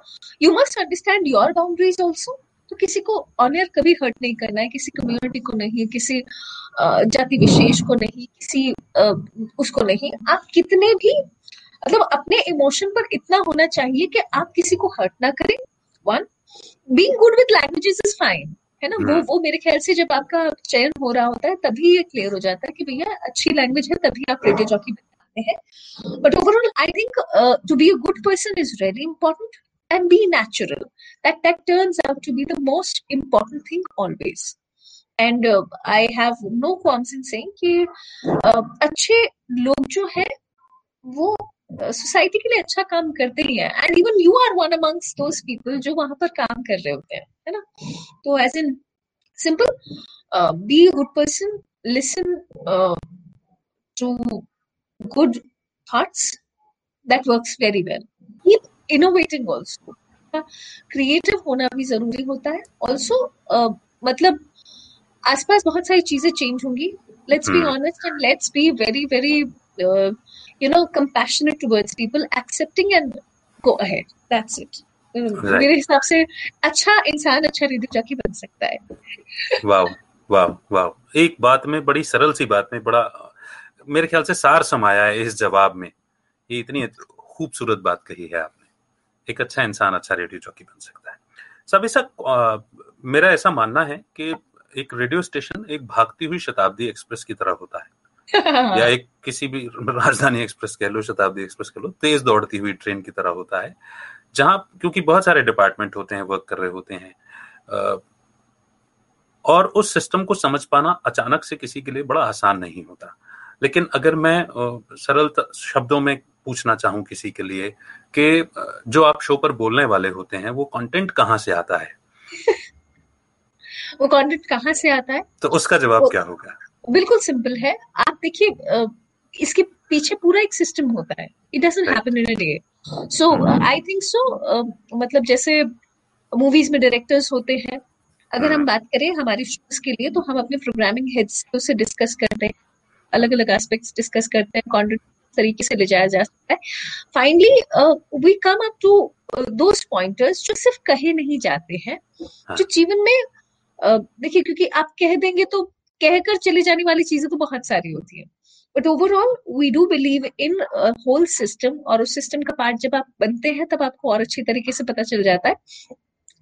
Speaker 4: you must understand your boundaries also तो किसी को ऑनर कभी हर्ट नहीं करना है किसी कम्युनिटी को नहीं किसी जाति विशेष को नहीं किसी उसको नहीं। आप कितने भी मतलब अपने इमोशन पर इतना होना चाहिए कि आप किसी को हर्ट ना करें। One being good with languages is fine है ना? वो
Speaker 3: हम्म।
Speaker 4: वो मेरे ख्याल से जब आपका चयन हो रहा होता है तभी ये क्लियर हो जाता है कि भैया अच्छी लैंग्वेज है तभी आप रेडियो जॉकी बनाते हैं। But overall I think to be a good person is very important and be natural that that turns out to be the most important thing always and uh, i have no qualms in saying कि uh, अच्छे लोग जो है वो society के लिए अच्छा काम करते ही हैं and even you are one amongst those people जो वहां पर काम कर रहे होते हैं है ना तो as in simple be a good person listen to good thoughts that works very well. Keep innovating also. Creative होना भी ज़रूरी होता है। ऑल्सो uh, मतलब आसपास बहुत सारी चीज़ें चेंज होंगी। Let's
Speaker 3: be.
Speaker 4: Honest and let's be very very you know compassionate towards people accepting and go ahead that's it मेरे हिसाब से अच्छा इंसान अच्छा रेडियो जाकी बन सकता है।
Speaker 3: वाओ वाह वाह एक बात में बड़ी सरल सी बात में बड़ा मेरे ख्याल से सार समाया है इस जवाब में। ये इतनी खूबसूरत बात कही है आपने। एक अच्छा इंसान अच्छा रेडियो जॉकी बन सकता है। सब ऐसा मेरा ऐसा मानना है कि एक रेडियो स्टेशन एक भागती हुई शताब्दी एक्सप्रेस की तरह होता है। या एक किसी भी राजधानी एक्सप्रेस कह लो शताब्दी एक्सप्रेस कह लो तेज दौड़ती हुई ट्रेन की तरह होता है। जहाँ क्योंकि बहुत सारे डिपार्टमेंट होते हैं वर्क कर रहे होते हैं और उस सिस्टम को समझ पाना अचानक से किसी के लिए बड़ा आसान नहीं होता। लेकिन अगर मैं सरल शब्दों में पूछना चाहूँ किसी के लिए कि जो आप शो पर बोलने वाले होते हैं वो कंटेंट कहाँ से आता है?
Speaker 4: वो कंटेंट कहाँ से आता है?
Speaker 3: तो उसका जवाब क्या होगा?
Speaker 4: बिल्कुल सिंपल है। आप देखिए इसके पीछे पूरा एक सिस्टम होता है। It doesn't happen in a day so I think so मतलब जैसे मूवीज़ में डायरेक्टर्स होते हैं अगर हम हाँ। बात करें हमारी शोज़ के लिए तो हम अपने प्रोग्रामिंग हेड्स से डिस्कस करते हैं। अलग अलग एस्पेक्ट्स डिस्कस करते हैं कंटेंट तरीके से ले जाया जा सकता है। Finally we come up to those pointers जो सिर्फ़ कहे नहीं जाते हैं हाँ. जो जीवन में uh, देखिए क्योंकि आप कह देंगे तो कहकर चली जाने वाली चीज़ें तो बहुत सारी होती है। But overall we do believe in whole system और उस सिस्टम का पार्ट जब आप बनते हैं तब आपको और अच्छी तरीके से पता चल जाता है।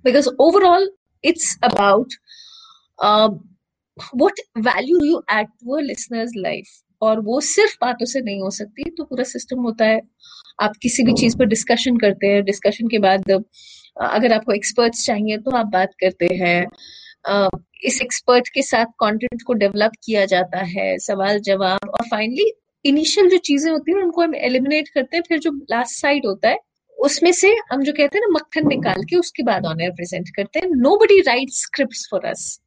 Speaker 4: Because overall it's about what value you add to a listener's life और वो सिर्फ़ बातों से नहीं हो सकती तो पूरा सिस्टम होता है। आप किसी भी चीज़ पर डिस्कशन करते हैं डिस्कशन के बाद अगर आपको एक्सपर्ट्स चाहिए तो आप बात करते हैं। इस एक्सपर्ट के साथ कंटेंट को डेवलप किया जाता है, सवाल जवाब और फाइनली इनिशियल जो चीज़ें होती हैं, उनको हम एलिमिनेट करते हैं, फिर जो लास्ट साइड होता है, उसमें से हम जो कहते हैं ना, मक्खन निकाल के उसके बाद ऑनर प्रेजेंट करते हैं। Nobody write script for us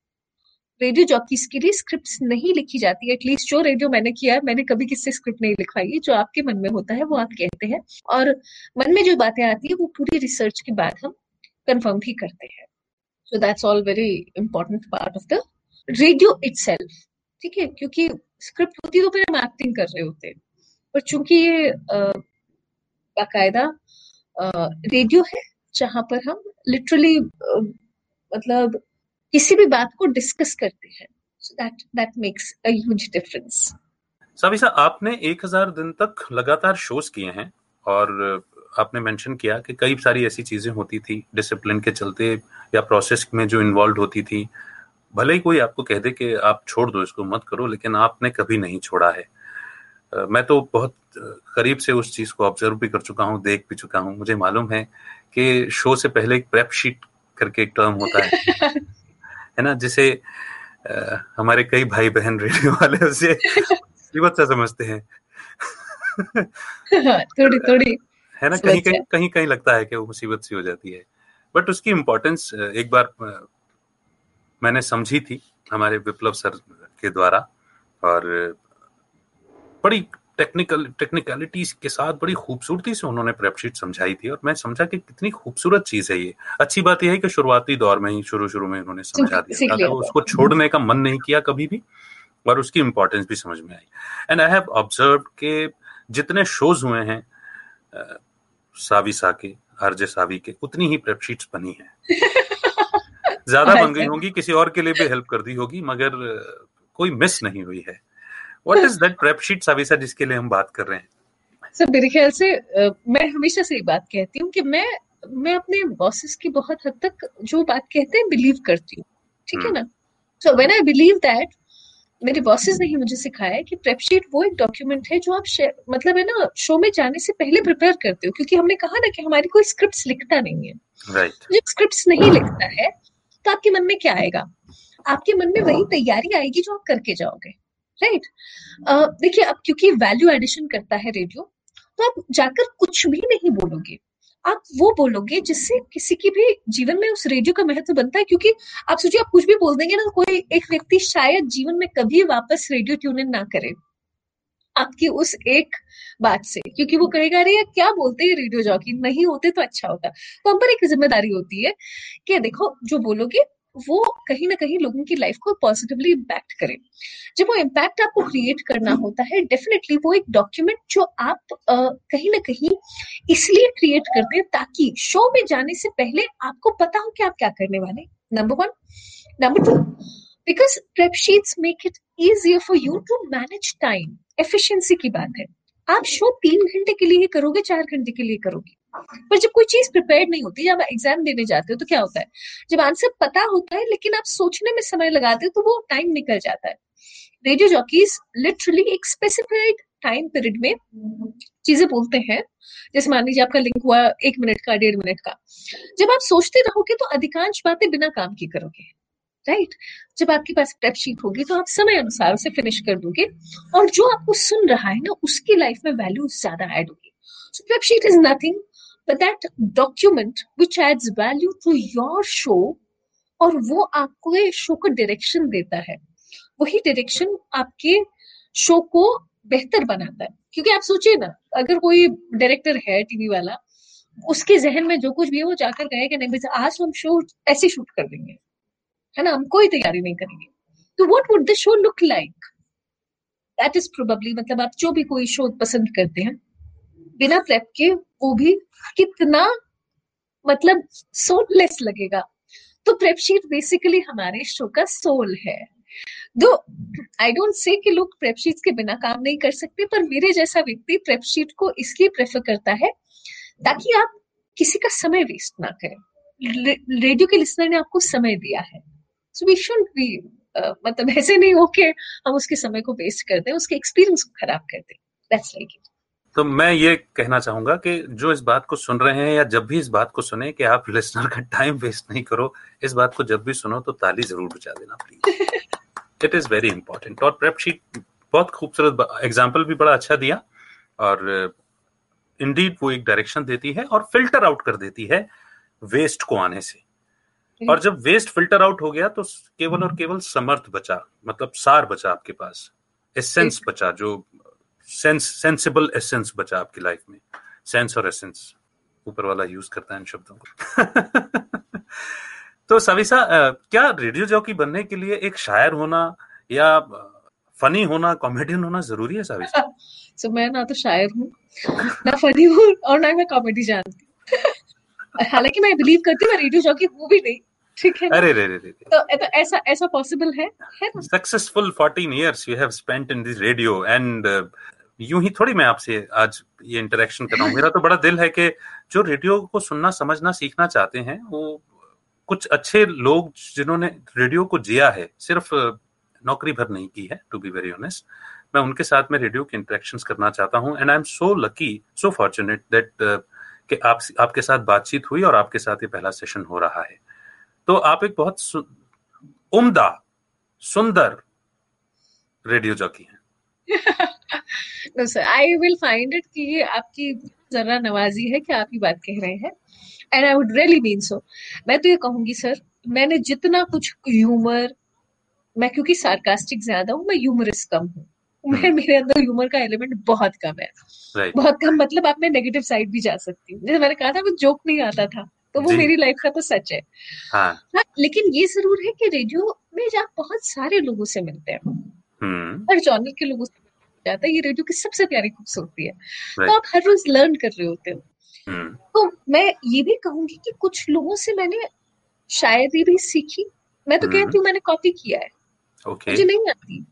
Speaker 4: radio jockeys के लिए स्क्रिप्ट नहीं लिखी जाती एटलीस्ट जो रेडियो मैंने किया है, मैंने कभी किससे स्क्रिप्ट नहीं लिखवाई जो आपके मन में होता है, वो आप कहते हैं। और मन में जो बातें आती है, वो पूरी रिसर्च के बाद हम कंफर्म भी करते हैं। So that's all very important part of the radio it ठीक है? क्योंकि स्क्रिप्ट होती तो फिर हम एक्टिंग कर रहे होते हैं। पर चूँकि ये बाकायदा रेडियो है, जहाँ पर हम लिटरली मतलब किसी भी बात को डिस्कस करते हैं। So that that makes a huge difference
Speaker 3: Savisa आपने एक हज़ार दिन तक लगातार शोज़ किए हैं और आपने मेंशन किया कि कई सारी ऐसी चीज़ें होती थी डिसिप्लिन के चलते या प्रोसेस में जो इन्वॉल्व होती थी। भले ही कोई आपको कह दे कि आप छोड़ दो इसको मत करो लेकिन आपने कभी नहीं छोड़ा है। मैं तो बहुत करीब से उस चीज़ को ऑब्ज़र्व भी कर चुका हूँ देख भी चुका हूँ। मुझे मालूम है कि शो से पहले एक प्रेप शीट करके एक टर्म होता है। है ना जिसे आ, हमारे कई भाई बहन रेडियो वाले उसे से समझते हैं।
Speaker 4: थोड़ी थोड़ी
Speaker 3: है ना कहीं कहीं कहीं कहीं लगता है कि वो मुसीबत सी हो जाती है। बट उसकी इम्पोर्टेंस एक बार मैंने समझी थी हमारे विप्लव सर के द्वारा और बड़ी टेक्निकल टेक्निकलिटीज के साथ बड़ी खूबसूरती से उन्होंने प्रेपशीट समझाई थी और मैं समझा कि कितनी खूबसूरत चीज़ है ये। अच्छी बात यह है कि शुरुआती दौर में ही शुरू शुरू में उन्होंने समझा दिया था उसको छोड़ने का मन नहीं किया कभी भी और उसकी इंपॉर्टेंस भी समझ में आई। एंड आई हैव ऑब्ज़र्व के जितने शोज़ हुए हैं सावी सा के आरजे सावी के उतनी ही प्रेपशीट्स बनी है। ज़्यादा बन गई होंगी किसी और के लिए भी हेल्प कर दी होगी मगर कोई मिस नहीं हुई है। What is that prep sheet Savisa जिसके लिए हम बात कर रहे हैं?
Speaker 4: सर मेरे ख्याल से मैं हमेशा से ये बात कहती हूँ कि मैं मैं अपने बॉसेस की बहुत हद तक जो बात कहते हैं बिलीव करती हूँ। ठीक है hmm. ना? So when I believe that मेरे बॉसेस ने ही मुझे सिखाया कि प्रेपशीट वो एक डॉक्यूमेंट है जो आप मतलब है ना शो में जाने से पहले प्रिपेयर करते हो क्योंकि हमने कहा ना कि हमारी कोई स्क्रिप्ट लिखता नहीं है।
Speaker 3: Right.
Speaker 4: जब स्क्रिप्ट नहीं लिखता है तो आपके मन में क्या आएगा? आपके मन में वही तैयारी आएगी जो आप करके जाओगे। राइट देखिए, अब क्योंकि वैल्यू एडिशन करता है रेडियो तो आप जाकर कुछ भी नहीं बोलोगे। आप वो बोलोगे जिससे किसी की भी जीवन में उस रेडियो का महत्व बनता है, क्योंकि आप सोचिए, आप कुछ भी बोल देंगे ना तो कोई एक व्यक्ति शायद जीवन में कभी वापस रेडियो ट्यून इन ना करे। आपकी उस एक बात से, क्योंकि वो कहेगा, अरे, यार, क्या बोलते हैं रेडियो जॉकी नहीं होते तो अच्छा होता। तो हम पर एक ज़िम्मेदारी होती है कि देखो, जो बोलोगे वो कहीं ना कहीं लोगों की लाइफ को पॉजिटिवली इम्पैक्ट करे। जब वो इम्पैक्ट आपको क्रिएट करना होता है डेफिनेटली वो एक डॉक्यूमेंट जो आप कहीं ना कहीं इसलिए क्रिएट करते हैं ताकि शो में जाने से पहले आपको पता हो कि आप क्या करने वाले number one number two because prep sheets make it easier for you to manage time efficiency की बात है। आप शो तीन घंटे के लिए करोगे, चार घंटे के लिए करोगे। पर जब कोई चीज़ प्रिपेयर नहीं होती, जब एग्ज़ाम देने जाते हो तो क्या होता है? जब आंसर पता होता है, लेकिन आप सोचने में समय लगाते हो तो वो टाइम निकल जाता है। रेडियो जॉकीज लिटरली एक स्पेसिफाइड टाइम पीरियड में चीज़ें बोलते हैं। जैसे मान लीजिए आपका लिंक हुआ एक मिनट का, डेढ़ मिनट का। जब आप सोचते रहोगे तो अधिकांश बातें बिना काम की करोगे राइट जब आपके पास प्रेप शीट होगी तो आप समय अनुसार उसे फिनिश कर दोगे और जो आपको सुन रहा है ना, उसकी लाइफ में वैल्यू ज़्यादा ऐड होगी। So prep sheet is nothing but that document which adds value to your show और वो आपको ये शो को डायरेक्शन देता है। वही डायरेक्शन आपके शो को बेहतर बनाता है। क्योंकि आप सोचिए ना, अगर कोई डायरेक्टर है टीवी वाला, उसके जहन में जो कुछ भी है वो जाकर कहे कि नहीं आज हम शो ऐसे शूट कर देंगे। है ना? हम कोई तैयारी नहीं करेंगे। तो what would the show look like that is probably मतलब आप जो भी कोई शो पसंद करते हैं बिना प्रेप के वो भी कितना मतलब सोललेस लगेगा। तो प्रेप शीट बेसिकली हमारे शो का सोल है। दो आई डोंट से कि लोग प्रेप के बिना काम नहीं कर सकते, पर मेरे जैसा व्यक्ति प्रेप शीट को इसलिए प्रेफर करता है ताकि आप किसी का समय वेस्ट ना करें। रेडियो के लिसनर ने आपको समय दिया है। सो वी शुड बी मतलब ऐसे नहीं हो के हम उसके समय को वेस्ट कर दें, उसके एक्सपीरियंस को खराब कर दें। दैट्स लाइक इट
Speaker 3: तो मैं ये कहना चाहूँगा कि जो इस बात को सुन रहे हैं या जब भी इस बात को सुने कि आप लिसनर का टाइम वेस्ट नहीं करो इस बात को जब भी सुनो तो ताली ज़रूर बजा देना please it is very important और प्रेप शीट बहुत खूबसूरत एग्ज़ाम्पल भी बड़ा अच्छा दिया और इंडीड uh, वो एक डायरेक्शन देती है और फ़िल्टर आउट कर देती है वेस्ट को आने से। और जब वेस्ट फ़िल्टर आउट हो गया तो केवल और केवल समर्थ बचा मतलब सार बचा आपके पास एसेंस बचा जो सेंस सेंसिबल एसेंस बचा आपकी लाइफ में। सेंस और एसेंस ऊपर वाला यूज़ करता है इन शब्दों को। तो सविसा क्या रेडियो जॉकी बनने के लिए एक शायर होना या फनी होना कॉमेडियन होना ज़रूरी है सविसा
Speaker 4: so, मैं ना तो शायर हूँ। ना फनी हूँ और ना मैं कॉमेडी जानती हालाँकि मैं बिलीव करती हूँ मैं रेडियो जॉकी हूँ भी नहीं। ठीक है
Speaker 3: अरे रे रे रे
Speaker 4: तो, तो ऐसा ऐसा पॉसिबल है? है ना?
Speaker 3: Successful 14 years you have spent in this radio and यूँ ही थोड़ी मैं आपसे आज ये इंटरेक्शन कर रहा हूँ। मेरा तो बड़ा दिल है कि जो रेडियो को सुनना, समझना, सीखना चाहते हैं, वो कुछ अच्छे लोग जिन्होंने रेडियो को जिया है, सिर्फ़ नौकरी भर नहीं की है टू बी वेरी ऑनेस्ट मैं उनके साथ में रेडियो के इंटरेक्शन करना चाहता हूँ and I am so lucky so fortunate that कि आप, आपके साथ बातचीत हुई और आपके साथ ये पहला सेशन हो रहा है। तो आप एक बहुत उम्दा, सुंदर रेडियो जॉकी हैं।
Speaker 4: No sir I will find it कि ये आपकी जरा नवाजी है कि आप ही बात कह रहे हैं and I would really mean so मैं तो ये कहूँगी सर मैंने जितना कुछ ह्यूमर मैं क्योंकि सार्कास्टिक ज़्यादा हूँ मैं ह्यूमरस कम हूँ मैं हम्म। मेरे अंदर ह्यूमर का एलिमेंट बहुत कम है right. बहुत कम मतलब आप मैं नेगेटिव साइड भी जा सकती हूँ जैसे मैंने कहा था वो जोक नहीं आता था तो वो मेरी लाइफ का तो सच है हाँ. हाँ लेकिन ये ज़रूर है कि रेडियो में जब बहुत सारे लोगों से मिलते हैं हम्म। हर जॉनर के लोगों से जाता है ये रेडियो की सबसे प्यारी खूबसूरती है। तो आप हर रोज लर्न कर रहे होते हो। हम्म। तो मैं ये भी कहूँगी कि कुछ लोगों से मैंने शायरी भी सीखी। मैं तो कहती हूँ मैंने कॉपी किया है। Okay. मुझे नहीं आती।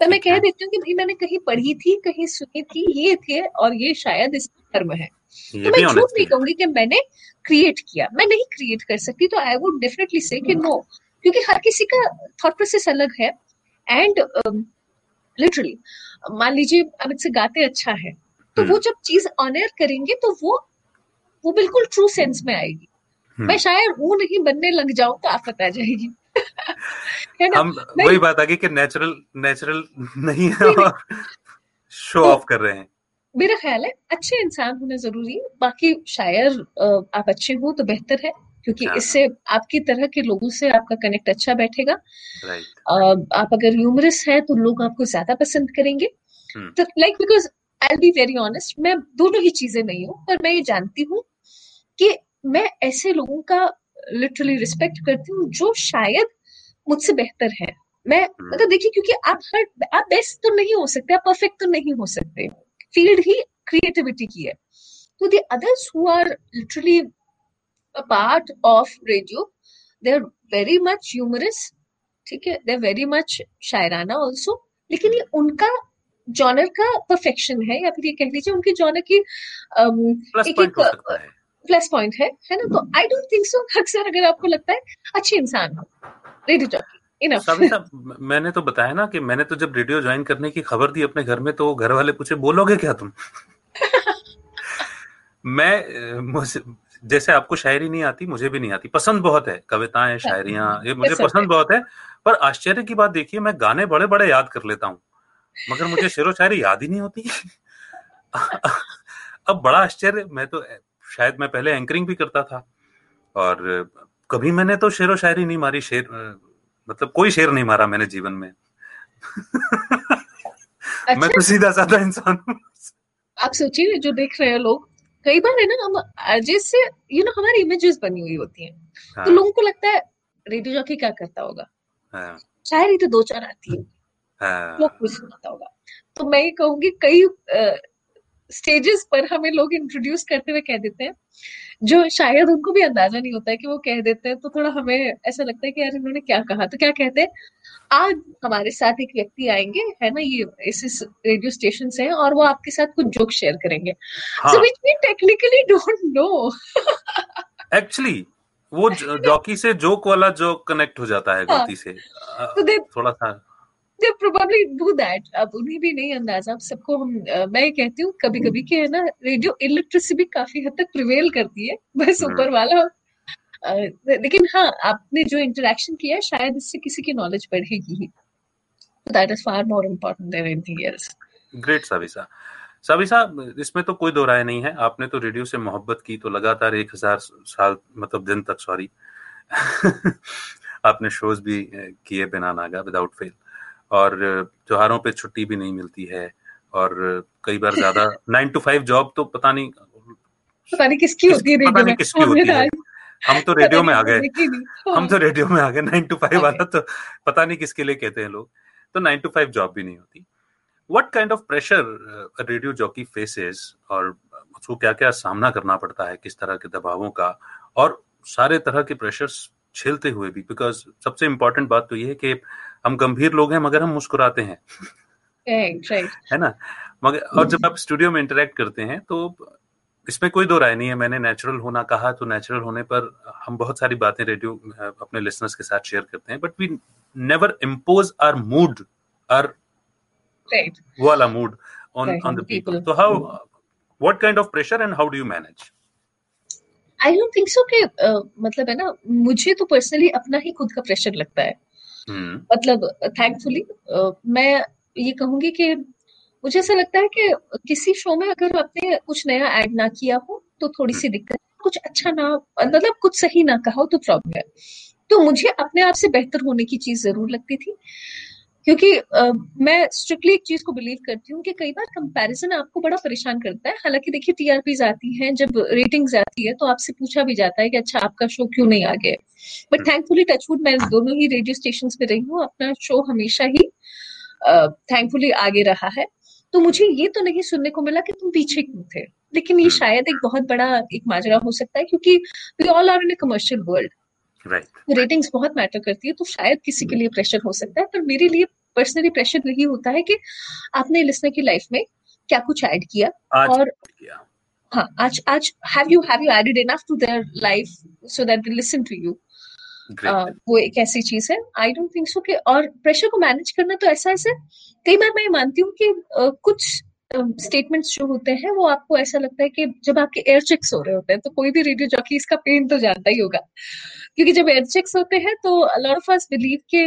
Speaker 4: तो मैं कह देती हूँ कि भाई मैंने कहीं पढ़ी थी कहीं सुनी थी ये थे और ये शायद इस धर्म है। तो मैं झूठ नहीं कहूँगी कि मैंने क्रिएट किया। मैं नहीं क्रिएट कर सकती तो आई वुड डेफिनेटली से कि नो क्योंकि हर किसी का थॉट प्रोसेस अलग है। एंड लिटरली मान लीजिए अमित से गाते अच्छा है तो वो हम्म। जब चीज़ ऑनर करेंगे तो वो वो बिल्कुल ट्रू सेंस में आएगी। हम्म। मैं शायद वो नहीं बनने लग जाऊँ तो आफत आ जाएगी।
Speaker 3: हम वही बात आ गई कि नेचुरल नेचुरल नहीं है और शो ऑफ़ तो कर रहे हैं।
Speaker 4: मेरा ख्याल है अच्छे इंसान होना ज़रूरी है। बाकी शायर आप अच्छे हो तो बेहतर है। क्योंकि हाँ। इससे आपकी तरह के लोगों से आपका कनेक्ट अच्छा बैठेगा आप अगर ह्यूमरस है तो लोग आपको ज़्यादा पसंद करेंगे हम्म। तो like because I be very honest मैं दोनों ही चीज़ें नहीं हूँ पर मैं ये जानती हूँ कि मैं ऐसे लोगों का लिटरली रिस्पेक्ट करती हूँ जो शायद मुझसे बेहतर है मैं हम्म। मतलब देखिए क्योंकि आप हर आप बेस्ट तो नहीं हो सकते आप परफेक्ट तो नहीं हो सकते फ़ील्ड ही क्रिएटिविटी की है तो the others who are literally part of radio they are very much humorous ठीक है? दे वेरी मच शायराना ऑल्सो लेकिन ये उनका जॉनर का परफेक्शन है या फिर ये कह लीजिए उनकी जॉनर की एक एक प्लस पॉइंट है है। ना? तो आई डोंट थिंक सो अक्सर अगर आपको लगता है अच्छे इंसान हो। रेडियो जॉकी
Speaker 3: मैंने तो बताया ना कि मैंने तो जब रेडियो ज्वाइन करने की खबर दी अपने घर में तो घर वाले पूछे बोलोगे क्या तुम? मैं जैसे आपको शायरी नहीं आती मुझे भी नहीं आती। पसंद बहुत है कविताएँ शायरियाँ ये मुझे
Speaker 4: पसंद
Speaker 3: बहुत है पर आश्चर्य की बात देखिए मैं गाने बड़े बड़े याद कर लेता हूँ मगर मुझे शेरो शायरी याद ही नहीं होती। अब बड़ा आश्चर्य मैं तो शायद मैं पहले एंकरिंग भी करता था और कभी मैंने तो शेर शायरी नहीं मारी शेर मतलब कोई शेर नहीं मारा मैंने जीवन में। मैं
Speaker 4: अच्छा।
Speaker 3: तो सीधा साधा इंसान
Speaker 4: आप सोचिए जो देख रहे हैं लोग कई बार है ना हम जैसे से यू नो हमारी इमेजेस बनी हुई होती हैं।
Speaker 3: हाँ,
Speaker 4: तो लोगों को लगता है रेडियो जॉकी क्या करता होगा?
Speaker 3: हाँ,
Speaker 4: शायरी तो दो चार आती है।
Speaker 3: हाँ,
Speaker 4: लोग कुछ सुनाता होगा। तो मैं ये कहूँगी कई स्टेजेस पर हमें लोग इंट्रोड्यूस करते हुए कह देते हैं जो शायद उनको भी अंदाज़ा नहीं होता है कि वो कह देते हैं तो थोड़ा हमें ऐसा लगता है कि यार इन्होंने क्या कहा? तो क्या कहते हैं? आज हमारे साथ एक व्यक्ति आएँगे है ना ये इस इस रेडियो स्टेशन से और वो आपके साथ कुछ जोक शेयर करेंगे।
Speaker 3: हाँ।
Speaker 4: So which we technically don't know
Speaker 3: actually वो जॉकी से जोक वाला जोक कनेक्ट हो जाता है
Speaker 4: हाँ।
Speaker 3: गलती से।
Speaker 4: तो
Speaker 3: थोड़ा सा
Speaker 4: दे प्रोबेबली डू दैट अब उन्हें भी नहीं अंदाज़ा अब सबको हम मैं ये कहती हूँ कभी कभी कि है ना रेडियो इलिटरेसी भी काफ़ी हद तक प्रिवेल करती है बस
Speaker 3: हम्म।
Speaker 4: ऊपर वाला। लेकिन हाँ आपने जो इंटरेक्शन किया शायद इससे किसी की नॉलेज बढ़ेगी ही। That is far more important than anything else
Speaker 3: great Savisa Savisa इसमें तो कोई दो राय नहीं है। आपने तो रेडियो से मोहब्बत की तो लगातार एक हज़ार साल मतलब दिन तक सॉरी आपने शोज़ भी किए बिना नागा विदाउट फेल और त्योहारों पे छुट्टी भी नहीं मिलती है और कई बार ज़्यादा नाइन टू फाइव जॉब तो पता नहीं
Speaker 4: पता नहीं किसकी
Speaker 3: किस-
Speaker 4: होती है
Speaker 3: पता नहीं किसकी होती है। हम तो रेडियो में आ गए। हम तो रेडियो में आ गए। नाइन टू फाइव वाला तो पता नहीं किसके लिए कहते हैं लोग। तो नाइन टू फाइव जॉब भी नहीं होती। What kind of pressure radio jockey faces और उसको क्या क्या सामना करना पड़ता है किस तरह के दबावों का और सारे तरह के प्रेशर्स झेलते हुए भी? बिकॉज़ सबसे इम्पोर्टेंट बात तो ये है कि हम गंभीर लोग हैं मगर हम मुस्कुराते हैं। है ना? मगर और जब आप स्टूडियो में इंटरेक्ट करते हैं तो इसमें कोई दो राय नहीं है। मैंने नेचुरल होना कहा तो नेचुरल होने पर हम बहुत सारी बातें रेडियो अपने लिसनर्स के साथ शेयर करते हैं। But we never impose our
Speaker 4: mood
Speaker 3: our वाला mood
Speaker 4: on
Speaker 3: on
Speaker 4: the people
Speaker 3: तो how what kind of pressure and how do you manage
Speaker 4: I don't think so कि मतलब है ना मुझे तो पर्सनली अपना ही खुद का प्रेशर लगता है। मतलब थैंकफुली मैं ये कहूँगी कि मुझे ऐसा लगता है कि किसी शो में अगर आपने कुछ नया ऐड ना किया हो तो थोड़ी सी दिक्कत कुछ अच्छा ना मतलब कुछ सही ना कहा हो तो प्रॉब्लम है। तो मुझे अपने आप से बेहतर होने की चीज़ ज़रूर लगती थी। क्योंकि अ, मैं स्ट्रिक्टली एक चीज़ को बिलीव करती हूँ कि कई बार कंपैरिजन आपको बड़ा परेशान करता है। हालाँकि देखिए टीआरपीज आती हैं जब रेटिंग्स आती है तो आपसे पूछा भी जाता है कि अच्छा आपका शो क्यों नहीं आ गया बट थैंकफुली टचवुड मैं दोनों ही रेडियो स्टेशन पे रही हूँ। अपना शो हमेशा ही थैंकफुली uh, आगे रहा है। तो मुझे ये तो नहीं सुनने को मिला कि तुम पीछे क्यों थे। लेकिन ये
Speaker 3: हम्म।
Speaker 4: शायद एक बहुत बड़ा एक माजरा हो सकता है क्योंकि we all are in a commercial world
Speaker 3: right
Speaker 4: ratings बहुत मैटर करती है तो शायद किसी के लिए प्रेशर हो सकता है पर मेरे लिए पर्सनली प्रेशर यही होता है कि आपने लिसनर की लाइफ में क्या कुछ ऐड किया और
Speaker 3: किया।
Speaker 4: हाँ आज आज have you have you added enough to their life so that they listen to
Speaker 3: you
Speaker 4: वो एक ऐसी चीज़ है। आई डोंट थिंक सो कि और प्रेशर को मैनेज करना तो ऐसा ऐसा कई बार मैं ये मानती हूँ कि कुछ स्टेटमेंट्स जो होते हैं वो आपको ऐसा लगता है कि जब आपके एयर चेक्स हो रहे होते हैं तो कोई भी रेडियो जॉकी इसका पेन तो जानता ही होगा। क्योंकि जब एयर चेक्स होते हैं तो लॉट ऑफ़ अस बिलीव के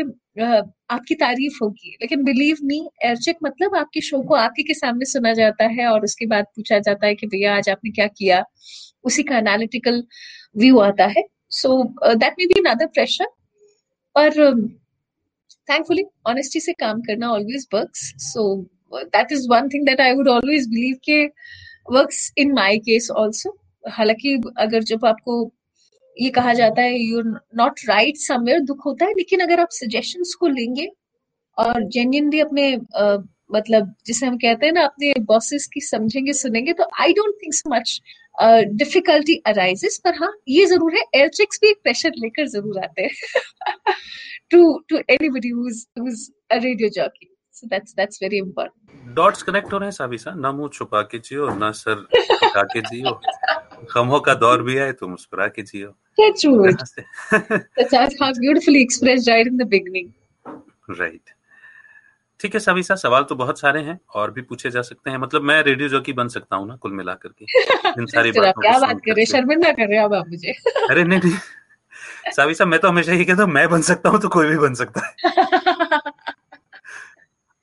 Speaker 4: आपकी तारीफ़ होगी। लेकिन बिलीव मी एयर चेक मतलब आपके शो को आपके के सामने सुना जाता है और उसके बाद पूछा जाता है कि भैया, आज आपने क्या किया? उसी का एनालिटिकल व्यू आता है। So that may be another pressure पर थैंकफुली ऑनेस्टी से काम करना always works so that is one thing that I would always believe के works in my case also हालाँकि, अगर जब आपको ये कहा जाता है यू नॉट राइट समवेयर दुख होता है लेकिन अगर आप सजेशंस को लेंगे और जेन्युइनली अपने अ, मतलब जिसे हम कहते हैं ना अपने बॉसेस की समझेंगे सुनेंगे तो I don't think so much difficulty arises पर हाँ ये ज़रूर है एयर चेक्स भी एक प्रेशर लेकर ज़रूर आते हैं to anybody who's who's a radio jockey. So that's that's
Speaker 3: dots connect हो रहे हैं साबिसा। ना मुँह छुपा के जियो ना सर झुका के जियो। गमों का दौर भी आए तो मुस्कुरा के जियो।
Speaker 4: That's
Speaker 3: से।
Speaker 4: That's how beautifully expressed right in the beginning.
Speaker 3: Right ठीक है सविसा सवाल तो बहुत सारे हैं और भी पूछे जा सकते हैं। मतलब मैं रेडियो जॉकी बन सकता हूँ ना कुल मिला करके इन सारी बातों
Speaker 4: क्या बात कर? रहे हैं शर्मिंदा कर रहे हैं आप मुझे।
Speaker 3: अरे नहीं नहीं। साविसा मैं तो हमेशा ये कहता हूँ मैं बन सकता हूँ तो कोई भी बन सकता है।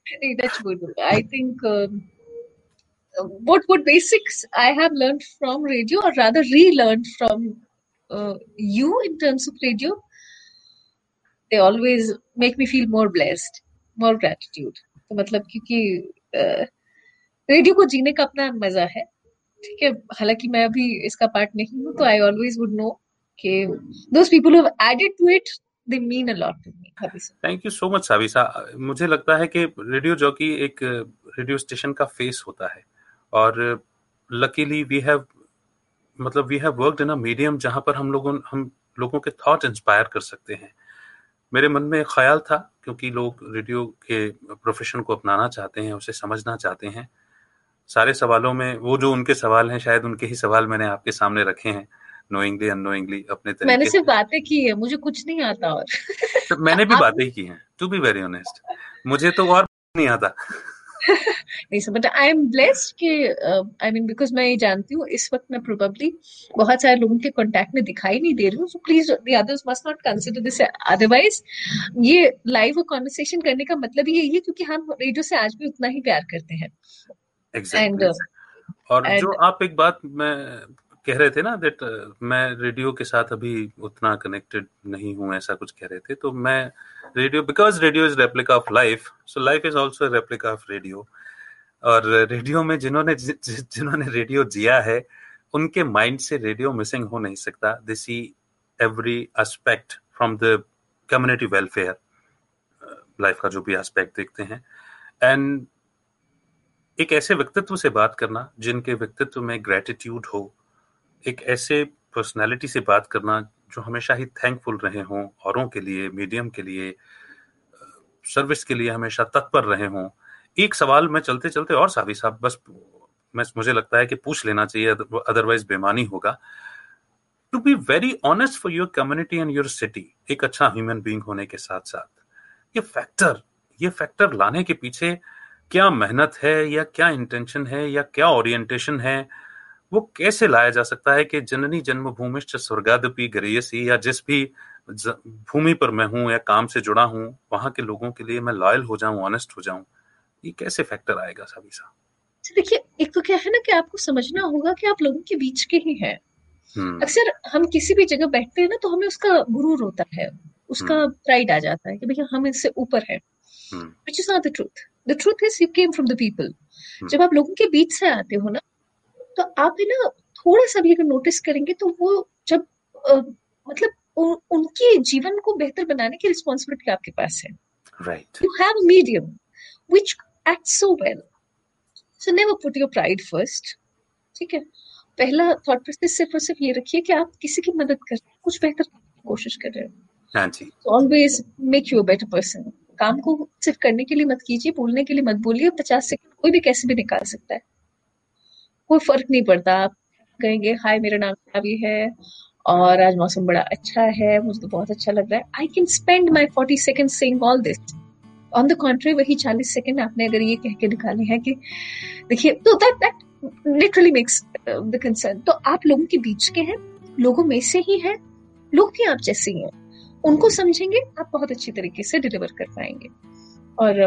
Speaker 4: Hey, That's good. I think um, what what basics I have learned from radio, or rather relearned from uh, you in terms of radio, they always make me feel more blessed, more gratitude. तो मतलब क्योंकि radio को जीने का अपना मज़ा है ठीक है हालाँकि मैं अभी इसका पार्ट नहीं हूँ तो आई ऑलवेज वुड नो कि those people who added to it they mean a lot to me
Speaker 3: thank you so much Savisa मुझे लगता है कि रेडियो जॉकी एक रेडियो स्टेशन का फेस होता है और लकीली वी हैव मतलब we have worked in a medium जहाँ पर हम लोगों हम लोगों के थॉट इंस्पायर कर सकते हैं। मेरे मन में एक ख्याल था क्योंकि लोग रेडियो के प्रोफेशन को अपनाना चाहते हैं उसे समझना चाहते हैं। सारे सवालों में वो जो उनके सवाल हैं शायद उनके ही सवाल मैंने आपके सामने रखे हैं। नोइंगली अनोइंगली अपने तरीके मैंने
Speaker 4: सिर्फ़ बातें की है मुझे कुछ नहीं आता और।
Speaker 3: से मैंने भी बातें की हैं टू बी वेरी ऑनेस्ट मुझे तो और नहीं आता।
Speaker 4: नहीं sir but I am blessed कि आई मीन बिकॉज़ मैं ये जानती हूँ इस वक्त मैं प्रोबेबली बहुत सारे लोगों के कांटेक्ट में दिखाई नहीं दे रही हूँ so please the others must not consider this otherwise ये लाइव कॉन्वर्सेशन करने का मतलब ही यही है क्योंकि हम रेडियो से आज भी उतना ही प्यार करते हैं।
Speaker 3: Exactly.
Speaker 4: And,
Speaker 3: और
Speaker 4: and-
Speaker 3: जो आप एक बात मैं कह रहे थे ना दैट मैं रेडियो के साथ अभी उतना कनेक्टेड नहीं हूँ, ऐसा कुछ कह रहे थे। तो मैं radio because radio is replica of life so life is also replica of radio और रेडियो में जिन्होंने जिन्होंने रेडियो जिया है, उनके माइंड से रेडियो मिसिंग हो नहीं सकता। They see every aspect from the community welfare life का जो भी एस्पेक्ट देखते हैं। एंड एक ऐसे व्यक्तित्व से बात करना, जिनके व्यक्तित्व में ग्रेटिट्यूड हो एक ऐसे पर्सनालिटी से बात करना जो हमेशा ही थैंकफुल रहे हों, औरों के लिए मीडियम के लिए सर्विस के लिए हमेशा तत्पर रहे हों, एक सवाल मैं चलते चलते और सावी साहब, बस मैं, मुझे लगता है कि पूछ लेना चाहिए अदरवाइज़ बेमानी होगा। To be very honest for your community and your city एक अच्छा ह्यूमन बींग होने के साथ साथ, ये फैक्टर ये फैक्टर लाने के पीछे क्या मेहनत है या क्या इंटेंशन है या क्या ओरिएंटेशन है वो कैसे लाया जा सकता है कि जननी जन्मभूमिश्च स्वर्गादपि गरीयसी या जिस भी भूमि पर मैं हूँ या काम से जुड़ा हूँ वहाँ के लोगों के लिए मैं लॉयल हो जाऊँ ऑनेस्ट हो जाऊँ? ये कैसे फैक्टर आएगा सभी सा
Speaker 4: तो देखिए एक तो क्या है ना कि आपको समझना होगा कि आप लोगों के बीच के ही हैं।
Speaker 3: हम्म।
Speaker 4: अक्सर हम किसी भी जगह बैठते हैं ना तो हमें उसका गुरूर होता है उसका प्राइड आ जाता है कि भैया हम इससे ऊपर हैं।
Speaker 3: हम्म।
Speaker 4: Is not the truth. The truth is you came from the people.
Speaker 3: Hmm.
Speaker 4: जब आप लोगों के बीच से आते हो ना तो आप है ना थोड़ा सा भी अगर नोटिस करेंगे तो वो जब अ, मतलब उ, उनके जीवन को बेहतर बनाने की रिस्पॉन्सिबिलिटी आपके पास है।
Speaker 3: Right
Speaker 4: you have a medium which acts so well. So never put your pride first. ठीक है? पहला थॉट प्रोसेस सिर्फ़ और सिर्फ़ ये रखिए कि आप किसी की मदद कर रहे हैं कुछ बेहतर कोशिश कर रहे हो।
Speaker 3: हाँ
Speaker 4: always make you a better person काम को सिर्फ़ करने के लिए मत कीजिए बोलने के लिए मत बोलिए पचास सेकंड कोई भी कैसे भी निकाल सकता है। कोई फ़र्क नहीं पड़ता। आप कहेंगे, हाय, मेरा नाम कावी है और आज मौसम बड़ा अच्छा है, मुझे तो बहुत अच्छा लग रहा है। I can spend my forty second saying all this on the contrary वही चालीस सेकंड आपने अगर ये कह के निकाले हैं कि, देखिए तो that that literally makes the concern तो आप लोगों के बीच के हैं, लोगों में से ही हैं, लोग भी आप जैसे ही हैं। उनको समझेंगे, आप बहुत अच्छी तरीके से डिलीवर कर पाएँगे। और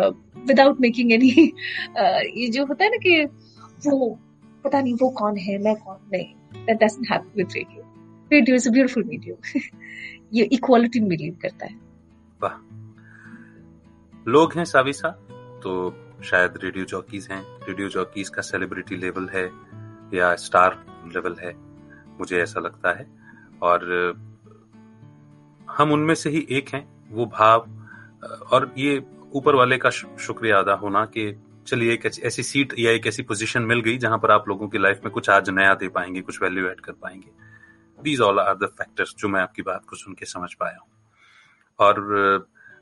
Speaker 4: विदाउट मेकिंग एनी ये जो होता है ना कि वो पता नहीं वो कौन है, मैं कौन नहीं। With radio radio is beautiful medium ये इक्वालिटी बिलीव करता है।
Speaker 3: वाह। लोग हैं तो शायद रेडियो जॉकीज हैं। रेडियो जॉकीज का सेलिब्रिटी लेवल है या स्टार लेवल है, मुझे ऐसा लगता है। और, हम उनमें से ही एक हैं, वो भाव, और ये ऊपर वाले का शुक्रिया अदा होना कि चलिए एक ऐसी- सीट या एक ऐसी पोजीशन मिल गई जहाँ पर आप लोगों की लाइफ में कुछ आज नया दे पाएँगे कुछ वैल्यू ऐड कर पाएँगे। These all are the factors जो मैं आपकी बात को सुन के समझ पाया हूँ। और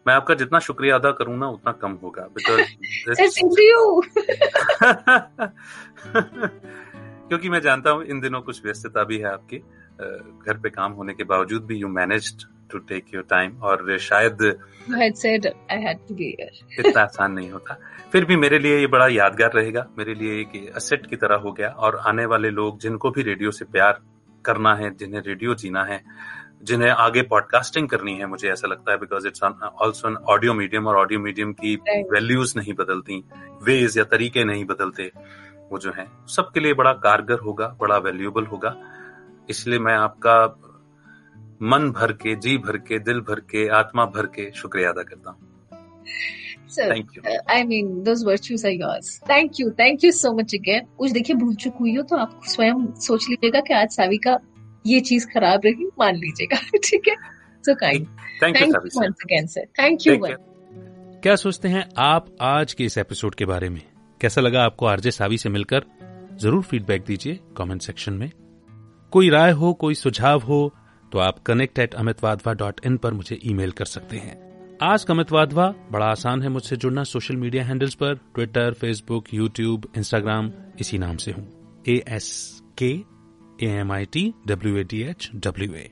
Speaker 5: मैं आपका जितना शुक्रिया अदा करूँ ना उतना कम होगा बिकॉज़ क्योंकि मैं जानता हूँ इन दिनों कुछ व्यस्तता भी है आपकी घर पे काम होने के बावजूद भी you managed to take your time और शायद इतना आसान नहीं होता। फिर भी मेरे लिए ये बड़ा यादगार रहेगा। मेरे लिए एक असेट की तरह हो गया और आने वाले लोग जिनको भी रेडियो से प्यार करना है जिन्हें रेडियो जीना है जिन्हें आगे पॉडकास्टिंग करनी है मुझे ऐसा लगता है because it's also an audio medium और ऑडियो मीडियम की वैल्यूज़ नहीं बदलती वेज या तरीके नहीं बदलते वो जो है सबके लिए बड़ा कारगर होगा बड़ा वैल्यूएबल होगा। इसलिए मैं आपका मन भर के जी भर के दिल भर के आत्मा भर के शुक्रिया अदा करता हूँ.
Speaker 4: Uh, कुछ देखिए भूल चुक हुई हो तो आप स्वयं सोच लीजिएगा कि आज सावी का ये चीज़ खराब रही मान लीजिएगा। ठीक है? So kind thank you once again sir thank you
Speaker 3: क्या सोचते हैं आप आज के इस एपिसोड के बारे में? कैसा लगा आपको आरजे सावी से मिलकर? ज़रूर फीडबैक दीजिए कमेंट सेक्शन में। कोई राय हो कोई सुझाव हो तो आप connect at Amit Wadhwa dot in पर मुझे ईमेल कर सकते हैं। आज कमित वाधवा बड़ा आसान है मुझसे जुड़ना सोशल मीडिया हैंडल्स पर ट्विटर फेसबुक यूट्यूब इंस्टाग्राम इसी नाम से हूँ। A S K A M I T W A D H W A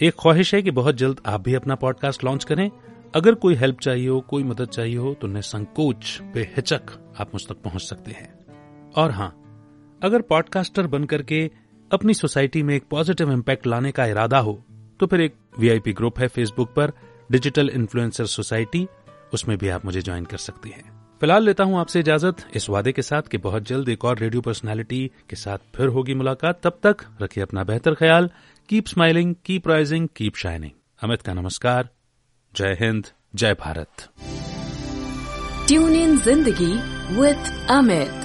Speaker 3: एक ख्वाहिश है कि बहुत जल्द आप भी अपना पॉडकास्ट लॉन्च करें। अगर कोई हेल्प चाहिए हो, कोई मदद चाहिए हो तो संकोच बेहिचक आप मुझ तक पहुँच सकते हैं। और हाँ अगर पॉडकास्टर बनकर के अपनी सोसाइटी में एक पॉजिटिव इम्पैक्ट लाने का इरादा हो तो फिर एक वीआईपी ग्रुप है फेसबुक पर डिजिटल इन्फ्लुएंसर सोसाइटी उसमें भी आप मुझे ज्वाइन कर सकती हैं। फ़िलहाल लेता हूँ आपसे इजाज़त। इस वादे के साथ कि बहुत जल्द एक और रेडियो पर्सनालिटी के साथ फिर होगी मुलाकात। तब तक रखिए अपना बेहतर ख्याल। Keep smiling keep rising keep shining Amit का नमस्कार। जय हिंद, जय भारत।
Speaker 2: ट्यून इन ज़िंदगी विथ अमित